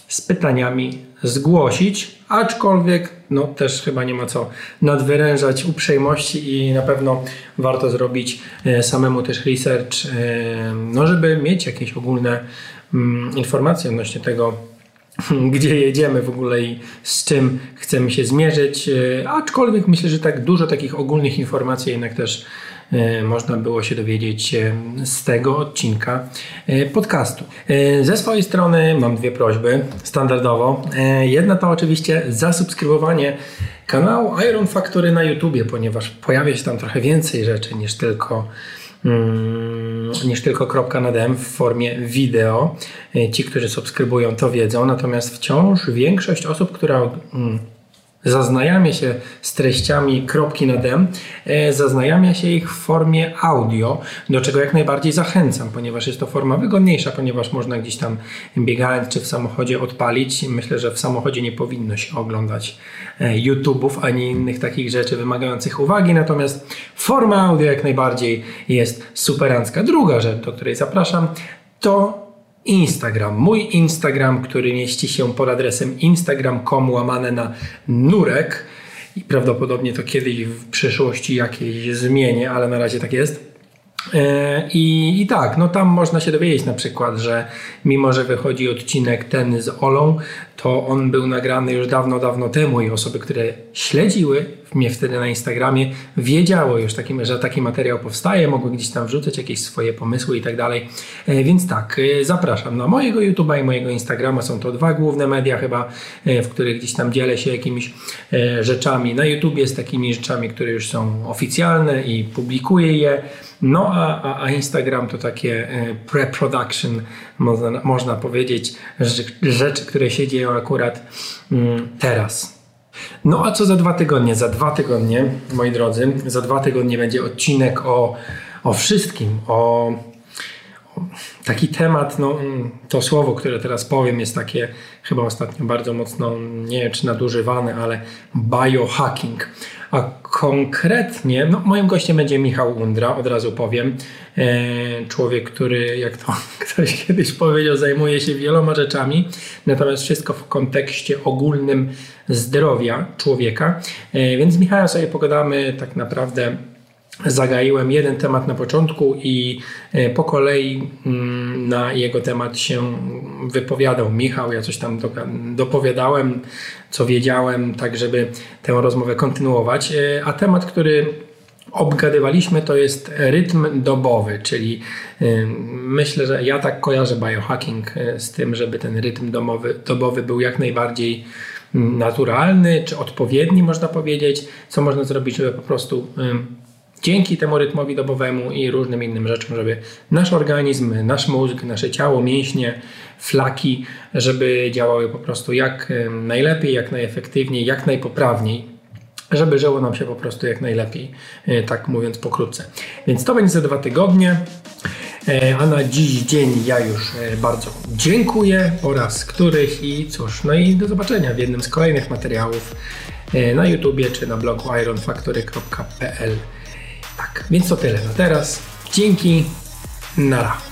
z pytaniami zgłosić, aczkolwiek no też chyba nie ma co nadwyrężać uprzejmości i na pewno warto zrobić e, samemu też research, e, no żeby mieć jakieś ogólne mm, informacje odnośnie tego, gdzie jedziemy w ogóle i z czym chcemy się zmierzyć. E, Aczkolwiek myślę, że tak dużo takich ogólnych informacji jednak też e, można było się dowiedzieć e, z tego odcinka podcastu. Ze swojej strony mam dwie prośby, standardowo. Jedna to oczywiście zasubskrybowanie kanału Iron Factory na YouTubie, ponieważ pojawia się tam trochę więcej rzeczy niż tylko niż tylko kropka nad M w formie wideo. E, Ci, którzy subskrybują, to wiedzą, natomiast wciąż większość osób, która mm, zaznajamia się z treściami kropki nad M, e, zaznajamia się ich w formie audio, do czego jak najbardziej zachęcam, ponieważ jest to forma wygodniejsza, ponieważ można gdzieś tam biegając czy w samochodzie odpalić. Myślę, że w samochodzie nie powinno się oglądać e, YouTube'ów ani innych takich rzeczy wymagających uwagi, natomiast forma audio jak najbardziej jest superancka. Druga rzecz, do której zapraszam, to Instagram. Mój Instagram, który mieści się pod adresem instagram.com łamane na nurek i prawdopodobnie to kiedyś w przyszłości jakieś zmienię, ale na razie tak jest. E, I, I tak, no tam można się dowiedzieć na przykład, że mimo, że wychodzi odcinek ten z Olą, to on był nagrany już dawno, dawno temu i osoby, które śledziły mnie wtedy na Instagramie, wiedziały już, takim, że taki materiał powstaje, mogły gdzieś tam wrzucać jakieś swoje pomysły i tak dalej. E, Więc tak, e, zapraszam na mojego YouTube'a i mojego Instagrama. Są to dwa główne media chyba, e, w których gdzieś tam dzielę się jakimiś rzeczami. Na YouTubie z takimi rzeczami, które już są oficjalne i publikuję je. No a, a, a Instagram to takie pre-production, można, można powiedzieć, rzeczy, rzeczy, które się dzieją akurat mm, teraz. No a co za dwa tygodnie? Za dwa tygodnie, moi drodzy, za dwa tygodnie będzie odcinek o, o wszystkim, o, taki temat, no mm, to słowo, które teraz powiem jest takie chyba ostatnio bardzo mocno, nie wiem czy nadużywane, ale biohacking. A konkretnie, no moim gościem będzie Michał Undra, od razu powiem. E, człowiek, który, jak to ktoś kiedyś powiedział, zajmuje się wieloma rzeczami, natomiast wszystko w kontekście ogólnym zdrowia człowieka. E, więc z Michałem sobie pogadamy tak naprawdę zagaiłem jeden temat na początku i e, po kolei mm, na jego temat się wypowiadał Michał. Ja coś tam dopowiadałem, co wiedziałem, tak żeby tę rozmowę kontynuować. E, a temat, który obgadywaliśmy, to jest rytm dobowy, czyli e, myślę, że ja tak kojarzę biohacking z tym, żeby ten rytm domowy, dobowy był jak najbardziej mm, naturalny, czy odpowiedni, można powiedzieć, co można zrobić, żeby po prostu dzięki temu rytmowi dobowemu i różnym innym rzeczom, żeby nasz organizm, nasz mózg, nasze ciało, mięśnie, flaki, żeby działały po prostu jak najlepiej, jak najefektywniej, jak najpoprawniej, żeby żyło nam się po prostu jak najlepiej, e, tak mówiąc pokrótce. Więc to będzie za dwa tygodnie. E, a na dziś dzień ja już e, bardzo dziękuję po raz których i cóż, no i do zobaczenia w jednym z kolejnych materiałów na YouTubie czy na blogu ironfactory.pl. Tak, więc to tyle na teraz. Dzięki, nara.